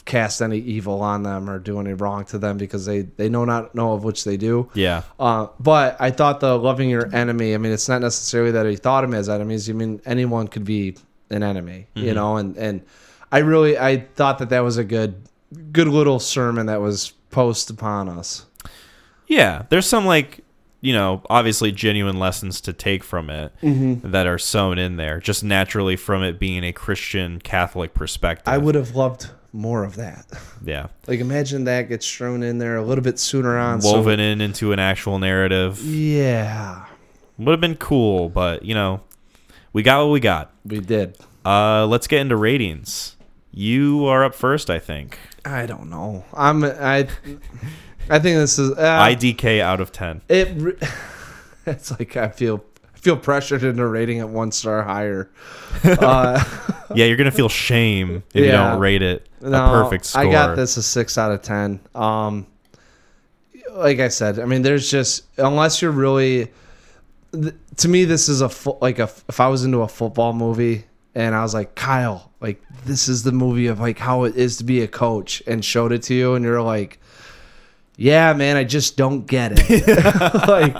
cast any evil on them or do any wrong to them because they they know not know of which they do Yeah. Uh, but I thought the loving your enemy. I mean, it's not necessarily that he thought him as enemies. I mean, anyone could be an enemy, you know. And and I really I thought that that was a good good little sermon that was posed upon us. Yeah, there's some like you know, obviously genuine lessons to take from it Mm-hmm. that are sewn in there, just naturally from it being a Christian Catholic perspective. I would have loved more of that. yeah, Like imagine that gets thrown in there a little bit sooner on. so- woven in into an actual narrative yeah, would have been cool, but you know, we got what we got. we did. Uh, let's get into ratings. You are up first, I think. I don't know. I'm I. I think this is. Uh, IDK out of ten. it. re- [LAUGHS] It's like I feel I feel pressured into rating it one star higher. [LAUGHS] Uh, Yeah, you're gonna feel shame if you don't rate it no, a perfect score. I got this a six out of ten. Um, like I said, I mean, there's just unless you're really. Th- To me, this is a fo- like a if I was into a football movie and I was like Kyle, like this is the movie of like how it is to be a coach, and showed it to you, and you're like, yeah, man, I just don't get it. [LAUGHS] like.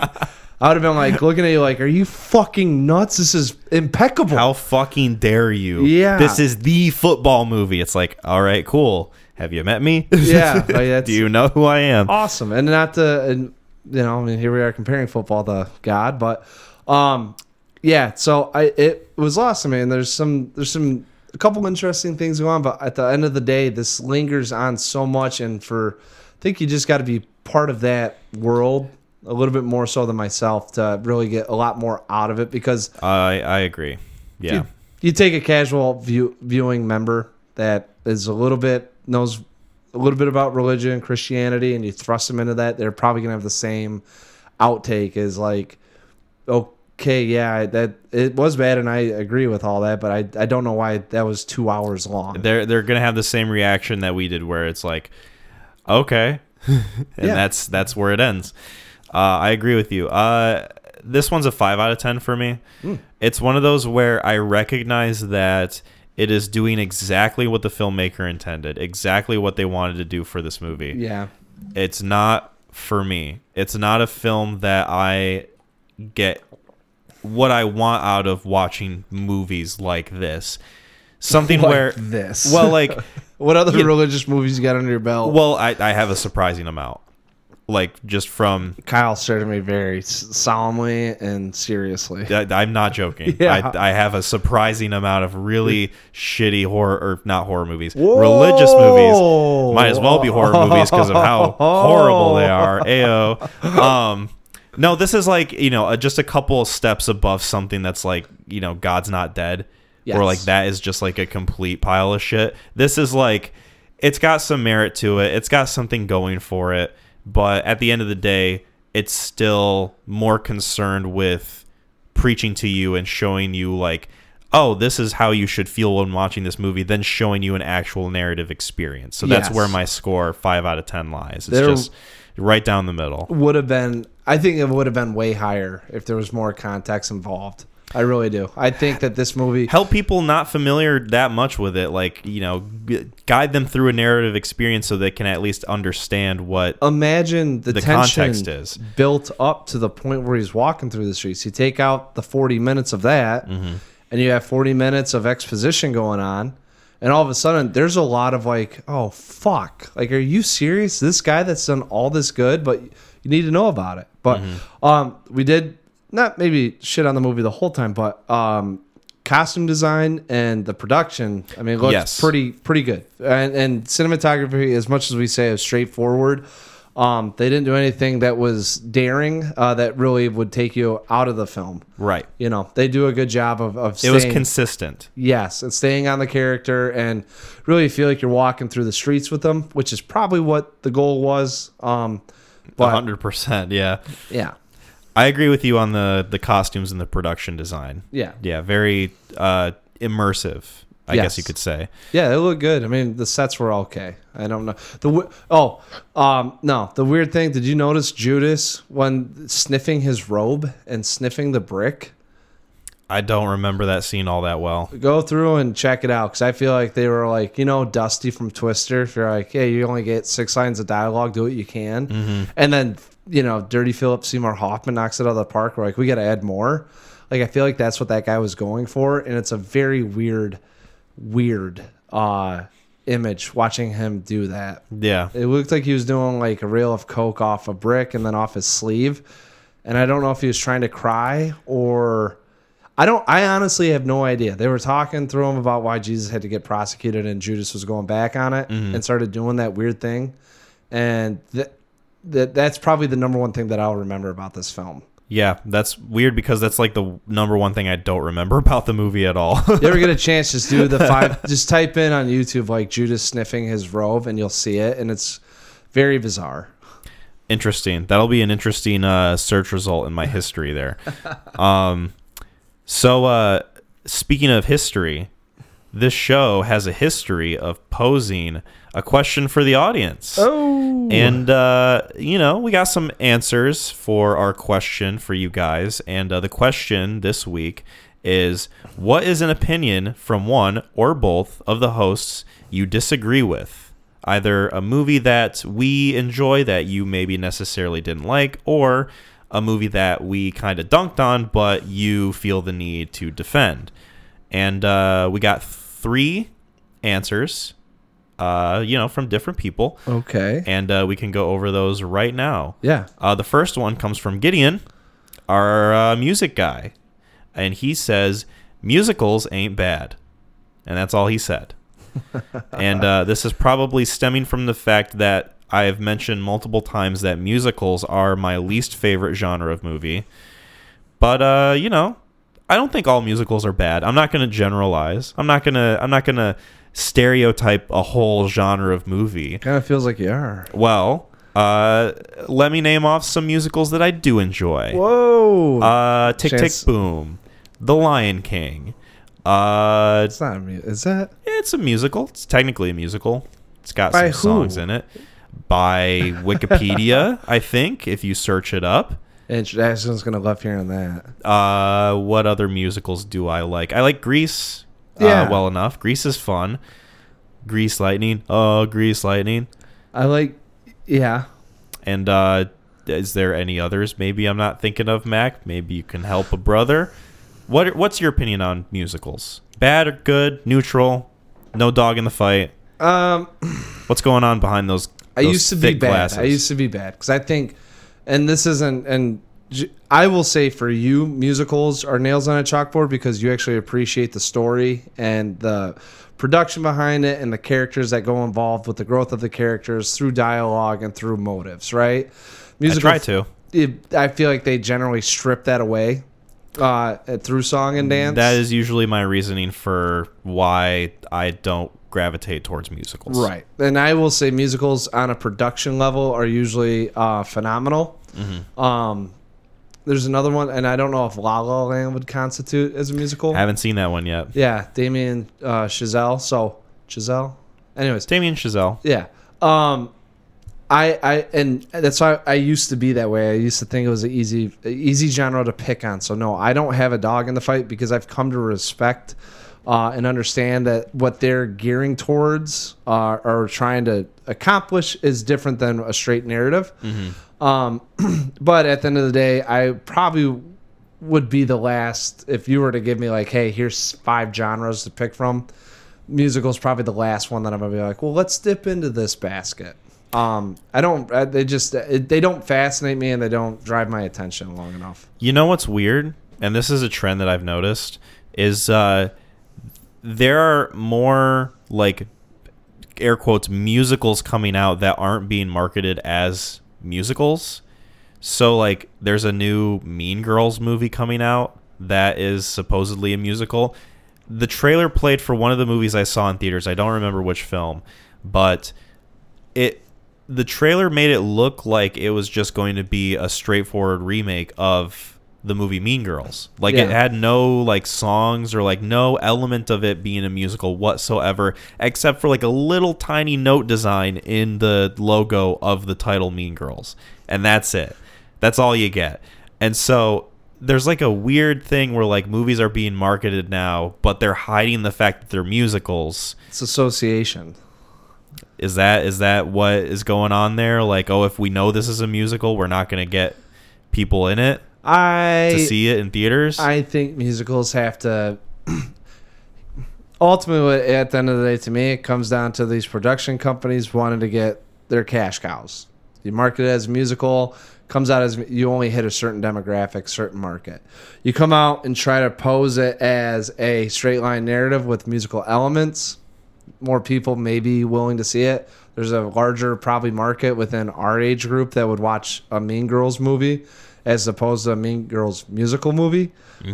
I would have been like looking at you like, "Are you fucking nuts? This is impeccable." How fucking dare you? Yeah. This is the football movie. It's like, all right, cool. Have you met me? Yeah, [LAUGHS] like, that's- Do you know who I am? awesome and not to and you know i mean here we are comparing football to god but um yeah so i it was lost. awesome man there's some there's some a couple interesting things going on but at the end of the day this lingers on so much and for i think you just got to be part of that world a little bit more so than myself to really get a lot more out of it because I I agree. Yeah. you, you take a casual view, viewing member that is a little bit knows a little bit about religion christianity and you thrust them into that they're probably going to have the same outtake as like okay yeah that it was bad and i agree with all that but i, I don't know why that was two hours long They're they're gonna have the same reaction that we did, where it's like, okay, [LAUGHS] and Yeah. that's that's where it ends. Uh, I agree with you. Uh, this one's a five out of ten for me. Hmm. It's one of those where I recognize that it is doing exactly what the filmmaker intended, exactly what they wanted to do for this movie. yeah It's not for me. It's not a film that I get what I want out of watching movies like this. Something [LAUGHS] Like where this well, like, [LAUGHS] what other you- religious movies you got under your belt well, I, I have a surprising amount. Like, just from, kyle stared at me very solemnly and seriously I, I'm not joking. [LAUGHS] Yeah. I, I have a surprising amount of really shitty horror, or not horror movies, religious movies. Might as well be horror movies because of how [LAUGHS] horrible they are. Ayo. Um, no, this is like, you know, uh, just a couple of steps above something that's like, you know, God's not dead. Or like that is just like a complete pile of shit. This is like it's got some merit to it. It's got something going for it, but at the end of the day, it's still more concerned with preaching to you and showing you like oh this is how you should feel when watching this movie than showing you an actual narrative experience so that's Yes. where my score 5 out of 10 lies it's There- just right down the middle would have been I think it would have been way higher if there was more context involved. I really do. I think that this movie help people not familiar that much with it like you know guide them through a narrative experience so they can at least understand what imagine the, the context is. built up to the point where he's walking through the streets. You take out the 40 minutes of that Mm-hmm. and you have 40 minutes of exposition going on and all of a sudden there's a lot of like, oh fuck. Like are you serious? This guy that's done all this good, but you need to know about it. But Mm-hmm. um we did not maybe shit on the movie the whole time, but um costume design and the production, I mean, it looks Yes. pretty pretty good. And, and cinematography, as much as we say is straightforward, um, they didn't do anything that was daring uh, that really would take you out of the film. right You know, they do a good job of, of it staying, was consistent yes, and staying on the character and really feel like you're walking through the streets with them, which is probably what the goal was. Um, but 100% yeah yeah, i agree with you on the the costumes and the production design yeah, yeah very uh immersive i Yes. guess you could say Yeah, they look good. I mean, the sets were okay. I don't know the oh, um, no. The weird thing. Did you notice Judas when sniffing his robe and sniffing the brick? i don't remember that scene all that well Go through and check it out because I feel like they were like you know Dusty from Twister. If you're like, hey, you only get six lines of dialogue, do what you can, and then you know Dirty Philip Seymour Hoffman knocks it out of the park. We're like, we got to add more. Like I feel like that's what that guy was going for, and it's a very weird, weird uh image watching him do that. yeah It looked like he was doing like a reel of coke off a brick and then off his sleeve. and I don't know if he was trying to cry or I don't. I honestly have no idea. They were talking through him about why Jesus had to get prosecuted, and Judas was going back on it and started doing that weird thing, and that that that's probably the number one thing that I'll remember about this film. Yeah, that's weird because that's like the number one thing I don't remember [LAUGHS] about the movie at all. You ever get a [LAUGHS] chance, just do the five. just type in on YouTube like Judas sniffing his robe, and you'll see it, and it's very bizarre. interesting. That'll be an interesting uh, search result in my [LAUGHS] history there. um, so, uh, speaking of history, this show has a history of posing a question for the audience. Oh, And, uh, you know, we got some answers for our question for you guys. And uh, the question this week is What is an opinion from one or both of the hosts you disagree with? Either a movie that we enjoy that you maybe necessarily didn't like, or a movie that we kind of dunked on, but you feel the need to defend. And uh, we got three answers, uh, you know, from different people okay, and uh, we can go over those right now. yeah. Uh, the first one comes from Gideon, our uh, music guy, and he says musicals ain't bad, and that's all he said. [LAUGHS] and uh, this is probably stemming from the fact that I have mentioned multiple times that musicals are my least favorite genre of movie. But uh, you know, I don't think all musicals are bad. I'm not going to generalize. I'm not going to I'm not going to stereotype a whole genre of movie. Kind of feels like you are. Well, uh, let me name off some musicals that I do enjoy. Whoa, Uh, Tick Chance- Tick Boom, The Lion King. Uh, it's not a mu- Is that? it's a musical. It's technically a musical. It's got By some who? songs in it. By [LAUGHS] Wikipedia, I think, if you search it up. And Ashton's gonna love hearing that. Uh, what other musicals do I like? I like Grease. Yeah. Uh, well enough. Grease is fun. Grease Lightning. Oh, Grease Lightning. I like. Yeah. And uh, is there any others? Maybe I'm not thinking of Mac. Maybe you can help a brother. What What's your opinion on musicals? Bad or good? Neutral? No dog in the fight? Um, [CLEARS THROAT] What's going on behind those? I used to be bad. Glasses? I used to be bad because I think, and this isn't, and I will say for you, musicals are nails on a chalkboard because you actually appreciate the story and the production behind it and the characters that go involved with the growth of the characters through dialogue and through motives. Right? I try to. it- I feel like they generally strip that away uh, through song and dance. That is usually my reasoning for why I don't gravitate towards musicals. Right. And I will say musicals on a production level are usually uh, phenomenal. Mm-hmm. Um, there's another one, and I don't know if La La Land would constitute as a musical. I haven't seen that one yet. yeah, Damien uh, Chazelle. So, Chazelle? Anyways, Damien Chazelle. yeah. Um, I, I and that's why I used to be that way. I used to think it was an easy easy genre to pick on. So no, I don't have a dog in the fight because I've come to respect uh, and understand that what they're gearing towards uh, or trying to accomplish is different than a straight narrative. Um, [CLEARS THROAT] but at the end of the day, I probably would be the last if you were to give me like, hey, here's five genres to pick from. Musical's probably the last one that I'm gonna be like, well, let's dip into this basket. Um, I don't. uh, They just they don't fascinate me and they don't drive my attention long enough. You know what's weird, and this is a trend that I've noticed, is uh, there are more like air quotes musicals coming out that aren't being marketed as musicals. So like, there's a new Mean Girls movie coming out that is supposedly a musical. The trailer played for one of the movies I saw in theaters. I don't remember which film, but it the trailer made it look like it was just going to be a straightforward remake of the movie Mean Girls. Like it had no like songs or like no element of it being a musical whatsoever except for like a little tiny note design in the logo of the title Mean Girls. And that's it. That's all you get. And so there's like a weird thing where like movies are being marketed now, but they're hiding the fact that they're musicals It's association. is that is that what is going on there? Like, oh, if we know this is a musical, we're not going to get people in it I to see it in theaters. I think musicals have to. [CLEARS THROAT] Ultimately, at the end of the day, to me, it comes down to these production companies wanting to get their cash cows. You market it as a musical, comes out as you only hit a certain demographic, certain market. You come out and try to pose it as a straight line narrative with musical elements. More people may be willing to see it. There's a larger probably market within our age group that would watch a Mean Girls movie as opposed to a Mean Girls musical movie.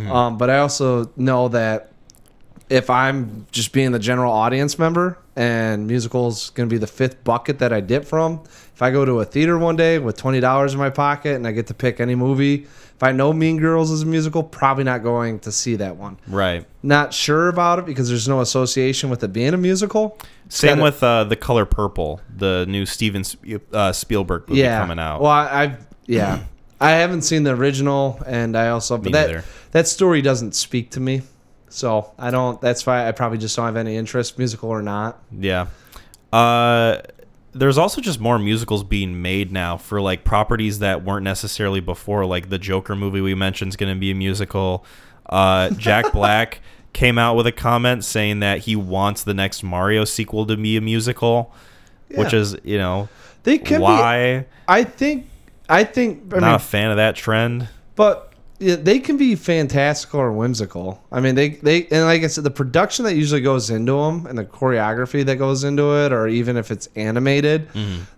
Um, but I also know that if I'm just being the general audience member and musicals going to be the fifth bucket that I dip from, if I go to a theater one day with twenty dollars in my pocket and I get to pick any movie, if I know Mean Girls is a musical, probably not going to see that one. Right. Not sure about it because there's no association with it being a musical. Same with uh, the Color Purple, the new Steven uh, Spielberg movie yeah coming out. Well, I, I've yeah, I haven't seen the original, and I also but Me that neither. that story doesn't speak to me. So I don't. That's why I probably just don't have any interest, musical or not. Yeah. Uh, there's also just more musicals being made now for like properties that weren't necessarily before. Like the Joker movie we mentioned is going to be a musical. Uh, Jack [LAUGHS] Black came out with a comment saying that he wants the next Mario sequel to be a musical, which is you know They can be. why I think. I think. I not mean, a fan of that trend. but yeah, they can be fantastical or whimsical. I mean, they they and like I said, the production that usually goes into them and the choreography that goes into it, or even if it's animated,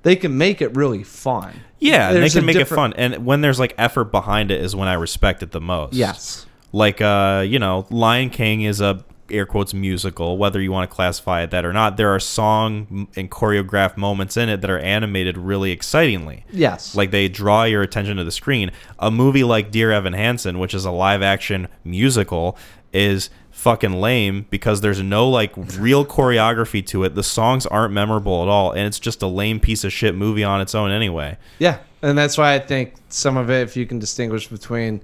they can make it really fun. Yeah, they can make it fun. And when there's like effort behind it is when I respect it the most. Yes. like uh you know lion king is a air quotes musical whether you want to classify it that or not there are song and choreographed moments in it that are animated really excitingly. Yes. like they draw your attention to the screen. A movie like dear evan hansen which is a live action musical is fucking lame because there's no like real choreography to it. The songs aren't memorable at all and it's just a lame piece of shit movie on its own anyway. Yeah, and that's why I think some of it, if you can distinguish between,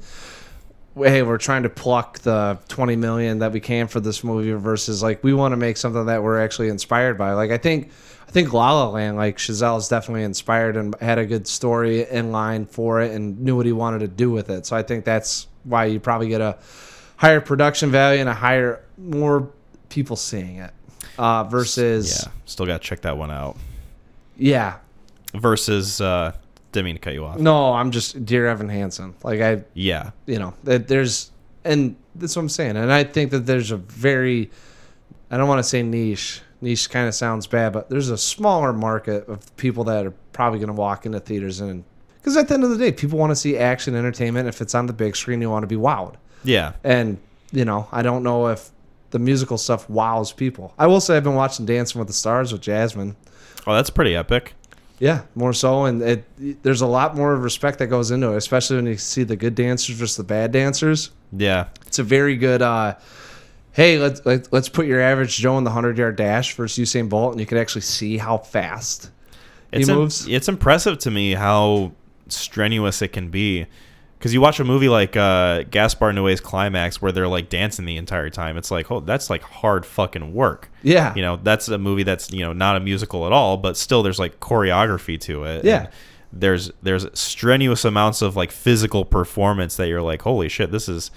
hey, we're trying to pluck the twenty million that we can for this movie versus like we want to make something that we're actually inspired by. Like I think, I think La La Land, like Chazelle is definitely inspired and had a good story in line for it and knew what he wanted to do with it. So I think that's why you probably get a higher production value and a higher more people seeing it uh, versus yeah still gotta check that one out yeah versus uh didn't mean to cut you off. No I'm just Dear Evan Hansen. Like I yeah. you know that there's and that's what i'm saying. And i think that there's a very i don't want to say niche niche kind of sounds bad but there's a smaller market of people that are probably going to walk into theaters and because at the end of the day people want to see action entertainment. If it's on the big screen you want to be wowed. Yeah. and you know i don't know if the musical stuff wows people. I will say i've been watching dancing with the stars with jasmine. Oh, that's pretty epic. Yeah, more so, and it there's a lot more respect that goes into it, especially when you see the good dancers versus the bad dancers Yeah. it's a very good uh hey let's let, let's put your average joe in the 100 yard dash versus usain bolt and you can actually see how fast It's he im- moves it's impressive to me how strenuous it can be. Because you watch a movie like uh, Gaspar Noé's Climax where they're like dancing the entire time. It's like, oh, that's like hard fucking work. yeah You know, that's a movie that's you know not a musical at all, but still there's like choreography to it. Yeah. There's there's strenuous amounts of like physical performance that you're like, holy shit, this is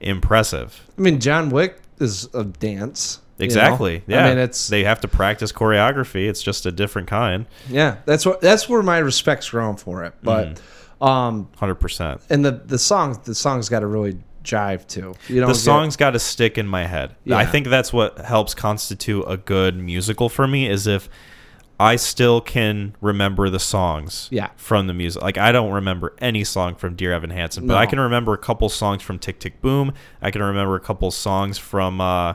impressive. i mean john wick is a dance you know? Exactly. Yeah. i mean it's they have to practice choreography. It's just a different kind. yeah that's what that's where my respect's grown for it but Mm. Um Hundred percent. and the the song the song's got to really jive too you know the song's got to stick in my head. Yeah. I think that's what helps constitute a good musical for me is if I still can remember the songs Yeah. from the music. Like I don't remember any song from Dear Evan Hansen, but No. I can remember a couple songs from Tick Tick Boom. I can remember a couple songs from uh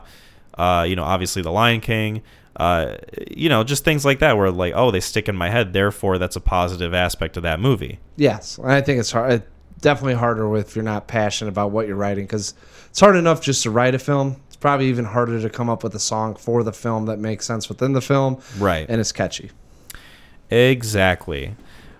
uh you know, obviously The Lion King. Uh you know, just things like that where like, oh, they stick in my head, therefore that's a positive aspect of that movie. Yes, and I think it's hard. Definitely harder if you're not passionate about what you're writing because it's hard enough just to write a film. It's probably even harder to come up with a song for the film that makes sense within the film Right. and it's catchy. Exactly.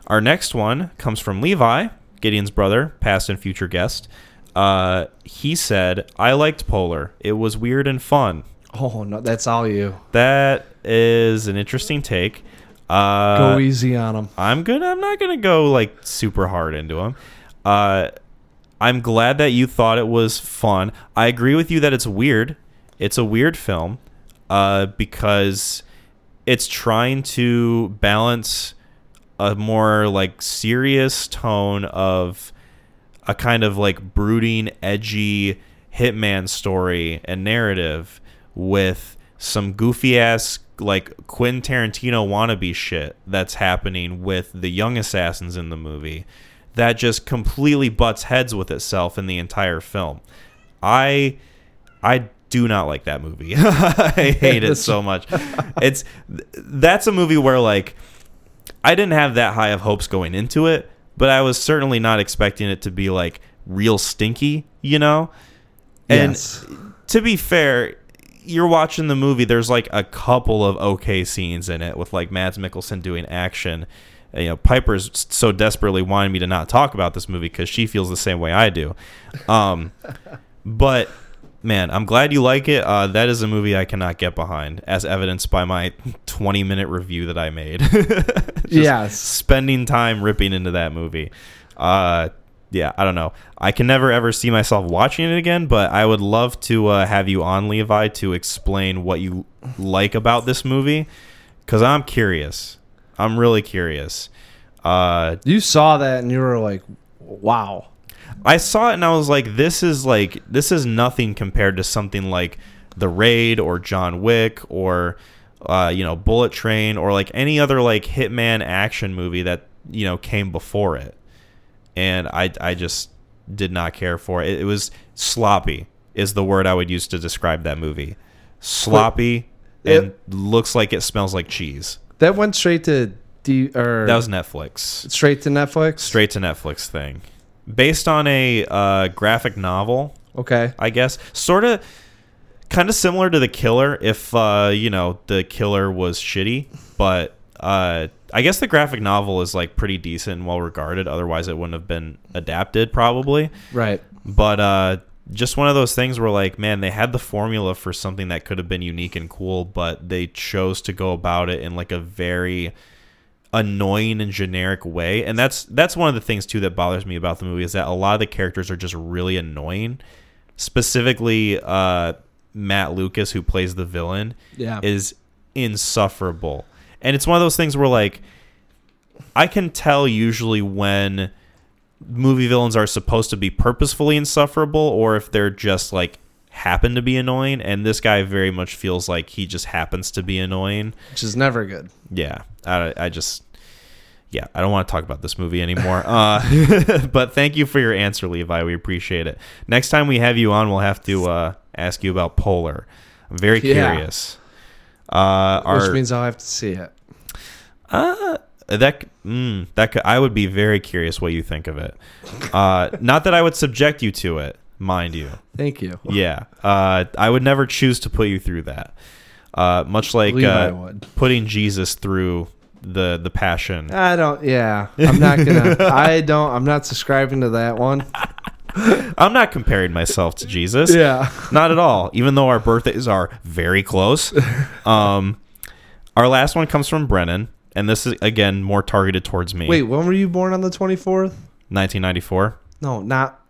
Our next one comes from Levi, Gideon's brother, past and future guest. Uh, he said, I liked Polar. It was weird and fun. Oh no, that's all you. That is an interesting take. Uh, Go easy on them. I'm gonna. I'm not gonna go like super hard into him. Uh, I'm glad that you thought it was fun. I agree with you that it's weird. It's a weird film, uh, because it's trying to balance a more like serious tone of a kind of like brooding, edgy hitman story and narrative with some goofy ass like Quentin Tarantino wannabe shit that's happening with the young assassins in the movie that just completely butts heads with itself in the entire film. I I do not like that movie. [LAUGHS] I hate it so much. [LAUGHS] It's that's a movie where like I didn't have that high of hopes going into it, but I was certainly not expecting it to be like real stinky, you know? And Yes. to be fair, you're watching the movie, there's like a couple of okay scenes in it with like Mads Mikkelsen doing action. You know, Piper's so desperately wanting me to not talk about this movie because she feels the same way I do. Um, [LAUGHS] but man, I'm glad you like it. Uh, that is a movie I cannot get behind, as evidenced by my [LAUGHS] 20 minute review that I made. [LAUGHS] Just Yes. spending time ripping into that movie. Uh, yeah, I don't know. I can never ever see myself watching it again, but I would love to uh, have you on, Levi, to explain what you like about this movie, because I'm curious. I'm really curious. Uh, You saw that and you were like, wow. I saw it and I was like, this is like this is nothing compared to something like The Raid or John Wick or uh, you know Bullet Train or like any other like hitman action movie that you know came before it. And I I just did not care for it. It was sloppy is the word I would use to describe that movie. Sloppy It- and looks like it smells like cheese. That went straight to D or That was Netflix. straight to Netflix. Straight to Netflix thing. Based on a uh, graphic novel Okay. I guess. Sort of, kind of similar to the killer. If uh, you know the killer was shitty, but uh, I guess the graphic novel is like pretty decent and well regarded. Otherwise, it wouldn't have been adapted probably. Right. But uh, just one of those things where like, man, they had the formula for something that could have been unique and cool, but they chose to go about it in like a very annoying and generic way and that's that's one of the things too that bothers me about the movie is that a lot of the characters are just really annoying specifically uh matt lucas who plays the villain Yeah. is insufferable and it's one of those things where like i can tell usually when movie villains are supposed to be purposefully insufferable or if they're just like happen to be annoying and this guy very much feels like he just happens to be annoying. Which is never good. yeah. I, I just yeah i don't want to talk about this movie anymore. [LAUGHS] Uh, [LAUGHS] but thank you for your answer levi. We appreciate it. Next time we have you on we'll have to uh, ask you about polar. I'm very Yeah. curious uh, Which means I'll have to see it. uh, that mm, that could, I would be very curious what you think of it. Uh, not that I would subject you to it, mind you. Thank you. Yeah, uh, I would never choose to put you through that. Uh, much like uh, putting Jesus through the the passion. I don't. Yeah, I'm not gonna. [LAUGHS] I don't. I'm not subscribing to that one. I'm not comparing myself to Jesus. Yeah. Not at all. Even though our birthdays are very close. Um, our last one comes from Brennan, and this is again more targeted towards me. Wait, when were you born on the 24th? 1994. No, not.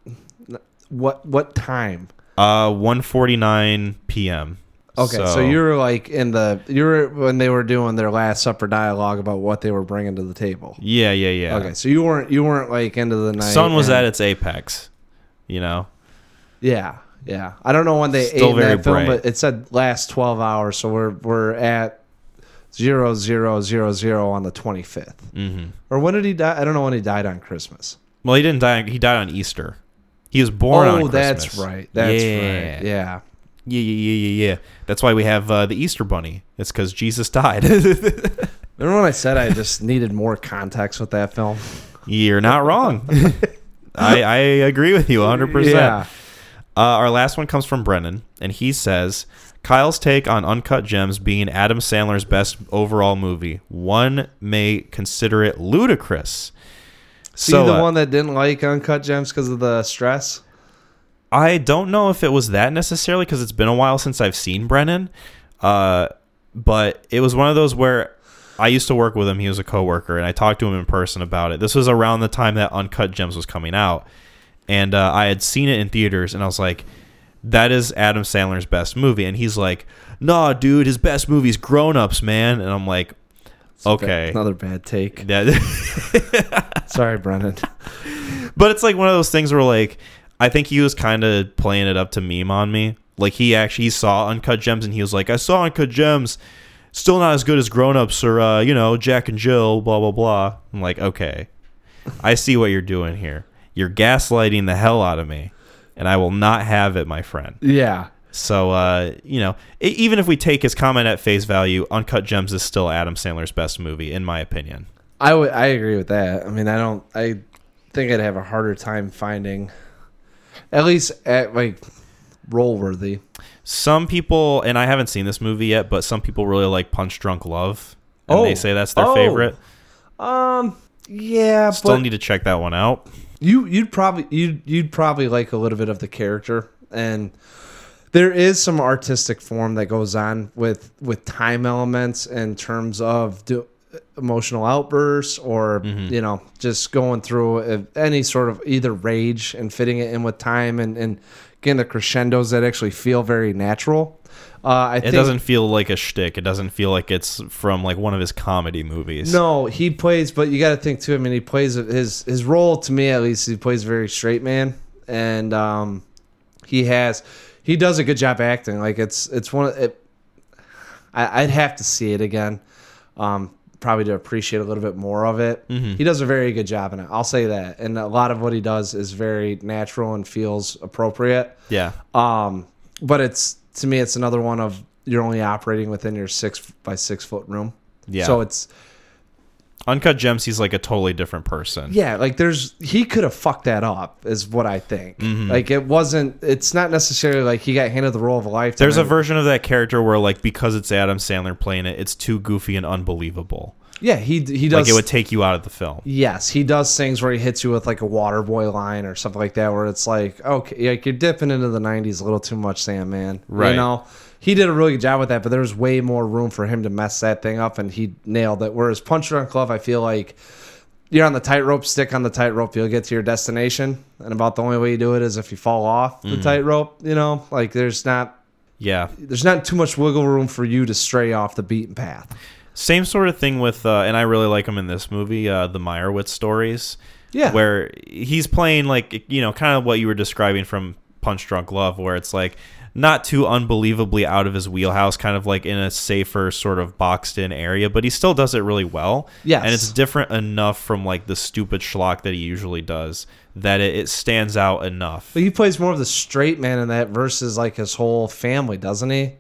What what time? Uh, 1:49 p.m. Okay, so, you were like in the you were when they were doing their last supper dialogue about what they were bringing to the table. Yeah, yeah, yeah. Okay, so you weren't you weren't like into the night. Sun was at its apex. You know. Yeah, yeah. I don't know when they Still ate that film, but it said last twelve hours, so we're we're at zero zero zero zero on the twenty fifth. Mm-hmm. Or when did he die? I don't know when he died on Christmas. Well, he didn't die. He died on Easter. He was born on oh, that's right. That's yeah. right. Yeah. Yeah, yeah, yeah, yeah, yeah. That's why we have uh, the Easter Bunny. It's because Jesus died. [LAUGHS] Remember when I said I just needed more context with that film? You're not wrong. [LAUGHS] I, I agree with you 100%. Yeah. Uh, our last one comes from Brennan, and he says Kyle's take on Uncut Gems being Adam Sandler's best overall movie. One may consider it ludicrous. See so the uh, one that didn't like Uncut Gems because of the stress? I don't know if it was that necessarily because it's been a while since I've seen Brennan. Uh, but it was one of those where I used to work with him. He was a coworker, and I talked to him in person about it. This was around the time that Uncut Gems was coming out, and uh, I had seen it in theaters, and I was like, "That is Adam Sandler's best movie." And he's like, "Nah, dude, his best movie is Grown Ups, man." And I'm like, Okay. Another bad take. Yeah. [LAUGHS] Sorry, Brennan. but it's like one of those things where like I think he was kind of playing it up to meme on me. Like he actually he saw Uncut Gems and he was like, I saw Uncut Gems, still not as good as Grown Ups or uh, you know Jack and Jill, blah blah blah. I'm like, okay, I see what you're doing here. You're gaslighting the hell out of me, and I will not have it, my friend. Yeah. So uh, you know, even if we take his comment at face value, Uncut Gems is still Adam Sandler's best movie, in my opinion. I would I agree with that. I mean, I don't I think I'd have a harder time finding at least at like role worthy. Some people, and I haven't seen this movie yet, but some people really like Punch Drunk Love, and Oh. they say that's their Oh. favorite. Um yeah, Still need to check that one out. you you'd probably you'd you'd probably like a little bit of the character and there is some artistic form that goes on with with time elements in terms of do, emotional outbursts or you know just going through uh, any sort of either rage and fitting it in with time and and the crescendos that actually feel very natural uh, I It think doesn't feel like a shtick. It doesn't feel like it's from like one of his comedy movies. No, he plays, but you got to think too. I mean, he plays his his role to me at least. He plays very straight man, and um, he has he does a good job acting. Like it's it's one of it. I, I'd have to see it again, um, probably to appreciate a little bit more of it. He does a very good job in it. I'll say that, and a lot of what he does is very natural and feels appropriate. Yeah, Um, but it's to me, it's another one of you're only operating within your six by six foot room. Yeah. So it's Uncut Gems. He's like a totally different person. Yeah, like there's he could have fucked that up, is what I think. Mm-hmm. Like it wasn't. It's not necessarily like he got handed the role of a lifetime. There's a version of that character where like because it's Adam Sandler playing it, it's too goofy and unbelievable. yeah, he he does. Like it would take you out of the film. yes, he does things where he hits you with like a water boy line or something like that, where it's like, okay, like you're dipping into the '90s a little too much, Sam, man. Right. You know, he did a really good job with that, but there was way more room for him to mess that thing up, and he nailed it. Whereas Punch Drunk Love, I feel like. You're on the tightrope, stick on the tightrope, you'll get to your destination. And about the only way you do it is if you fall off Mm. the tightrope, you know? Like there's not Yeah. there's not too much wiggle room for you to stray off the beaten path. Same sort of thing with, uh, and I really like him in this movie, uh, the Meyerowitz stories. Yeah. Where he's playing like, you know, kind of what you were describing from Punch Drunk Love, where it's like not too unbelievably out of his wheelhouse, kind of like in a safer, sort of boxed in area, but he still does it really well. Yes. And it's different enough from like the stupid schlock that he usually does that it, it stands out enough. But he plays more of the straight man in that versus like his whole family, doesn't he?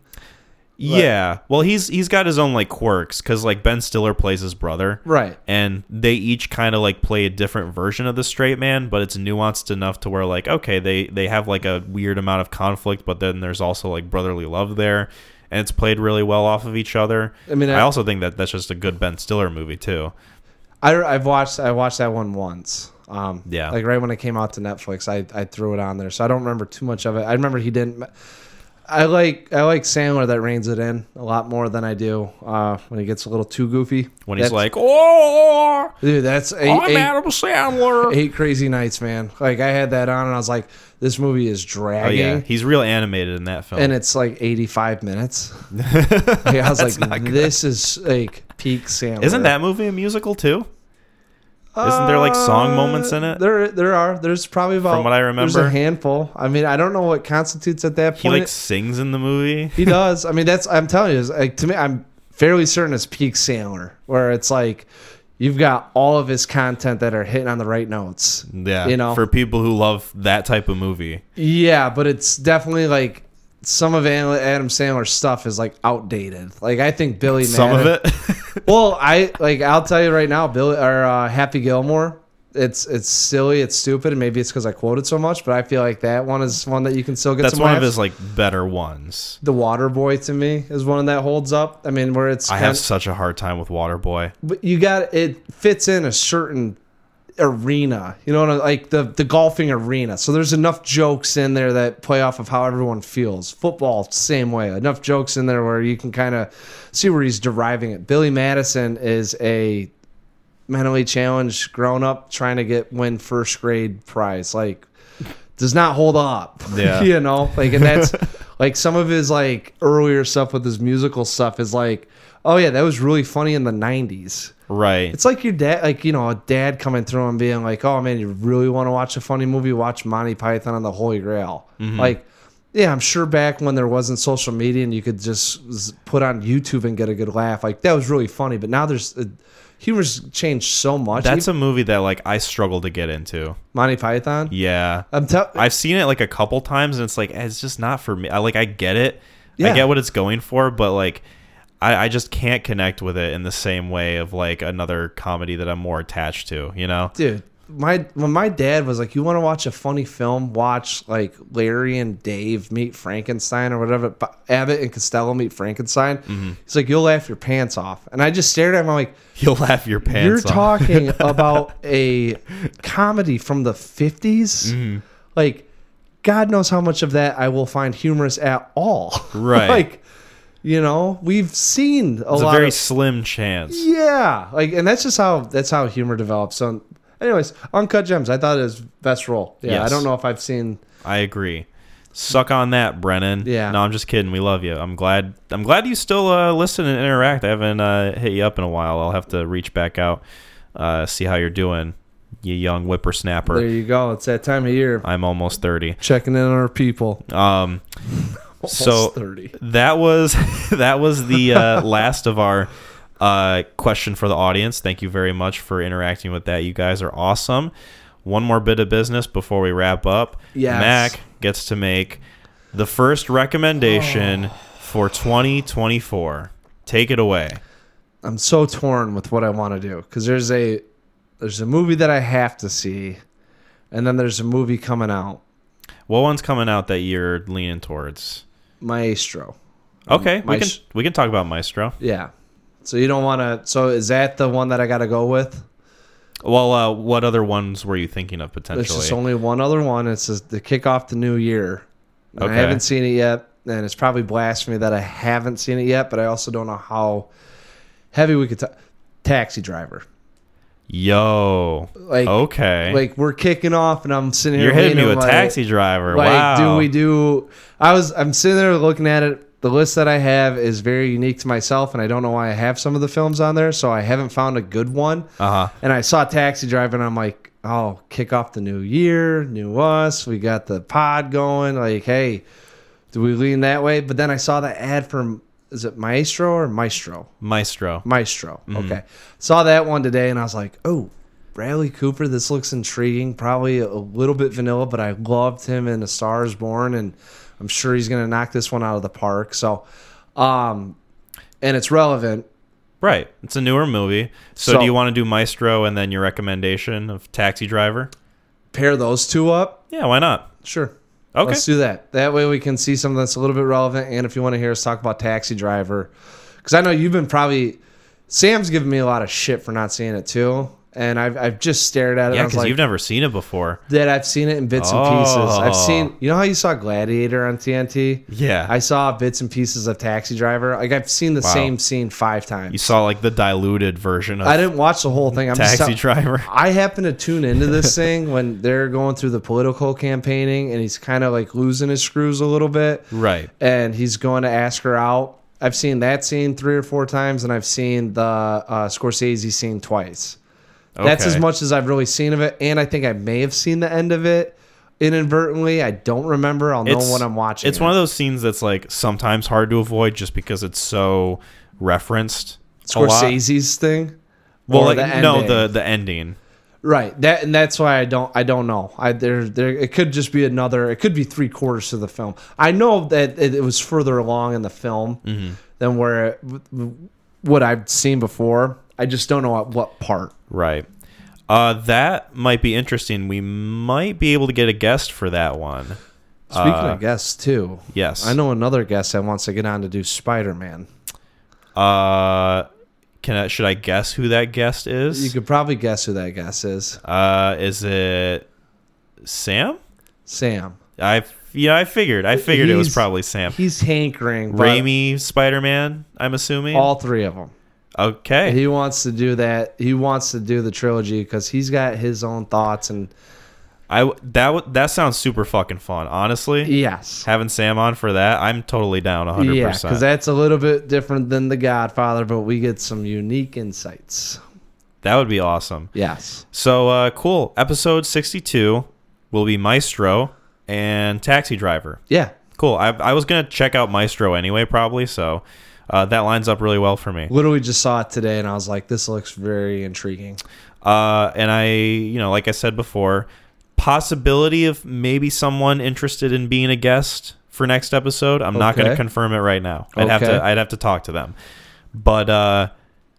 Yeah. Well, he's he's got his own like quirks because like Ben Stiller plays his brother, Right. and they each kind of like play a different version of the straight man, but it's nuanced enough to where like okay, they they have like a weird amount of conflict, but then there's also like brotherly love there, and it's played really well off of each other. I mean, I I- also think that that's just a good Ben Stiller movie too. I, I've watched I watched that one once. Um, Yeah. Like right when it came out to Netflix, I, I threw it on there, so I don't remember too much of it. I remember he didn't. I like I like Sandler that reins it in a lot more than I do uh, when he gets a little too goofy. When he's That's- like, "Oh, dude, that's eight, I'm eight, Adam Sandler." eight crazy nights, man. Like I had that on, and I was like, this movie is dragging." Oh yeah, he's real animated in that film. and it's like 85 minutes. [LAUGHS] Like, I was like, this is like peak Sandler. Isn't that movie a musical too? Isn't there like song moments in uh, it? There, there are. There's probably about. From what I remember. there's a handful. I mean, I don't know what constitutes at that point. He like sings in the movie. [LAUGHS] he does. I mean, that's. I'm telling you, like to me, I'm fairly certain it's peak Sandler, where it's like you've got all of his content that are hitting on the right notes. Yeah, You know. for people who love that type of movie. Yeah, but it's definitely like some of Adam Sandler's stuff is like outdated. Like I think Billy. Some of it. [LAUGHS] Well, I like I'll tell you right now, Billy or uh, Happy Gilmore. It's it's silly, it's stupid, and maybe it's because I quoted so much, but I feel like that one is one that you can still get. That's one of his like better ones. The Water Boy to me is one that holds up. I mean, where it's I have such a hard time with Water Boy. but you got it fits in a certain arena you know what I- like the the golfing arena. So there's enough jokes in there that play off of how everyone feels. Football same way. Enough jokes in there where you can kind of see where he's deriving it. Billy madison is a mentally challenged grown up trying to get win first grade prize. Like does not hold up Yeah. [LAUGHS] you know? Like and that's [LAUGHS] Like some of his like earlier stuff with his musical stuff is like, oh yeah, that was really funny in the '90s. Right. It's like your dad, like you know, a dad coming through and being like, "Oh man, you really want to watch a funny movie? Watch Monty Python and the Holy Grail." Like, yeah, I'm sure back when there wasn't social media and you could just put on YouTube and get a good laugh, like that was really funny. But now there's uh, humor's changed so much. That's Even a movie that like I struggle to get into. Monty Python. Yeah. I'm. I've seen it like a couple times and it's like it's just not for me. I like I get it. Yeah. I get what it's going for, but like I, I just can't connect with it in the same way of like another comedy that I'm more attached to, you know? dude my when my dad was like you want to watch a funny film watch like larry and dave meet frankenstein or whatever abbott and costello meet frankenstein Mm-hmm. he's like you'll laugh your pants off and i just stared at him I'm like You'll laugh your pants off. you're off. talking [LAUGHS] about a comedy from the 50s Mm-hmm. like god knows how much of that i will find humorous at all [LAUGHS] Right. like you know we've seen a It's a lot very of slim chance. yeah, like, and that's just how that's how humor develops. So, anyways, Uncut Gems, I thought it was best role. Yeah, I don't know if I've seen. I agree. Suck on that, Brennan. Yeah. No, I'm just kidding. We love you. I'm glad. I'm glad you still uh, listen and interact. I haven't uh, hit you up in a while. I'll have to reach back out, uh, see how you're doing, you young whippersnapper. There whippersnapper. you go. It's that time of year. I'm almost thirty. Checking in on our people. Um, [LAUGHS] so thirty. that was [LAUGHS] that was the uh, last of our uh, question for the audience. Thank you very much for interacting with that. You guys are awesome. One more bit of business before we wrap up. Yes. Mac gets to make the first recommendation Oh. for 2024. Take it away. I'm so torn with what I want to do because there's a there's a movie that I have to see, and then there's a movie coming out, What one's coming out that you're leaning towards? Maestro. Okay, we can we can talk about Maestro. Yeah. So you don't want to. So is that the one that I got to go with? Well, uh, what other ones were you thinking of There's potentially? just only one other one. It's to kick off the new year. And Okay. I haven't seen it yet, and it's probably blasphemy that I haven't seen it yet. But I also don't know how heavy we could. ta Taxi driver. Yo. Like Okay. like we're kicking off, and I'm sitting here. You're hitting me with like- taxi driver. Like, wow. do we do? I was. I'm sitting there looking at it. The list that I have is very unique to myself, and I don't know why I have some of the films on there. So I haven't found a good one. Uh huh. And I saw Taxi Driver, and I'm like, oh, kick off the new year, new us. We got the pod going. Like, hey, do we lean that way? But then I saw the ad from, is it Maestro or Maestro? Maestro. Maestro. Okay. Saw that one today, and I was like, oh, Bradley Cooper, this looks intriguing. Probably a little bit vanilla, but I loved him in A Star is Born, and I'm sure he's going to knock this one out of the park. So, um, and it's relevant. Right. It's a newer movie. So, So- do you want to do Maestro and then your recommendation of Taxi Driver? Pair those two up. Yeah, why not? Sure. Okay. Let's do that. That way we can see something that's a little bit relevant. And if you want to hear us talk about Taxi Driver, because I know you've been probably Sam's giving me a lot of shit for not seeing it too, and I've I've just stared at it. yeah, and I was because like, you've never seen it before. that I've seen it in bits and pieces. I've Oh. seen. You know how you saw Gladiator on TNT? Yeah. I saw bits and pieces of Taxi Driver. Like I've seen the Wow. same scene five times. you saw like the diluted version of I didn't watch the whole thing. I'm Taxi tell- Driver. [LAUGHS] I happen to tune into this thing when they're going through the political campaigning, and he's kind of like losing his screws a little bit. Right. and he's going to ask her out. I've seen that scene three or four times, and I've seen the uh, Scorsese scene twice. That's Okay. as much as I've really seen of it, and I think I may have seen the end of it inadvertently. I don't remember. I'll know when I'm watching. It's one of those scenes that's like sometimes hard to avoid just because it's so referenced. a lot. Scorsese's thing. Well, Or like, the no, ending. the the ending. right. That and that's why I don't. I don't know. I there there. It could just be another. It could be three quarters of the film. I know that it, it was further along in the film Mm-hmm. than where it, what I've seen before. I just don't know at what part. Right. Uh, that might be interesting. We might be able to get a guest for that one. Speaking Uh, of guests too, Yes. I know another guest that wants to get on to do Spider Man. Uh, can I, should I guess who that guest is? You could probably guess who that guest is. Uh, is it Sam? Sam. I yeah, I figured. I figured it was probably Sam. He's hankering. Raimi Spider Man. I'm assuming. All three of them. Okay. He wants to do that. He wants to do the trilogy because he's got his own thoughts and I that that sounds super fucking fun. Honestly, Yes. having Sam on for that, I'm totally down 100. Yeah, because that's a little bit different than The Godfather, but we get some unique insights. That would be awesome. Yes. So uh, cool. Episode 62 will be Maestro and Taxi Driver. Yeah. Cool. I, I was gonna check out Maestro anyway, probably. So uh, that lines up really well for me. Literally just saw it today, and I was like, this looks very intriguing. Uh, and I, you know, like I said before, possibility of maybe someone interested in being a guest for next episode. I'm not going to confirm it right now. I'd have to. I'd have to talk to them. But uh,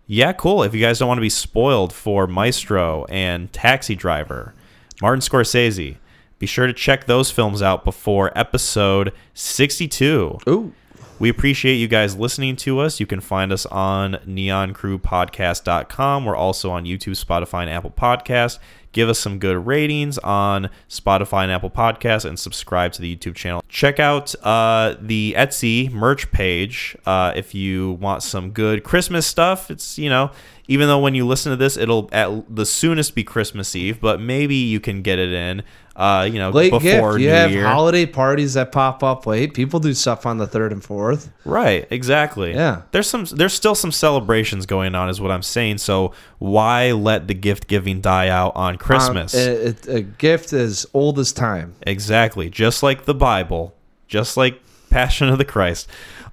yeah, cool. If you guys don't want to be spoiled for Maestro and Taxi Driver, Martin Scorsese, be sure to check those films out before episode 62. Ooh. We appreciate you guys listening to us. You can find us on neoncrewpodcast.com. We're also on YouTube, Spotify, and Apple Podcasts. Give us some good ratings on Spotify and Apple Podcasts and subscribe to the YouTube channel. Check out uh, the Etsy merch page uh, if you want some good Christmas stuff. It's, you know, even though when you listen to this, it'll at the soonest be Christmas Eve, but maybe you can get it in, uh, you know, Late before gift. You New have Year. holiday parties that pop up late. People do stuff on the third and fourth. Right, exactly. Yeah. There's some there's still some celebrations going on is what I'm saying. So why let the gift giving die out on Christmas? Um, it- a gift is old as time. exactly. Just like the Bible, just like Passion of the Christ.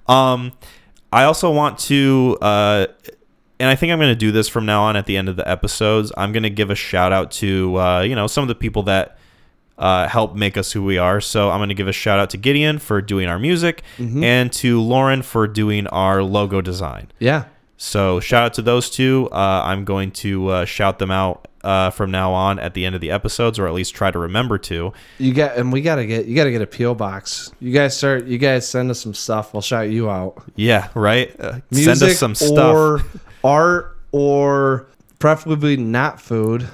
Um I also want to uh and I think I'm going to do this from now on at the end of the episodes. I'm going to give a shout out to uh, you know some of the people that uh, help make us who we are. So I'm going to give a shout out to Gideon for doing our music and to Lauren for doing our logo design. Yeah. So shout out to those two. Uh, I'm going to uh, shout them out uh, from now on at the end of the episodes, or at least try to remember to. You got and we gotta get you gotta get a PO box. You guys start. You guys send us some stuff. We'll shout you out. Yeah, right. Uh, send us some stuff. [LAUGHS] art or preferably not food.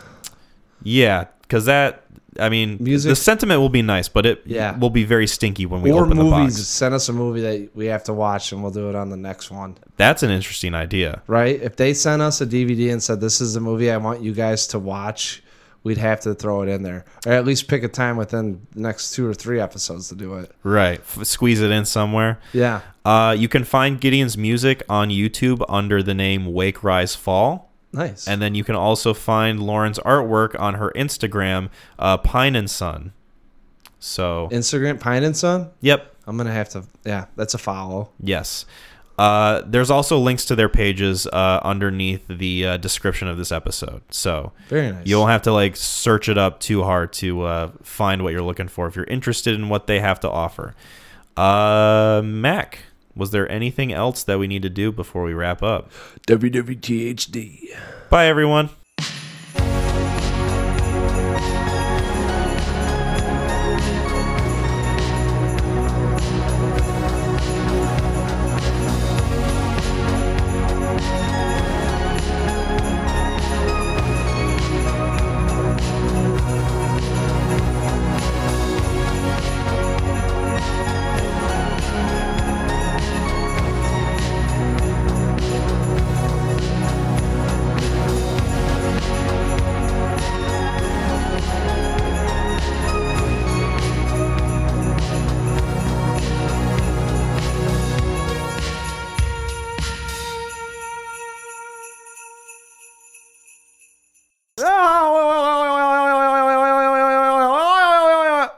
yeah, because that. I mean, Music. the sentiment will be nice, but it Yeah. will be very stinky when we or open the movies. box. Send us a movie that we have to watch, and we'll do it on the next one. That's an interesting idea. Right? If they sent us a DVD and said this is the movie I want you guys to watch, we'd have to throw it in there, or at least pick a time within the next two or three episodes to do it. Right. F- squeeze it in somewhere. Yeah. Uh, you can find Gideon's music on YouTube under the name Wake Rise Fall. Nice. And then you can also find Lauren's artwork on her Instagram, uh, Pine and Sun. So, Instagram Pine and Sun. yep, I'm gonna have to. Yeah, that's a follow. yes. Uh, there's also links to their pages uh, underneath the uh, description of this episode. So Very nice. you won't have to like search it up too hard to uh, find what you're looking for if you're interested in what they have to offer. Uh, Mac, was there anything else that we need to do before we wrap up? WWTHD. Bye, everyone.